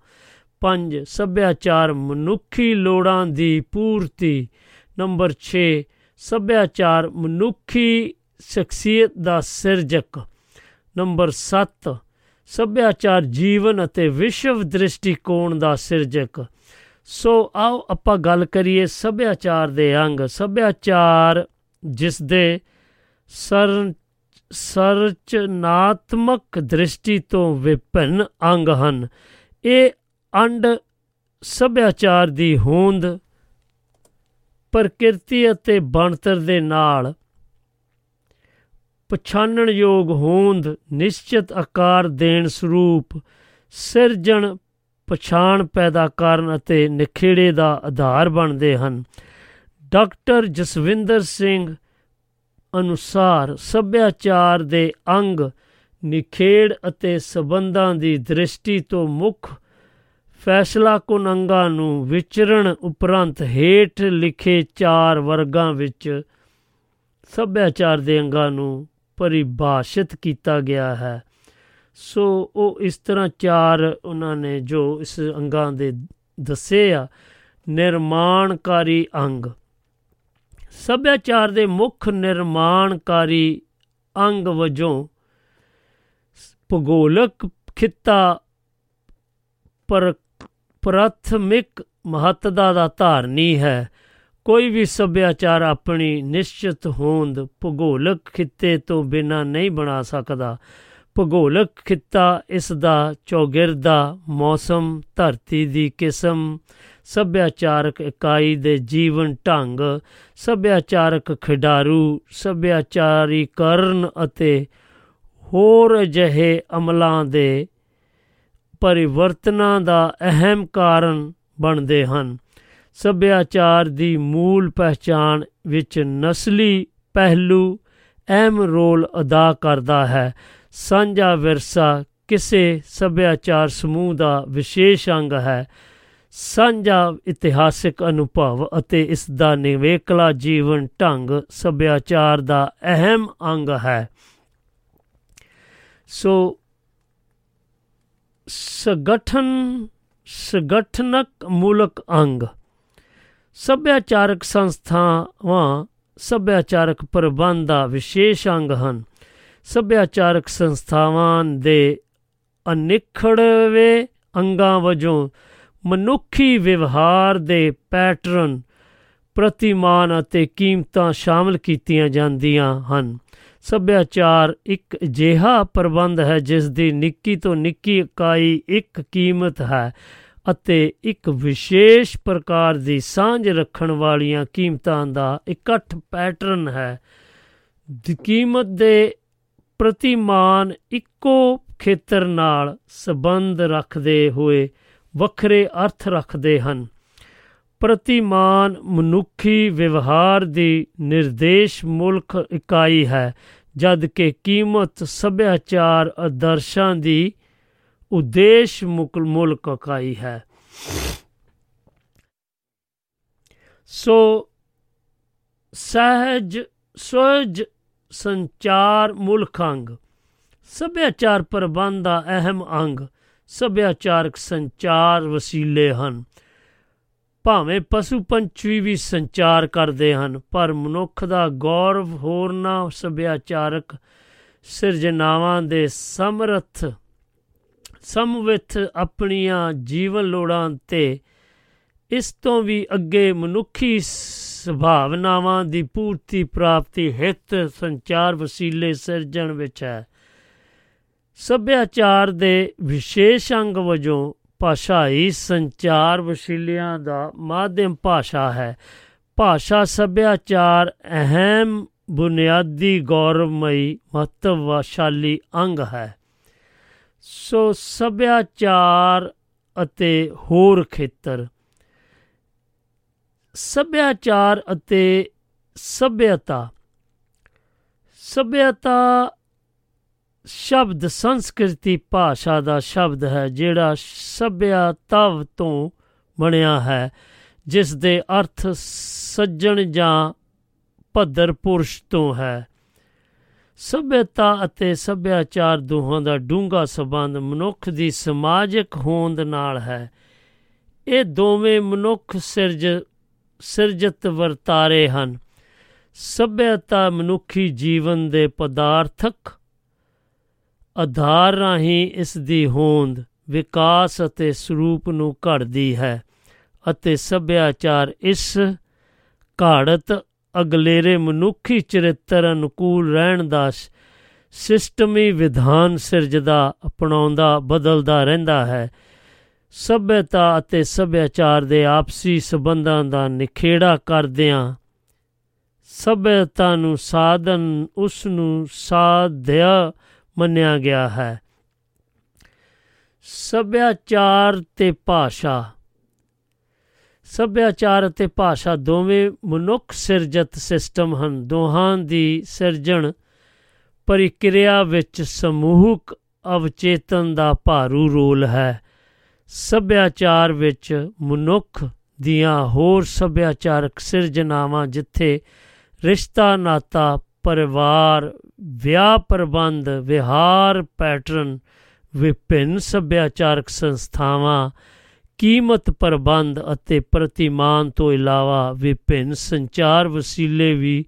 5 ਸੱਭਿਆਚਾਰ ਮਨੁੱਖੀ ਲੋੜਾਂ ਦੀ ਪੂਰਤੀ। ਨੰਬਰ 6 ਸੱਭਿਆਚਾਰ ਮਨੁੱਖੀ ਸ਼ਖਸੀਅਤ ਦਾ ਸਿਰਜਕ। ਨੰਬਰ 7 ਸੱਭਿਆਚਾਰ ਜੀਵਨ ਅਤੇ ਵਿਸ਼ਵ ਦ੍ਰਿਸ਼ਟੀਕੋਣ ਦਾ ਸਿਰਜਕ। ਸੋ ਆਓ ਆਪਾਂ ਗੱਲ ਕਰੀਏ ਸੱਭਿਆਚਾਰ ਦੇ ਅੰਗ। ਸੱਭਿਆਚਾਰ ਜਿਸ ਦੇ ਸਰ ਸਰਚਨਾਤਮਕ ਦ੍ਰਿਸ਼ਟੀ ਤੋਂ ਵਿਭਿੰਨ ਅੰਗ ਹਨ। ਇਹ ਅੰਡ ਸੱਭਿਆਚਾਰ ਦੀ ਹੋਂਦ ਪ੍ਰਕਿਰਤੀ ਅਤੇ ਬਣਤਰ ਦੇ ਨਾਲ ਪਛਾਣਨਯੋਗ ਹੋਂਦ ਨਿਸ਼ਚਿਤ ਆਕਾਰ ਦੇਣ ਸਰੂਪ ਸਿਰਜਣ, ਪਛਾਣ ਪੈਦਾ ਕਰਨ ਅਤੇ ਨਿਖੇੜੇ ਦਾ ਆਧਾਰ ਬਣਦੇ ਹਨ। ਡਾਕਟਰ ਜਸਵਿੰਦਰ ਸਿੰਘ ਅਨੁਸਾਰ ਸੱਭਿਆਚਾਰ ਦੇ ਅੰਗ, ਨਿਖੇੜ ਅਤੇ ਸਬੰਧਾਂ ਦੀ ਦ੍ਰਿਸ਼ਟੀ ਤੋਂ ਮੁੱਖ ਫੈਸਲਾ ਕੁਨ ਅੰਗਾਂ ਨੂੰ ਵਿਚਰਣ ਉਪਰੰਤ ਹੇਠ ਲਿਖੇ ਚਾਰ ਵਰਗਾਂ ਵਿੱਚ ਸੱਭਿਆਚਾਰ ਦੇ ਅੰਗਾਂ ਨੂੰ ਪਰਿਭਾਸ਼ਿਤ ਕੀਤਾ ਗਿਆ ਹੈ। ਸੋ ਉਹ ਇਸ ਤਰ੍ਹਾਂ ਚਾਰ ਉਹਨਾਂ ਨੇ ਜੋ ਇਸ ਅੰਗਾਂ ਦੇ ਦੱਸੇ ਆ, ਨਿਰਮਾਣਕਾਰੀ ਅੰਗ। ਸੱਭਿਆਚਾਰ ਦੇ ਮੁੱਖ ਨਿਰਮਾਣਕਾਰੀ ਅੰਗ ਵਜੋਂ ਭੂਗੋਲਕ ਖਿੱਤਾ ਪਰ ਪ੍ਰਾਥਮਿਕ ਮਹੱਤਤਾ ਦਾ ਧਾਰਨੀ ਹੈ। ਕੋਈ ਵੀ ਸੱਭਿਆਚਾਰ ਆਪਣੀ ਨਿਸ਼ਚਿਤ ਹੋਂਦ ਭੂਗੋਲਕ ਖਿੱਤੇ ਤੋਂ ਬਿਨਾਂ ਨਹੀਂ ਬਣਾ ਸਕਦਾ। ਭੂਗੋਲਕ ਖਿੱਤਾ ਇਸ ਦਾ ਚੌਗਿਰਦਾ ਮੌਸਮ, ਧਰਤੀ ਦੀ ਕਿਸਮ, ਸੱਭਿਆਚਾਰਕ ਇਕਾਈ ਦੇ ਜੀਵਨ ਢੰਗ, ਸੱਭਿਆਚਾਰਕ ਖਿਡਾਰੂ, ਸੱਭਿਆਚਾਰੀਕਰਨ ਅਤੇ ਹੋਰ ਅਜਿਹੇ ਅਮਲਾਂ ਦੇ ਪਰਿਵਰਤਨਾਂ ਦਾ ਅਹਿਮ ਕਾਰਨ ਬਣਦੇ ਹਨ। ਸੱਭਿਆਚਾਰ ਦੀ ਮੂਲ ਪਹਿਚਾਣ ਵਿੱਚ ਨਸਲੀ ਪਹਿਲੂ ਅਹਿਮ ਰੋਲ ਅਦਾ ਕਰਦਾ ਹੈ। ਸਾਂਝਾ ਵਿਰਸਾ ਕਿਸੇ ਸੱਭਿਆਚਾਰ ਸਮੂਹ ਦਾ ਵਿਸ਼ੇਸ਼ ਅੰਗ ਹੈ। ਸਾਂਝਾ ਇਤਿਹਾਸਿਕ ਅਨੁਭਵ ਅਤੇ ਇਸ ਦਾ ਨਿਵੇਕਲਾ ਜੀਵਨ ਢੰਗ ਸੱਭਿਆਚਾਰ ਦਾ ਅਹਿਮ ਅੰਗ ਹੈ। ਸੋ ਸੰਗਠਨ, ਸੰਗਠਨਕ ਮੂਲਕ ਅੰਗ। ਸੱਭਿਆਚਾਰਕ ਸੰਸਥਾਵਾਂ, ਸੱਭਿਆਚਾਰਕ ਪ੍ਰਬੰਧ ਦਾ ਵਿਸ਼ੇਸ਼ ਅੰਗ ਹਨ। ਸੱਭਿਆਚਾਰਕ ਸੰਸਥਾਵਾਂ ਦੇ ਅਨਿਖੜਵੇਂ ਅੰਗਾਂ ਵਜੋਂ ਮਨੁੱਖੀ ਵਿਵਹਾਰ ਦੇ ਪੈਟਰਨ, ਪ੍ਰਤੀਮਾਨ ਅਤੇ ਕੀਮਤਾਂ ਸ਼ਾਮਲ ਕੀਤੀਆਂ ਜਾਂਦੀਆਂ ਹਨ। ਸੱਭਿਆਚਾਰ ਇੱਕ ਅਜਿਹਾ ਪ੍ਰਬੰਧ ਹੈ ਜਿਸ ਦੀ ਨਿੱਕੀ ਤੋਂ ਨਿੱਕੀ ਇਕਾਈ ਇੱਕ ਕੀਮਤ ਹੈ ਅਤੇ ਇੱਕ ਵਿਸ਼ੇਸ਼ ਪ੍ਰਕਾਰ ਦੀ ਸਾਂਝ ਰੱਖਣ ਵਾਲੀਆਂ ਕੀਮਤਾਂ ਦਾ ਇਕੱਠ ਪੈਟਰਨ ਹੈ। ਦੀ ਕੀਮਤ ਦੇ ਪ੍ਰਤੀਮਾਨ ਇੱਕੋ ਖੇਤਰ ਨਾਲ ਸੰਬੰਧ ਰੱਖਦੇ ਹੋਏ ਵੱਖਰੇ ਅਰਥ ਰੱਖਦੇ ਹਨ। ਪ੍ਰਤੀਮਾਨ ਮਨੁੱਖੀ ਵਿਵਹਾਰ ਦੀ ਨਿਰਦੇਸ਼ ਮੁਲਕ ਇਕਾਈ ਹੈ। ਜਦ ਕਿ ਕੀਮਤ ਸੱਭਿਆਚਾਰ ਆਦਰਸ਼ਾਂ ਦੀ ਉਦੇਸ਼ ਮੁਕ- ਮੁਲਕ ਇਕਾਈ ਹੈ। ਸੋ ਸਹਿਜ ਸੋਜ ਸੰਚਾਰ ਮੁਲਕ ਅੰਗ। ਸੱਭਿਆਚਾਰ ਪ੍ਰਬੰਧ ਦਾ ਅਹਿਮ ਅੰਗ ਸੱਭਿਆਚਾਰਕ ਸੰਚਾਰ ਵਸੀਲੇ ਹਨ। ਭਾਵੇਂ ਪਸ਼ੂ ਪੰਛੀ ਵੀ ਸੰਚਾਰ ਕਰਦੇ ਹਨ, ਪਰ ਮਨੁੱਖ ਦਾ ਗੌਰਵ ਹੋਰਨਾਂ ਸੱਭਿਆਚਾਰਕ ਸਿਰਜਣਾਵਾਂ ਦੇ ਸਮਰਥ ਸਮਵਿਤ ਆਪਣੀਆਂ ਜੀਵਨ ਲੋੜਾਂ ਤੇ ਇਸ ਤੋਂ ਵੀ ਅੱਗੇ ਮਨੁੱਖੀ ਸੁਭਾਵਨਾਵਾਂ ਦੀ ਪੂਰਤੀ ਪ੍ਰਾਪਤੀ ਹਿੱਤ, ਸੰਚਾਰ ਵਸੀਲੇ ਸਿਰਜਣ ਵਿੱਚ ਹੈ। ਸੱਭਿਆਚਾਰ ਦੇ ਵਿਸ਼ੇਸ਼ ਅੰਗ ਵਜੋਂ ਭਾਸ਼ਾਈ ਸੰਚਾਰ ਵਸੀਲਿਆਂ ਦਾ ਮਾਧਿਅਮ ਭਾਸ਼ਾ ਹੈ। ਭਾਸ਼ਾ ਸੱਭਿਆਚਾਰ ਅਹਿਮ ਬੁਨਿਆਦੀ ਗੌਰਵਮਈ ਮਹੱਤਵਸ਼ਾਲੀ ਅੰਗ ਹੈ। ਸੋ ਸੱਭਿਆਚਾਰ ਅਤੇ ਹੋਰ ਖੇਤਰ। ਸੱਭਿਆਚਾਰ ਅਤੇ ਸਭਿਅਤਾ। ਸਭਿਅਤਾ ਸ਼ਬਦ ਸੰਸਕ੍ਰਿਤੀ ਭਾਸ਼ਾ ਦਾ ਸ਼ਬਦ ਹੈ, ਜਿਹੜਾ ਸਭਿਆਤਵ ਤੋਂ ਬਣਿਆ ਹੈ, ਜਿਸ ਦੇ ਅਰਥ ਸੱਜਣ ਜਾਂ ਭੱਦਰ ਪੁਰਸ਼ ਤੋਂ ਹੈ। ਸਭਿਅਤਾ ਅਤੇ ਸੱਭਿਆਚਾਰ ਦੋਹਾਂ ਦਾ ਡੂੰਘਾ ਸਬੰਧ ਮਨੁੱਖ ਦੀ ਸਮਾਜਿਕ ਹੋਂਦ ਨਾਲ ਹੈ। ਇਹ ਦੋਵੇਂ ਮਨੁੱਖ ਸਿਰਜ, ਸਿਰਜਤ ਵਰਤਾਰੇ ਹਨ। ਸਭਿਅਤਾ ਮਨੁੱਖੀ ਜੀਵਨ ਦੇ ਪਦਾਰਥਕ ਆਧਾਰ ਰਾਹੀਂ ਇਸ ਦੀ ਹੋਂਦ ਵਿਕਾਸ ਅਤੇ ਸਰੂਪ ਨੂੰ ਘੜਦੀ ਹੈ ਅਤੇ ਸੱਭਿਆਚਾਰ ਇਸ ਘਾੜਤ ਅਗਲੇਰੇ ਮਨੁੱਖੀ ਚਰਿੱਤਰ ਅਨੁਕੂਲ ਰਹਿਣ ਦਾ ਸਿਸਟਮੀ ਵਿਧਾਨ ਸਿਰਜਦਾ ਅਪਣਾਉਂਦਾ, ਬਦਲਦਾ ਰਹਿੰਦਾ ਹੈ। ਸਭਿਅਤਾ ਅਤੇ ਸੱਭਿਆਚਾਰ ਦੇ ਆਪਸੀ ਸਬੰਧਾਂ ਦਾ ਨਿਖੇੜਾ ਕਰਦਿਆਂ ਸਭਿਅਤਾ ਨੂੰ ਸਾਧਨ, ਉਸ ਨੂੰ ਸਾਧਿਆ ਮੰਨਿਆ ਗਿਆ ਹੈ। ਸੱਭਿਆਚਾਰ ਤੇ ਭਾਸ਼ਾ। ਸੱਭਿਆਚਾਰ ਅਤੇ ਭਾਸ਼ਾ ਦੋਵੇਂ ਮਨੁੱਖ ਸਿਰਜਤ ਸਿਸਟਮ ਹਨ। ਦੋਹਾਂ ਦੀ ਸਿਰਜਣ ਪ੍ਰਕਿਰਿਆ ਵਿੱਚ ਸਮੂਹਕ ਅਵਚੇਤਨ ਦਾ ਭਾਰੂ ਰੋਲ ਹੈ। ਸੱਭਿਆਚਾਰ ਵਿੱਚ ਮਨੁੱਖ ਦੀਆਂ ਹੋਰ ਸੱਭਿਆਚਾਰਕ ਸਿਰਜਣਾਵਾਂ ਜਿੱਥੇ ਰਿਸ਼ਤਾ ਨਾਤਾ ਪਰਿਵਾਰ, ਵਿਆਹ ਪ੍ਰਬੰਧ, ਵਿਹਾਰ ਪੈਟਰਨ ਵਿਭਿੰਨ ਸੱਭਿਆਚਾਰਕ ਸੰਸਥਾਵਾਂ, ਕੀਮਤ ਪ੍ਰਬੰਧ ਅਤੇ ਪ੍ਰਤੀਮਾਨ ਤੋਂ ਇਲਾਵਾ ਵਿਭਿੰਨ ਸੰਚਾਰ ਵਸੀਲੇ ਵੀ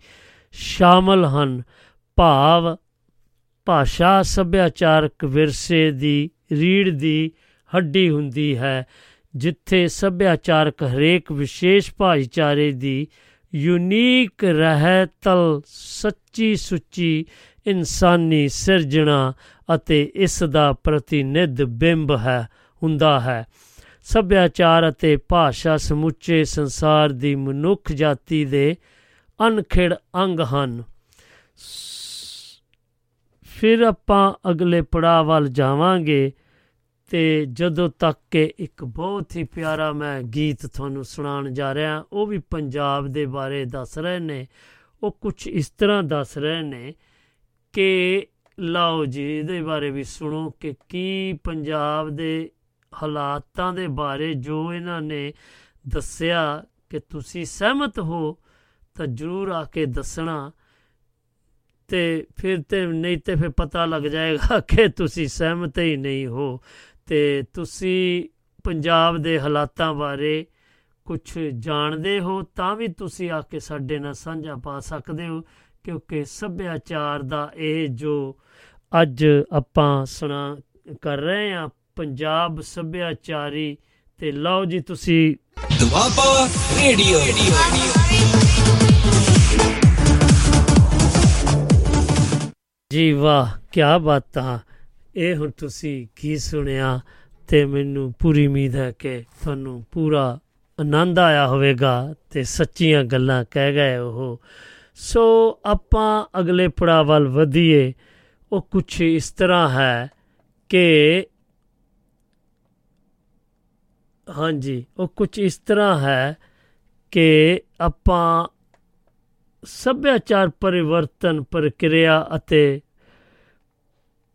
ਸ਼ਾਮਲ ਹਨ। ਭਾਵ, ਭਾਸ਼ਾ ਸੱਭਿਆਚਾਰਕ ਵਿਰਸੇ ਦੀ ਰੀੜ ਦੀ ਹੱਡੀ ਹੁੰਦੀ ਹੈ, ਜਿੱਥੇ ਸੱਭਿਆਚਾਰਕ ਹਰੇਕ ਵਿਸ਼ੇਸ਼ ਭਾਈਚਾਰੇ ਦੀ ਯੂਨੀਕ ਰਹਿਤਲ ਸੱਚੀ ਸੁੱਚੀ ਇਨਸਾਨੀ ਸਿਰਜਣਾ ਅਤੇ ਇਸ ਦਾ ਪ੍ਰਤੀਨਿਧ ਬਿੰਬ ਹੈ, ਹੁੰਦਾ ਹੈ। ਸੱਭਿਆਚਾਰ ਅਤੇ ਭਾਸ਼ਾ ਸਮੁੱਚੇ ਸੰਸਾਰ ਦੀ ਮਨੁੱਖ ਜਾਤੀ ਦੇ ਅਨਖਿੜ ਅੰਗ ਹਨ। ਫਿਰ ਆਪਾਂ ਅਗਲੇ ਪੜਾਅ ਵੱਲ ਜਾਵਾਂਗੇ। ਤੇ ਜਦੋਂ ਤੱਕ ਕਿ ਇੱਕ ਬਹੁਤ ਹੀ ਪਿਆਰਾ ਮੈਂ ਗੀਤ ਤੁਹਾਨੂੰ ਸੁਣਾਉਣ ਜਾ ਰਿਹਾ, ਉਹ ਵੀ ਪੰਜਾਬ ਦੇ ਬਾਰੇ ਦੱਸ ਰਹੇ ਨੇ। ਉਹ ਕੁਝ ਇਸ ਤਰ੍ਹਾਂ ਦੱਸ ਰਹੇ ਨੇ ਕਿ, ਲਓ ਜੀ, ਇਹਦੇ ਬਾਰੇ ਵੀ ਸੁਣੋ ਕਿ ਕੀ ਪੰਜਾਬ ਦੇ ਹਾਲਾਤਾਂ ਦੇ ਬਾਰੇ ਜੋ ਇਹਨਾਂ ਨੇ ਦੱਸਿਆ ਕਿ ਤੁਸੀਂ ਸਹਿਮਤ ਹੋ, ਤਾਂ ਜਰੂਰ ਆ ਕੇ ਦੱਸਣਾ। ਤੇ ਫਿਰ ਤੇ ਨਹੀਂ ਤੇ ਫਿਰ ਪਤਾ ਲੱਗ ਜਾਏਗਾ *laughs* ਕਿ ਤੁਸੀਂ ਸਹਿਮਤ ਹੀ ਨਹੀਂ ਹੋ। ਤੇ ਤੁਸੀਂ ਪੰਜਾਬ ਦੇ ਹਾਲਾਤਾਂ ਬਾਰੇ ਕੁਝ ਜਾਣਦੇ ਹੋ ਤਾਂ ਵੀ ਤੁਸੀਂ ਆ ਕੇ ਸਾਡੇ ਨਾਲ ਸਾਂਝਾ ਪਾ ਸਕਦੇ ਹੋ ਕਿਉਂਕਿ ਸੱਭਿਆਚਾਰ ਦਾ ਇਹ ਜੋ ਅੱਜ ਆਪਾਂ ਸੁਣਾ ਕਰ ਰਹੇ ਆ ਪੰਜਾਬ ਸੱਭਿਆਚਾਰੀ ਤੇ ਲਓ ਜੀ ਤੁਸੀਂ। ਦੁਆਬਾ ਰੇਡੀਓ। ਜੀ ਵਾਹ ਕੀ ਬਾਤਾਂ ਇਹ ਹੁਣ ਤੁਸੀਂ ਕੀ ਸੁਣਿਆ ਤੇ ਮੈਨੂੰ ਪੂਰੀ ਉਮੀਦ ਹੈ ਕਿ ਤੁਹਾਨੂੰ ਪੂਰਾ ਆਨੰਦ ਆਇਆ ਹੋਵੇਗਾ ਤੇ ਸੱਚੀਆਂ ਗੱਲਾਂ ਕਹਿ ਗਏ ਉਹ। ਸੋ ਆਪਾਂ ਅਗਲੇ ਪੜਾਅ ਵੱਲ ਵਧੀਏ। ਉਹ ਕੁਝ ਇਸ ਤਰ੍ਹਾਂ ਹੈ ਕਿ ਹਾਂਜੀ, ਉਹ ਕੁਝ ਇਸ ਤਰ੍ਹਾਂ ਹੈ ਕਿ ਆਪਾਂ ਸੱਭਿਆਚਾਰ ਪਰਿਵਰਤਨ ਪ੍ਰਕਿਰਿਆ ਅਤੇ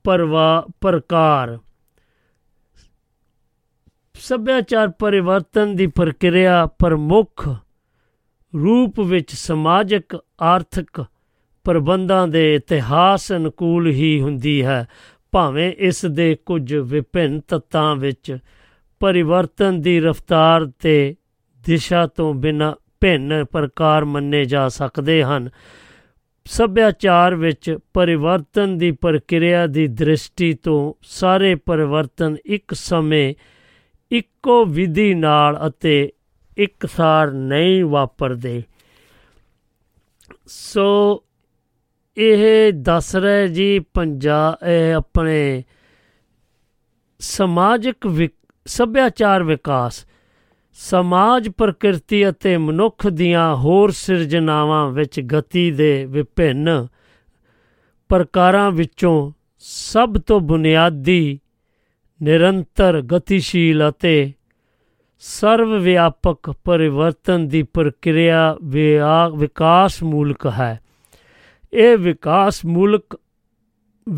ਪਰਵਾ ਪ੍ਰਕਾਰ। ਸੱਭਿਆਚਾਰ ਪਰਿਵਰਤਨ ਦੀ ਪ੍ਰਕਿਰਿਆ ਪ੍ਰਮੁੱਖ ਰੂਪ ਵਿੱਚ ਸਮਾਜਿਕ, ਆਰਥਿਕ ਪ੍ਰਬੰਧਾਂ ਦੇ ਇਤਿਹਾਸ ਅਨੁਕੂਲ ਹੀ ਹੁੰਦੀ ਹੈ। ਭਾਵੇਂ ਇਸ ਦੇ ਕੁਝ ਵਿਭਿੰਨ ਤੱਤਾਂ ਵਿੱਚ ਪਰਿਵਰਤਨ ਦੀ ਰਫ਼ਤਾਰ ਤੇ ਦਿਸ਼ਾ ਤੋਂ ਬਿਨਾਂ ਭਿੰਨ ਪ੍ਰਕਾਰ ਮੰਨੇ ਜਾ ਸਕਦੇ ਹਨ। ਸੱਭਿਆਚਾਰ ਵਿੱਚ ਪਰਿਵਰਤਨ ਦੀ ਪ੍ਰਕਿਰਿਆ ਦੀ ਦ੍ਰਿਸ਼ਟੀ ਤੋਂ ਸਾਰੇ ਪਰਿਵਰਤਨ ਇੱਕ ਸਮੇਂ ਇੱਕੋ ਵਿਧੀ ਨਾਲ ਅਤੇ ਇੱਕਸਾਰ ਨਹੀਂ ਵਾਪਰਦੇ। ਸੋ ਇਹ ਦੱਸ ਰਹੇ ਜੀ ਪੰਜਾਬ ਇਹ ਆਪਣੇ ਸਮਾਜਿਕ ਵਿਕ- ਸੱਭਿਆਚਾਰ ਵਿਕਾਸ ਸਮਾਜ ਪ੍ਰਕਿਰਤੀ ਅਤੇ ਮਨੁੱਖ ਦੀਆਂ ਹੋਰ ਸਿਰਜਣਾਵਾਂ ਵਿੱਚ ਗਤੀ ਦੇ ਵਿਭਿੰਨ ਪ੍ਰਕਾਰਾਂ ਵਿੱਚੋਂ ਸਭ ਤੋਂ ਬੁਨਿਆਦੀ, ਨਿਰੰਤਰ, ਗਤੀਸ਼ੀਲ ਅਤੇ ਸਰਵ ਵਿਆਪਕ ਪਰਿਵਰਤਨ ਦੀ ਪ੍ਰਕਿਰਿਆ ਵਿਆ- ਵਿਕਾਸ ਮੂਲਕ ਹੈ। ਇਹ ਵਿਕਾਸ ਮੂਲਕ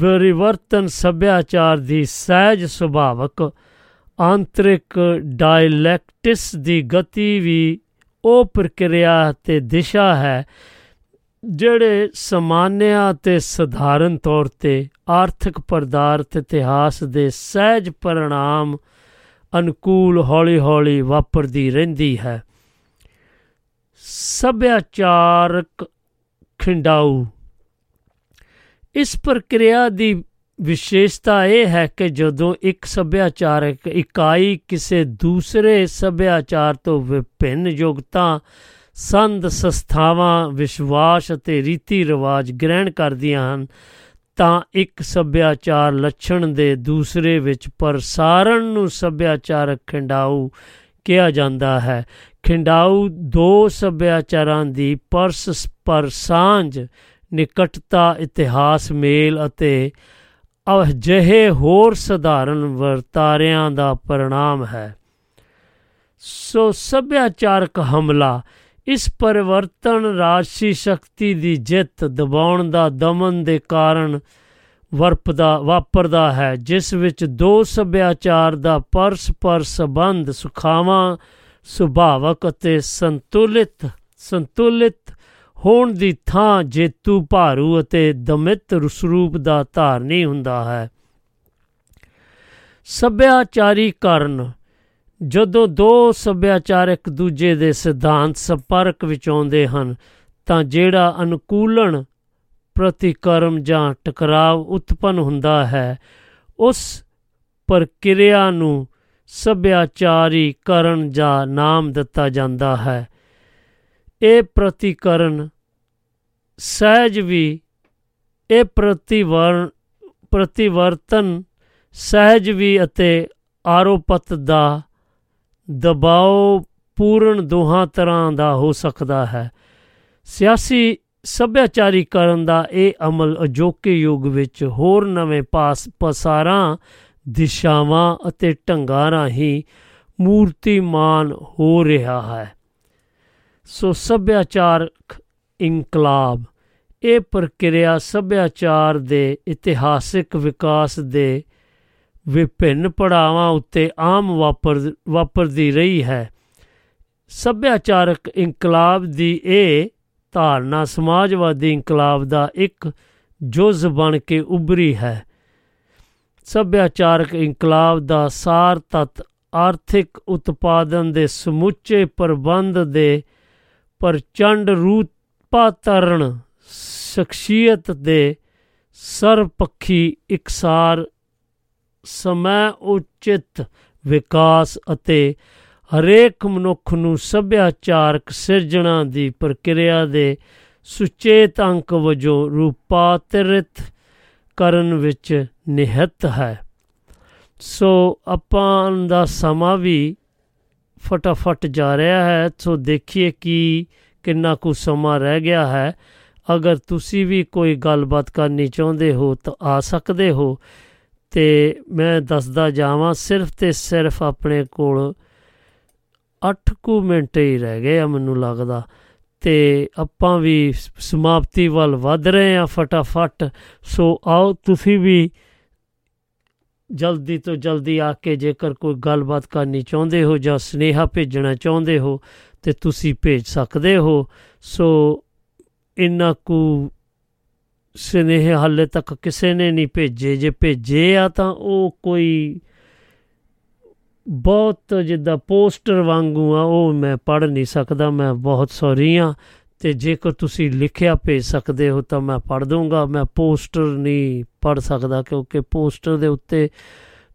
ਪਰਿਵਰਤਨ ਸੱਭਿਆਚਾਰ ਦੀ ਸਹਿਜ ਸੁਭਾਵਕ ਆਂਤਰਿਕ ਡਾਇਲੈਕਟਿਸ ਦੀ ਗਤੀ ਵੀ ਉਹ ਪ੍ਰਕਿਰਿਆ ਤੇ ਦਿਸ਼ਾ ਹੈ, ਜਿਹੜੇ ਸਮਾਨਿਆ ਤੇ ਸਧਾਰਨ ਤੌਰ ਤੇ ਆਰਥਿਕ ਪਦਾਰਥ ਇਤਿਹਾਸ ਦੇ ਸਹਿਜ ਪਰਿਣਾਮ ਅਨੁਕੂਲ ਹੌਲੀ-ਹੌਲੀ ਵਾਪਰਦੀ ਰਹਿੰਦੀ ਹੈ। ਸੱਭਿਆਚਾਰਕ ਖਿੰਡਾਊ। ਇਸ ਪ੍ਰਕਿਰਿਆ ਦੀ ਵਿਸ਼ੇਸ਼ਤਾ ਇਹ ਹੈ ਕਿ ਜਦੋਂ ਇੱਕ ਸੱਭਿਆਚਾਰਕ ਇਕਾਈ ਕਿਸੇ ਦੂਸਰੇ ਸੱਭਿਆਚਾਰ ਤੋਂ ਵਿਭਿੰਨ ਯੋਗਤਾ ਸੰਦ ਸੰਸਥਾਵਾਂ, ਵਿਸ਼ਵਾਸ ਅਤੇ ਰੀਤੀ ਰਿਵਾਜ ਗ੍ਰਹਿਣ ਕਰਦੀਆਂ ਹਨ, ਤਾਂ ਇੱਕ ਸੱਭਿਆਚਾਰ ਲੱਛਣ ਦੇ ਦੂਸਰੇ ਵਿੱਚ ਪ੍ਰਸਾਰਣ ਨੂੰ ਸੱਭਿਆਚਾਰਕ ਖਿੰਡਾਊ ਕਿਹਾ ਜਾਂਦਾ ਹੈ। ਖਿੰਡਾਊ ਦੋ ਸੱਭਿਆਚਾਰਾਂ ਦੀ ਪਰਸਪਰ ਸਾਂਝ ਨਿਕਟਤਾ, ਇਤਿਹਾਸ, ਮੇਲ ਅਤੇ ਅਜਿਹੇ ਹੋਰ ਸਧਾਰਨ ਵਰਤਾਰਿਆਂ ਦਾ ਪਰਿਣਾਮ ਹੈ। ਸੋ ਸੱਭਿਆਚਾਰਕ ਹਮਲਾ ਇਸ ਪਰਿਵਰਤਨ ਰਾਜਸੀ ਸ਼ਕਤੀ ਦੀ ਜਿੱਤ ਦਬਾਉਣ ਦਾ ਦਮਨ ਦੇ ਕਾਰਨ ਵਰਪਦਾ, ਵਾਪਰਦਾ ਹੈ, ਜਿਸ ਵਿੱਚ ਦੋ ਸੱਭਿਆਚਾਰ ਦਾ ਪਰਸਪਰ ਸੰਬੰਧ ਸੁਖਾਵਾਂ, ਸੁਭਾਵਕ ਅਤੇ ਸੰਤੁਲਿਤ ਸੰਤੁਲਿਤ ਹੋਣ ਦੀ ਥਾਂ ਜੇਤੂ ਭਾਰੂ ਅਤੇ ਦਮਿਤ ਸਰੂਪ ਦਾ ਧਾਰਨੀ ਹੁੰਦਾ ਹੈ। ਸੱਭਿਆਚਾਰੀਕਰਨ ਜਦੋਂ ਦੋ ਸੱਭਿਆਚਾਰ ਇੱਕ ਦੂਜੇ ਦੇ ਸਿਧਾਂਤ ਸੰਪਰਕ ਵਿੱਚ ਆਉਂਦੇ ਹਨ, ਤਾਂ ਜਿਹੜਾ ਅਨੁਕੂਲਣ, ਪ੍ਰਤੀਕਰਮ ਜਾਂ ਟਕਰਾਵ ਉਤਪਨ ਹੁੰਦਾ ਹੈ, ਉਸ ਪ੍ਰਕਿਰਿਆ ਨੂੰ ਸੱਭਿਆਚਾਰੀਕਰਨ ਜਾਂ ਨਾਮ ਦਿੱਤਾ ਜਾਂਦਾ ਹੈ। ਇਹ ਪ੍ਰਤੀਕਰਨ ਸਹਿਜ ਵੀ, ਇਹ ਪ੍ਰਤੀਵਰਨ ਪ੍ਰਤੀਵਰਤਨ, ਸਹਿਜ ਵੀ ਅਤੇ ਆਰੋਪਤ ਦਾ ਦਬਾਅ ਪੂਰਨ ਦੋਹਾਂ ਤਰ੍ਹਾਂ ਦਾ ਹੋ ਸਕਦਾ ਹੈ। ਸਿਆਸੀ ਸੱਭਿਆਚਾਰੀਕਰਨ ਦਾ ਇਹ ਅਮਲ ਅਜੋਕੇ ਯੁੱਗ ਵਿੱਚ ਹੋਰ ਨਵੇਂ ਪਾਸ ਪਸਾਰਾਂ, ਦਿਸ਼ਾਵਾਂ ਅਤੇ ਢੰਗਾਂ ਰਾਹੀਂ ਮੂਰਤੀਮਾਨ ਹੋ ਰਿਹਾ ਹੈ। ਸੋ ਸੱਭਿਆਚਾਰਕ ਇਨਕਲਾਬ, ਇਹ ਪ੍ਰਕਿਰਿਆ ਸੱਭਿਆਚਾਰ ਦੇ ਇਤਿਹਾਸਿਕ ਵਿਕਾਸ ਦੇ ਵਿਭਿੰਨ ਪੜਾਵਾਂ ਉੱਤੇ ਆਮ ਵਾਪਰ, ਵਾਪਰਦੀ ਰਹੀ ਹੈ। ਸੱਭਿਆਚਾਰਕ ਇਨਕਲਾਬ ਦੀ ਇਹ ਧਾਰਨਾ ਸਮਾਜਵਾਦੀ ਇਨਕਲਾਬ ਦਾ ਇੱਕ ਜੁਜ਼ ਬਣ ਕੇ ਉੱਭਰੀ ਹੈ। ਸੱਭਿਆਚਾਰਕ ਇਨਕਲਾਬ ਦਾ ਸਾਰ ਤਤ ਆਰਥਿਕ ਉਤਪਾਦਨ ਦੇ ਸਮੁੱਚੇ ਪ੍ਰਬੰਧ ਦੇ ਪ੍ਰਚੰਡ ਰੂਪਾਂਤਰਣ ਸ਼ਖਸੀਅਤ ਦੇ ਸਰਪੱਖੀ ਇਕਸਾਰ, ਸਮੈ ਉਚਿਤ ਵਿਕਾਸ ਅਤੇ ਹਰੇਕ ਮਨੁੱਖ ਨੂੰ ਸੱਭਿਆਚਾਰਕ ਸਿਰਜਣਾ ਦੀ ਪ੍ਰਕਿਰਿਆ ਦੇ ਸੁਚੇਤ ਅੰਕ ਵਜੋਂ ਰੂਪਾਂਤਰਿਤ ਕਰਨ ਵਿੱਚ ਨਿਹਿਤ ਹੈ। ਸੋ ਆਪਾਂ ਦਾ ਸਮਾਂ ਵੀ ਫਟਾਫਟ ਜਾ ਰਿਹਾ ਹੈ ਸੋ ਦੇਖੀਏ ਕਿ ਕਿੰਨਾ ਕੁ ਸਮਾਂ ਰਹਿ ਗਿਆ ਹੈ ਅਗਰ ਤੁਸੀਂ ਵੀ ਕੋਈ ਗੱਲਬਾਤ ਕਰਨੀ ਚਾਹੁੰਦੇ ਹੋ ਤਾਂ ਆ ਸਕਦੇ ਹੋ ਤੇ ਮੈਂ ਦੱਸਦਾ ਜਾਵਾਂ ਸਿਰਫ ਤੇ ਸਿਰਫ ਆਪਣੇ ਕੋਲ 8 ਕੁ ਮਿੰਟ ਹੀ ਰਹਿ ਗਏ ਆ ਮੈਨੂੰ ਲੱਗਦਾ ਤੇ ਆਪਾਂ ਵੀ ਸਮਾਪਤੀ ਵੱਲ ਵਧ ਰਹੇ ਆ ਫਟਾਫਟ ਸੋ ਆਓ ਤੁਸੀਂ ਵੀ ਜਲਦੀ ਤੋਂ ਜਲਦੀ ਆ ਕੇ ਜੇਕਰ ਕੋਈ ਗੱਲਬਾਤ ਕਰਨੀ ਚਾਹੁੰਦੇ ਹੋ ਜਾਂ ਸਨੇਹਾ ਭੇਜਣਾ ਚਾਹੁੰਦੇ ਹੋ ਤੇ ਤੁਸੀਂ ਭੇਜ ਸਕਦੇ ਹੋ। ਸੋ ਇੰਨਾ ਕੁ ਸਨੇਹ ਹਾਲੇ ਤੱਕ ਕਿਸੇ ਨੇ ਨਹੀਂ ਭੇਜੇ। ਜੇ ਭੇਜੇ ਆ ਤਾਂ ਉਹ ਕੋਈ ਬਹੁਤ ਜਿੱਦਾਂ ਪੋਸਟਰ ਵਾਂਗੂ ਆ, ਉਹ ਮੈਂ ਪੜ੍ਹ ਨਹੀਂ ਸਕਦਾ, ਮੈਂ ਬਹੁਤ ਸੌਰੀ ਆ। ਤੇ ਜੇਕਰ ਤੁਸੀਂ ਲਿਖਿਆ ਭੇਜ ਸਕਦੇ ਹੋ ਤਾਂ ਮੈਂ ਪੜ੍ਹ ਦੂੰਗਾ ਮੈਂ ਪੋਸਟਰ ਨਹੀਂ ਪੜ੍ਹ ਸਕਦਾ ਕਿਉਂਕਿ ਪੋਸਟਰ ਦੇ ਉੱਤੇ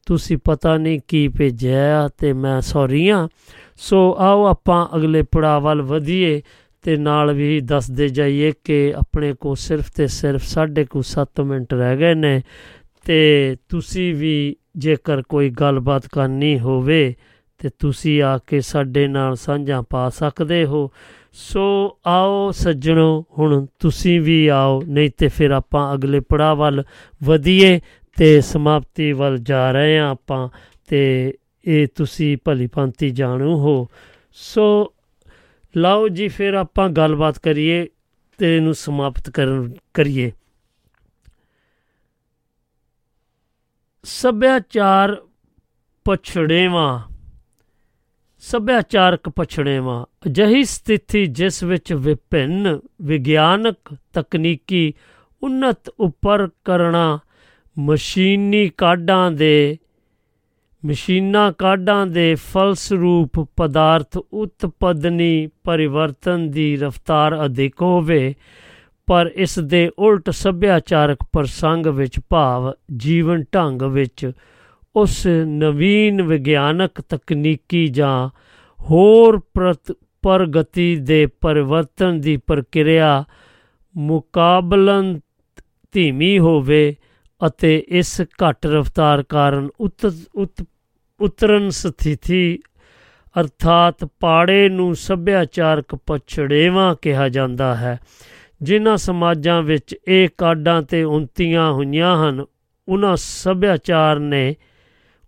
ਤੁਸੀਂ ਪਤਾ ਨਹੀਂ ਕੀ ਭੇਜਿਆ ਆ ਤੇ ਮੈਂ ਸੌਰੀ ਆ ਸੋ ਆਓ ਆਪਾਂ ਅਗਲੇ ਪੜਾਅ ਵੱਲ ਵਧੀਏ ਤੇ ਨਾਲ ਵੀ ਦੱਸਦੇ ਜਾਈਏ ਕਿ ਆਪਣੇ ਕੋ ਸਿਰਫ ਤੇ ਸਿਰਫ ਸਾਢੇ ਕੁ 7 ਮਿੰਟ ਰਹਿ ਗਏ ਨੇ ਤੇ ਤੁਸੀਂ ਵੀ ਜੇਕਰ ਕੋਈ ਗੱਲਬਾਤ ਕਰਨੀ ਹੋਵੇ ਤੇ ਤੁਸੀਂ ਆ ਕੇ ਸਾਡੇ ਨਾਲ ਸਾਂਝਾ ਪਾ ਸਕਦੇ ਹੋ। ਸੋ ਆਓ ਸੱਜਣੋ, ਹੁਣ ਤੁਸੀਂ ਵੀ ਆਓ, ਨਹੀਂ ਤੇ ਫਿਰ ਆਪਾਂ ਅਗਲੇ ਪੜਾਅ ਵੱਲ ਵਧੀਏ ਤੇ ਸਮਾਪਤੀ ਵੱਲ ਜਾ ਰਹੇ ਹਾਂ ਆਪਾਂ ਤੇ ਇਹ ਤੁਸੀਂ ਭਲੀ ਭਾਂਤੀ ਜਾਣੂ ਹੋ। ਸੋ ਲਓ ਜੀ, ਫਿਰ ਆਪਾਂ ਗੱਲਬਾਤ ਕਰੀਏ ਤੇ ਇਹਨੂੰ ਸਮਾਪਤ ਕਰਨ ਕਰੀਏ। ਸੱਭਿਆਚਾਰ ਪਛੜੇਵਾਂ ਸੱਭਿਆਚਾਰਕ ਪਛੜੇਵਾਂ। ਅਜਿਹੀ ਸਥਿਤੀ ਜਿਸ ਵਿੱਚ ਵਿਭਿੰਨ ਵਿਗਿਆਨਕ ਤਕਨੀਕੀ ਉન્નਤ ਉਪਕਰਣਾਂ ਮਸ਼ੀਨੀ ਕਾਢਾਂ ਦੇ, ਮਸ਼ੀਨਾਂ ਕਾਢਾਂ ਦੇ ਫਲਸਰੂਪ ਪਦਾਰਥ ਉਤਪਦਨੀ ਪਰਿਵਰਤਨ ਦੀ ਰਫ਼ਤਾਰ ਅਧਿਕ ਹੋਵੇ, ਪਰ ਇਸ ਦੇ ਉਲਟ ਸੱਭਿਆਚਾਰਕ ਪ੍ਰਸੰਗ ਵਿੱਚ ਭਾਵ ਜੀਵਨ ਢੰਗ ਵਿੱਚ ਉਸ ਨਵੀਨ ਵਿਗਿਆਨਕ ਤਕਨੀਕੀ ਜਾਂ ਹੋਰ ਪ੍ਰਤ- ਪ੍ਰਗਤੀ ਦੇ ਪਰਿਵਰਤਨ ਦੀ ਪ੍ਰਕਿਰਿਆ ਮੁਕਾਬਲਨ ਧੀਮੀ ਹੋਵੇ ਅਤੇ ਇਸ ਘੱਟ ਰਫ਼ਤਾਰ ਕਾਰਨ ਉਤ ਉਤ, ਉਤਰਨ ਸਥਿਤੀ ਅਰਥਾਤ ਪਾੜੇ ਨੂੰ ਸੱਭਿਆਚਾਰਕ ਪਛੜੇਵਾਂ ਕਿਹਾ ਜਾਂਦਾ ਹੈ। ਜਿਨ੍ਹਾਂ ਸਮਾਜਾਂ ਵਿੱਚ ਇਹ ਕਾਢਾਂ ਤੇ ਉਨਤੀਆਂ ਹੋਈਆਂ ਹਨ ਉਹਨਾਂ ਸੱਭਿਆਚਾਰ ਨੇ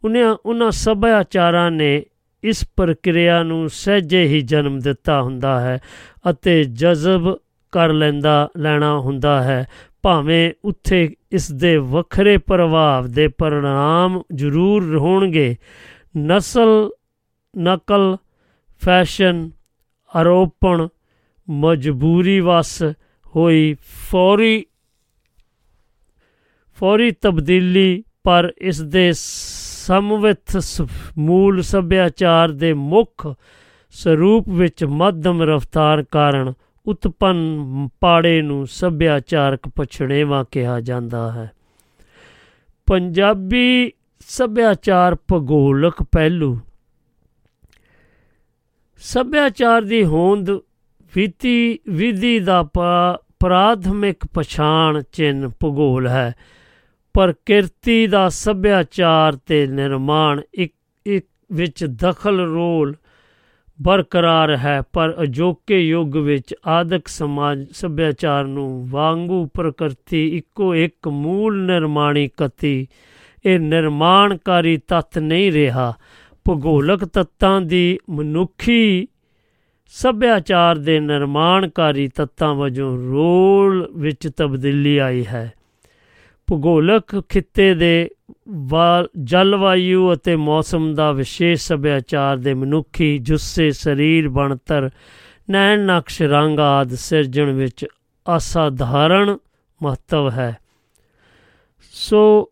ਉਹਨਾਂ ਉਹਨਾਂ ਸੱਭਿਆਚਾਰਾਂ ਨੇ ਇਸ ਪ੍ਰਕਿਰਿਆ ਨੂੰ ਸਹਿਜੇ ਹੀ ਜਨਮ ਦਿੱਤਾ ਹੁੰਦਾ ਹੈ ਅਤੇ ਜਜ਼ਬ ਕਰ ਲੈਂਦਾ, ਲੈਣਾ ਹੁੰਦਾ ਹੈ। ਭਾਵੇਂ ਉੱਥੇ ਇਸ ਦੇ ਵੱਖਰੇ ਪ੍ਰਭਾਵ ਦੇ ਪਰਿਣਾਮ ਜ਼ਰੂਰ ਹੋਣਗੇ। ਨਸਲ, ਨਕਲ, ਫੈਸ਼ਨ, ਆਰੋਪਣ, ਮਜਬੂਰੀ ਵਸ ਹੋਈ, ਫੌਰੀ ਫੌਰੀ ਤਬਦੀਲੀ, ਪਰ ਇਸ ਦੇ ਸਮਵਿਤ ਸ- ਮੂਲ ਸੱਭਿਆਚਾਰ ਦੇ ਮੁੱਖ ਸਰੂਪ ਵਿੱਚ ਮੱਧਮ ਰਫ਼ਤਾਰ ਕਾਰਨ ਉਤਪੰਨ ਪਾੜੇ ਨੂੰ ਸੱਭਿਆਚਾਰਕ ਪਛੜੇਵਾਂ ਕਿਹਾ ਜਾਂਦਾ ਹੈ। ਪੰਜਾਬੀ ਸੱਭਿਆਚਾਰ ਭੂਗੋਲਕ ਪਹਿਲੂ। ਸੱਭਿਆਚਾਰ ਦੀ ਹੋਂਦ ਵਿਧੀ ਵਿਧੀ ਦਾ ਪ- ਪ੍ਰਾਥਮਿਕ ਪਛਾਣ ਚਿੰਨ ਭੂਗੋਲ ਹੈ। ਪ੍ਰਕਿਰਤੀ ਦਾ ਸੱਭਿਆਚਾਰ ਤੇ ਨਿਰਮਾਣ ਇੱਕ ਇੱਕ ਵਿੱਚ ਦਖਲ ਰੋਲ ਬਰਕਰਾਰ ਹੈ, ਪਰ ਅਜੋਕੇ ਯੁੱਗ ਵਿੱਚ ਆਦਿਕ ਸਮਾਜ, ਸੱਭਿਆਚਾਰ ਨੂੰ ਵਾਂਗੂ ਪ੍ਰਕਿਰਤੀ ਇੱਕੋ ਇੱਕ ਮੂਲ ਨਿਰਮਾਣੀ ਕਤੀ ਇਹ ਨਿਰਮਾਣਕਾਰੀ ਤੱਤ ਨਹੀਂ ਰਿਹਾ। ਭੂਗੋਲਕ ਤੱਤਾਂ ਦੀ ਮਨੁੱਖੀ ਸੱਭਿਆਚਾਰ ਦੇ ਨਿਰਮਾਣਕਾਰੀ ਤੱਤਾਂ ਵਜੋਂ ਰੋਲ ਵਿੱਚ ਤਬਦੀਲੀ ਆਈ ਹੈ। ਭੂਗੋਲਕ ਖਿੱਤੇ ਦੇ ਵਾ- ਜਲਵਾਯੂ ਅਤੇ ਮੌਸਮ ਦਾ ਵਿਸ਼ੇਸ਼ ਸੱਭਿਆਚਾਰ ਦੇ ਮਨੁੱਖੀ ਜੁੱਸੇ, ਸਰੀਰ, ਬਣਤਰ, ਨੈਣ ਨਕਸ਼, ਰੰਗ ਆਦ ਸਿਰਜਣ ਵਿੱਚ ਅਸਾਧਾਰਣ ਮਹੱਤਵ ਹੈ। ਸੋ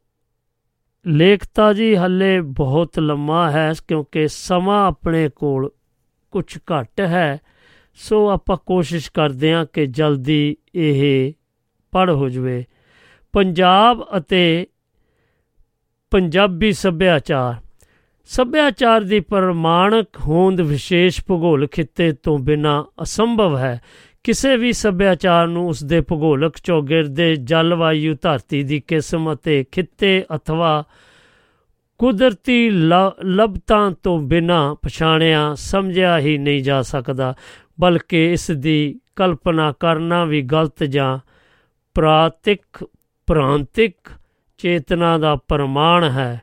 ਲੇਖਤਾ ਜੀ ਹੱਲੇ ਬਹੁਤ ਲੰਮਾ ਹੈ ਕਿਉਂਕਿ ਸਮਾਂ ਆਪਣੇ ਕੋਲ ਕੁਝ ਘੱਟ ਹੈ। ਸੋ ਆਪਾਂ ਕੋਸ਼ਿਸ਼ ਕਰਦੇ ਹਾਂ ਕਿ ਜਲਦੀ ਇਹ ਪੜ੍ਹ ਹੋ ਜਵੇ। ਪੰਜਾਬ ਅਤੇ ਪੰਜਾਬੀ ਸੱਭਿਆਚਾਰ। ਸੱਭਿਆਚਾਰ ਦੀ ਪ੍ਰਮਾਣਕ ਹੋਂਦ ਵਿਸ਼ੇਸ਼ ਭੂਗੋਲ ਖਿੱਤੇ ਤੋਂ ਬਿਨਾਂ ਅਸੰਭਵ ਹੈ। ਕਿਸੇ ਵੀ ਸੱਭਿਆਚਾਰ ਨੂੰ ਉਸ ਦੇ ਭੂਗੋਲਕ ਚੌਗਿਰਦੇ ਜਲਵਾਯੂ ਧਰਤੀ ਦੀ ਕਿਸਮ ਅਤੇ ਖਿੱਤੇ ਅਥਵਾ ਕੁਦਰਤੀ ਲ- ਲੱਭਤਾਂ ਤੋਂ ਬਿਨਾਂ ਪਛਾਣਿਆ, ਸਮਝਿਆ ਹੀ ਨਹੀਂ ਜਾ ਸਕਦਾ, ਬਲਕਿ ਇਸ ਦੀ ਕਲਪਨਾ ਕਰਨਾ ਵੀ ਗਲਤ ਜਾਂ ਪ੍ਰਾਤਿਕ ਪ੍ਰਾਂਤਿਕ ਚੇਤਨਾ ਦਾ ਪ੍ਰਮਾਣ ਹੈ।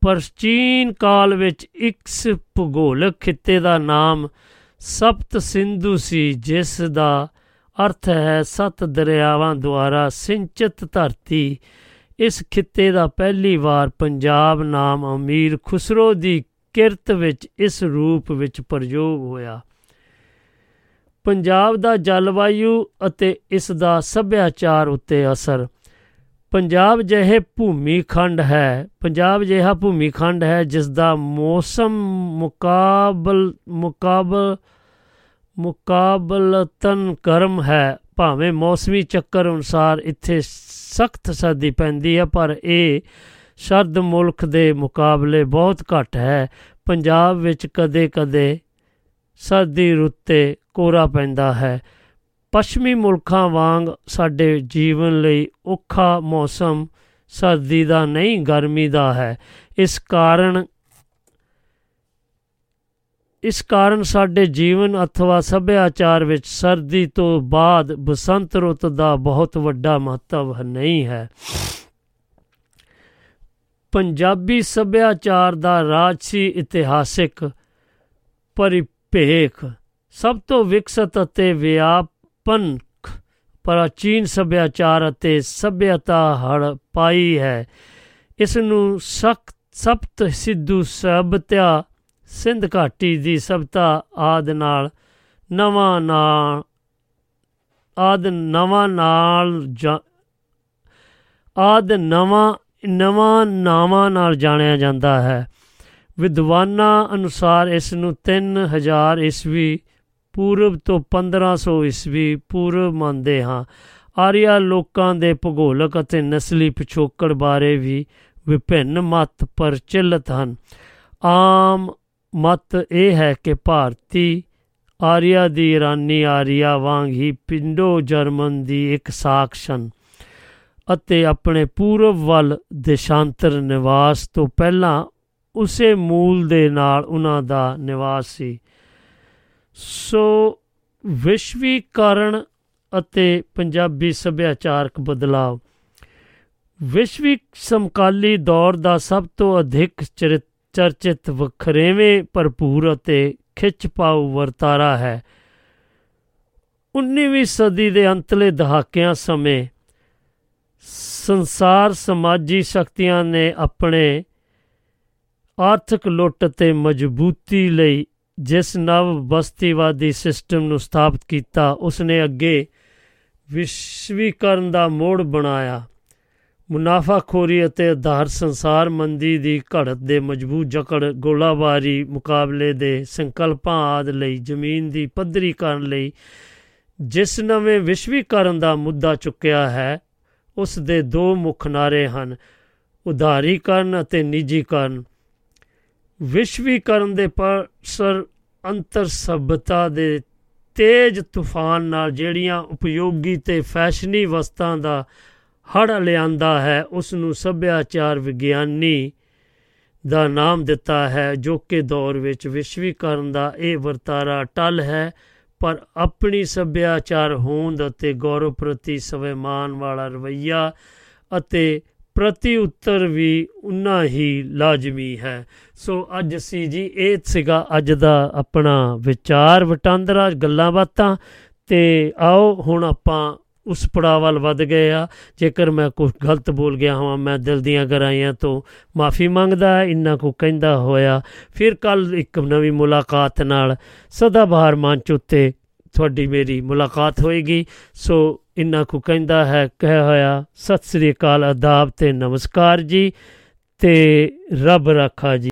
ਪ੍ਰਾਚੀਨ ਕਾਲ ਵਿੱਚ ਇਸ ਭੂਗੋਲਕ ਖਿੱਤੇ ਦਾ ਨਾਮ ਸਪਤ ਸਿੰਧੂ ਸੀ, ਜਿਸ ਦਾ ਅਰਥ ਹੈ ਸੱਤ ਦਰਿਆਵਾਂ ਦੁਆਰਾ ਸਿੰਚਿਤ ਧਰਤੀ। ਇਸ ਖਿੱਤੇ ਦਾ ਪਹਿਲੀ ਵਾਰ ਪੰਜਾਬ ਨਾਮ ਅਮੀਰ ਖੁਸਰੋ ਦੀ ਕਿਰਤ ਵਿੱਚ ਇਸ ਰੂਪ ਵਿੱਚ ਪ੍ਰਯੋਗ ਹੋਇਆ। ਪੰਜਾਬ ਦਾ ਜਲਵਾਯੂ ਅਤੇ ਇਸ ਦਾ ਸੱਭਿਆਚਾਰ ਉੱਤੇ ਅਸਰ। ਪੰਜਾਬ ਜਿਹੇ ਭੂਮੀ ਖੰਡ ਹੈ, ਪੰਜਾਬ ਜਿਹਾ ਭੂਮੀ ਖੰਡ ਹੈ ਜਿਸ ਦਾ ਮੌਸਮ ਮੁਕਾਬਲ ਮੁਕਾਬਲ, ਮੁਕਾਬਲਤਨ ਗਰਮ ਹੈ। ਭਾਵੇਂ ਮੌਸਮੀ ਚੱਕਰ ਅਨੁਸਾਰ ਇੱਥੇ ਸਖਤ ਸਰਦੀ ਪੈਂਦੀ ਹੈ, ਪਰ ਇਹ ਸਰਦ ਮੁਲਕ ਦੇ ਮੁਕਾਬਲੇ ਬਹੁਤ ਘੱਟ ਹੈ। ਪੰਜਾਬ ਵਿੱਚ ਕਦੇ-ਕਦੇ ਸਰਦੀ ਰੁੱਤੇ ਕੋਰਾ ਪੈਂਦਾ ਹੈ। ਪੱਛਮੀ ਮੁਲਕਾਂ ਵਾਂਗ ਸਾਡੇ ਜੀਵਨ ਲਈ ਔਖਾ ਮੌਸਮ ਸਰਦੀ ਦਾ ਨਹੀਂ, ਗਰਮੀ ਦਾ ਹੈ। ਇਸ ਕਾਰਨ ਇਸ ਕਾਰਨ ਸਾਡੇ ਜੀਵਨ ਅਥਵਾ ਸੱਭਿਆਚਾਰ ਵਿੱਚ ਸਰਦੀ ਤੋਂ ਬਾਅਦ ਬਸੰਤ ਰੁੱਤ ਦਾ ਬਹੁਤ ਵੱਡਾ ਮਹੱਤਵ ਨਹੀਂ ਹੈ। ਪੰਜਾਬੀ ਸੱਭਿਆਚਾਰ ਦਾ ਰਾਜਸੀ ਇਤਿਹਾਸਿਕ ਪਰਿਪੇਖ ਸਭ ਤੋਂ ਵਿਕਸਿਤ ਅਤੇ ਵਿਆਪਨ ਪ੍ਰਾਚੀਨ ਸੱਭਿਆਚਾਰ ਅਤੇ ਸਭਿਅਤਾ ਹੜਪਾਈ ਹੈ। ਇਸ ਨੂੰ ਸਖਤ, ਸਪਤ ਸਿੱਧੂ ਸਭਿਅਤਾ, ਸਿੰਧ ਘਾਟੀ ਦੀ ਸਭਤਾ ਆਦ ਨਾਲ ਨਵਾਂ ਨਾਲ ਆਦ ਨਵਾਂ ਨਾਲ ਜਾ- ਆਦ ਨਵਾਂ ਨਵਾਂ ਨਾਵਾਂ ਨਾਲ ਜਾਣਿਆ ਜਾਂਦਾ ਹੈ। ਵਿਦਵਾਨਾਂ ਅਨੁਸਾਰ ਇਸ ਨੂੰ 3000 ਈਸਵੀ ਪੂਰਬ ਤੋਂ 1500 ਈਸਵੀ ਪੂਰਬ ਮੰਨਦੇ ਹਾਂ। ਆਰੀਆ ਲੋਕਾਂ ਦੇ ਭੂਗੋਲਕ ਅਤੇ ਨਸਲੀ ਪਿਛੋਕੜ ਬਾਰੇ ਵੀ ਵਿਭਿੰਨ ਮਤ ਪ੍ਰਚਲਿਤ ਹਨ। ਆਮ ਮਤ ਇਹ ਹੈ ਕਿ ਭਾਰਤੀ ਆਰੀਆ ਦੀ ਇਰਾਨੀ ਆਰੀਆ ਵਾਂਗ ਹੀ ਪਿੰਡੋ ਜਰਮਨ ਦੀ ਇੱਕ ਸਾਖਸ਼ਨ ਅਤੇ ਆਪਣੇ ਪੂਰਬ ਵੱਲ ਦੇਸ਼ਾਂਤਰ ਨਿਵਾਸ ਤੋਂ ਪਹਿਲਾਂ ਉਸੇ ਮੂਲ ਦੇ ਨਾਲ ਉਹਨਾਂ ਦਾ ਨਿਵਾਸ ਸੀ। ਸੋ ਵਿਸ਼ਵੀਕਰਨ ਅਤੇ ਪੰਜਾਬੀ ਸੱਭਿਆਚਾਰਕ ਬਦਲਾਅ ਵਿਸ਼ਵੀ ਸਮਕਾਲੀ ਦੌਰ ਦਾ ਸਭ ਤੋਂ ਅਧਿਕ ਚਰਿ- ਚਰਚਿਤ ਵਖਰੇਵੇਂ ਭਰਪੂਰ ਅਤੇ ਖਿੱਚ ਪਾਉ ਵਰਤਾਰਾ ਹੈ। 19ਵੀਂ ਸਦੀ ਦੇ ਅੰਤਲੇ ਦਹਾਕਿਆਂ ਸਮੇਂ ਸੰਸਾਰ ਸਮਾਜੀ ਸ਼ਕਤੀਆਂ ਨੇ ਆਪਣੇ ਆਰਥਿਕ ਲੁੱਟ ਤੇ ਮਜ਼ਬੂਤੀ ਲਈ ਜਿਸ ਨਵ ਬਸਤੀਵਾਦੀ ਸਿਸਟਮ ਨੂੰ ਸਥਾਪਿਤ ਕੀਤਾ ਉਸ ਨੇ ਅੱਗੇ ਵਿਸ਼ਵੀਕਰਨ ਦਾ ਮੋੜ ਬਣਾਇਆ। ਮੁਨਾਫਾਖੋਰੀ ਅਤੇ ਆਧਾਰ ਸੰਸਾਰ ਮੰਦੀ ਦੀ ਘੜਤ ਦੇ ਮਜ਼ਬੂਤ ਜਕੜ, ਗੋਲਾਬਾਰੀ ਮੁਕਾਬਲੇ ਦੇ ਸੰਕਲਪਾਂ ਆਦ ਲਈ ਜ਼ਮੀਨ ਦੀ ਪੱਧਰੀਕਰਨ ਲਈ ਜਿਸ ਨਵੇਂ ਵਿਸ਼ਵੀਕਰਨ ਦਾ ਮੁੱਦਾ ਚੁੱਕਿਆ ਹੈ ਉਸ ਦੇ ਦੋ ਮੁੱਖ ਨਾਰੇ ਹਨ ਉਦਾਰੀਕਰਨ ਅਤੇ ਨਿੱਜੀਕਰਨ। ਵਿਸ਼ਵੀਕਰਨ ਦੇ ਪਰਸਰ ਅੰਤਰ ਸਭਿਅਤਾ ਦੇ ਤੇਜ਼ ਤੂਫਾਨ ਨਾਲ ਜਿਹੜੀਆਂ ਉਪਯੋਗੀ ਤੇ ਫੈਸ਼ਨੀ ਵਸਤਾਂ ਦਾ ਹੜ ਲਿਆਂਦਾ ਹੈ ਉਸ ਨੂੰ ਸੱਭਿਆਚਾਰ ਵਿਗਿਆਨੀ ਦਾ ਨਾਮ ਦਿੱਤਾ ਹੈ, ਜੋ ਕਿ ਦੌਰ ਵਿੱਚ ਵਿਸ਼ਵੀਕਰਨ ਦਾ ਇਹ ਵਰਤਾਰਾ ਟਲ ਹੈ, ਪਰ ਆਪਣੀ ਸੱਭਿਆਚਾਰ ਹੋਂਦ ਅਤੇ ਗੌਰਵ ਪ੍ਰਤੀ ਸਵੈਮਾਨ ਵਾਲਾ ਰਵਈਆ ਅਤੇ ਪ੍ਰਤੀ ਉੱਤਰ ਵੀ ਉਨਾ ਹੀ ਲਾਜ਼ਮੀ ਹੈ। ਸੋ ਅੱਜ ਅਸੀਂ ਜੀ, ਇਹ ਸੀਗਾ ਅੱਜ ਦਾ ਆਪਣਾ ਵਿਚਾਰ, ਵਟਾਂਦਰਾ, ਗੱਲਾਂ ਬਾਤਾਂ। ਤੇ ਆਓ, ਹੁਣ ਆਪਾਂ ਉਸ ਪੜਾਅ ਵੱਲ ਵੱਧ ਗਏ ਆ। ਜੇਕਰ ਮੈਂ ਕੁਝ ਗਲਤ ਬੋਲ ਗਿਆ ਹਾਂ ਮੈਂ ਦਿਲ ਦੀਆਂ ਗਰਾਈਆਂ ਤੋਂ ਮਾਫੀ ਮੰਗਦਾ, ਇੰਨਾ ਕੋ ਕਹਿੰਦਾ ਹੋਇਆ। ਫਿਰ ਕੱਲ ਇੱਕ ਨਵੀਂ ਮੁਲਾਕਾਤ ਨਾਲ ਸਦਾ ਬਹਾਰ ਮੰਚ ਉੱਤੇ ਤੁਹਾਡੀ ਮੇਰੀ ਮੁਲਾਕਾਤ ਹੋਏਗੀ। ਸੋ ਇੰਨਾ ਕੋ ਕਹਿੰਦਾ ਹੈ, ਕਹਿ ਹੋਇਆ, ਸਤਿ ਸ੍ਰੀ ਅਕਾਲ ਆਦਾਬ ਤੇ ਨਮਸਕਾਰ ਜੀ ਤੇ ਰੱਬ ਰਾਖਾ ਜੀ।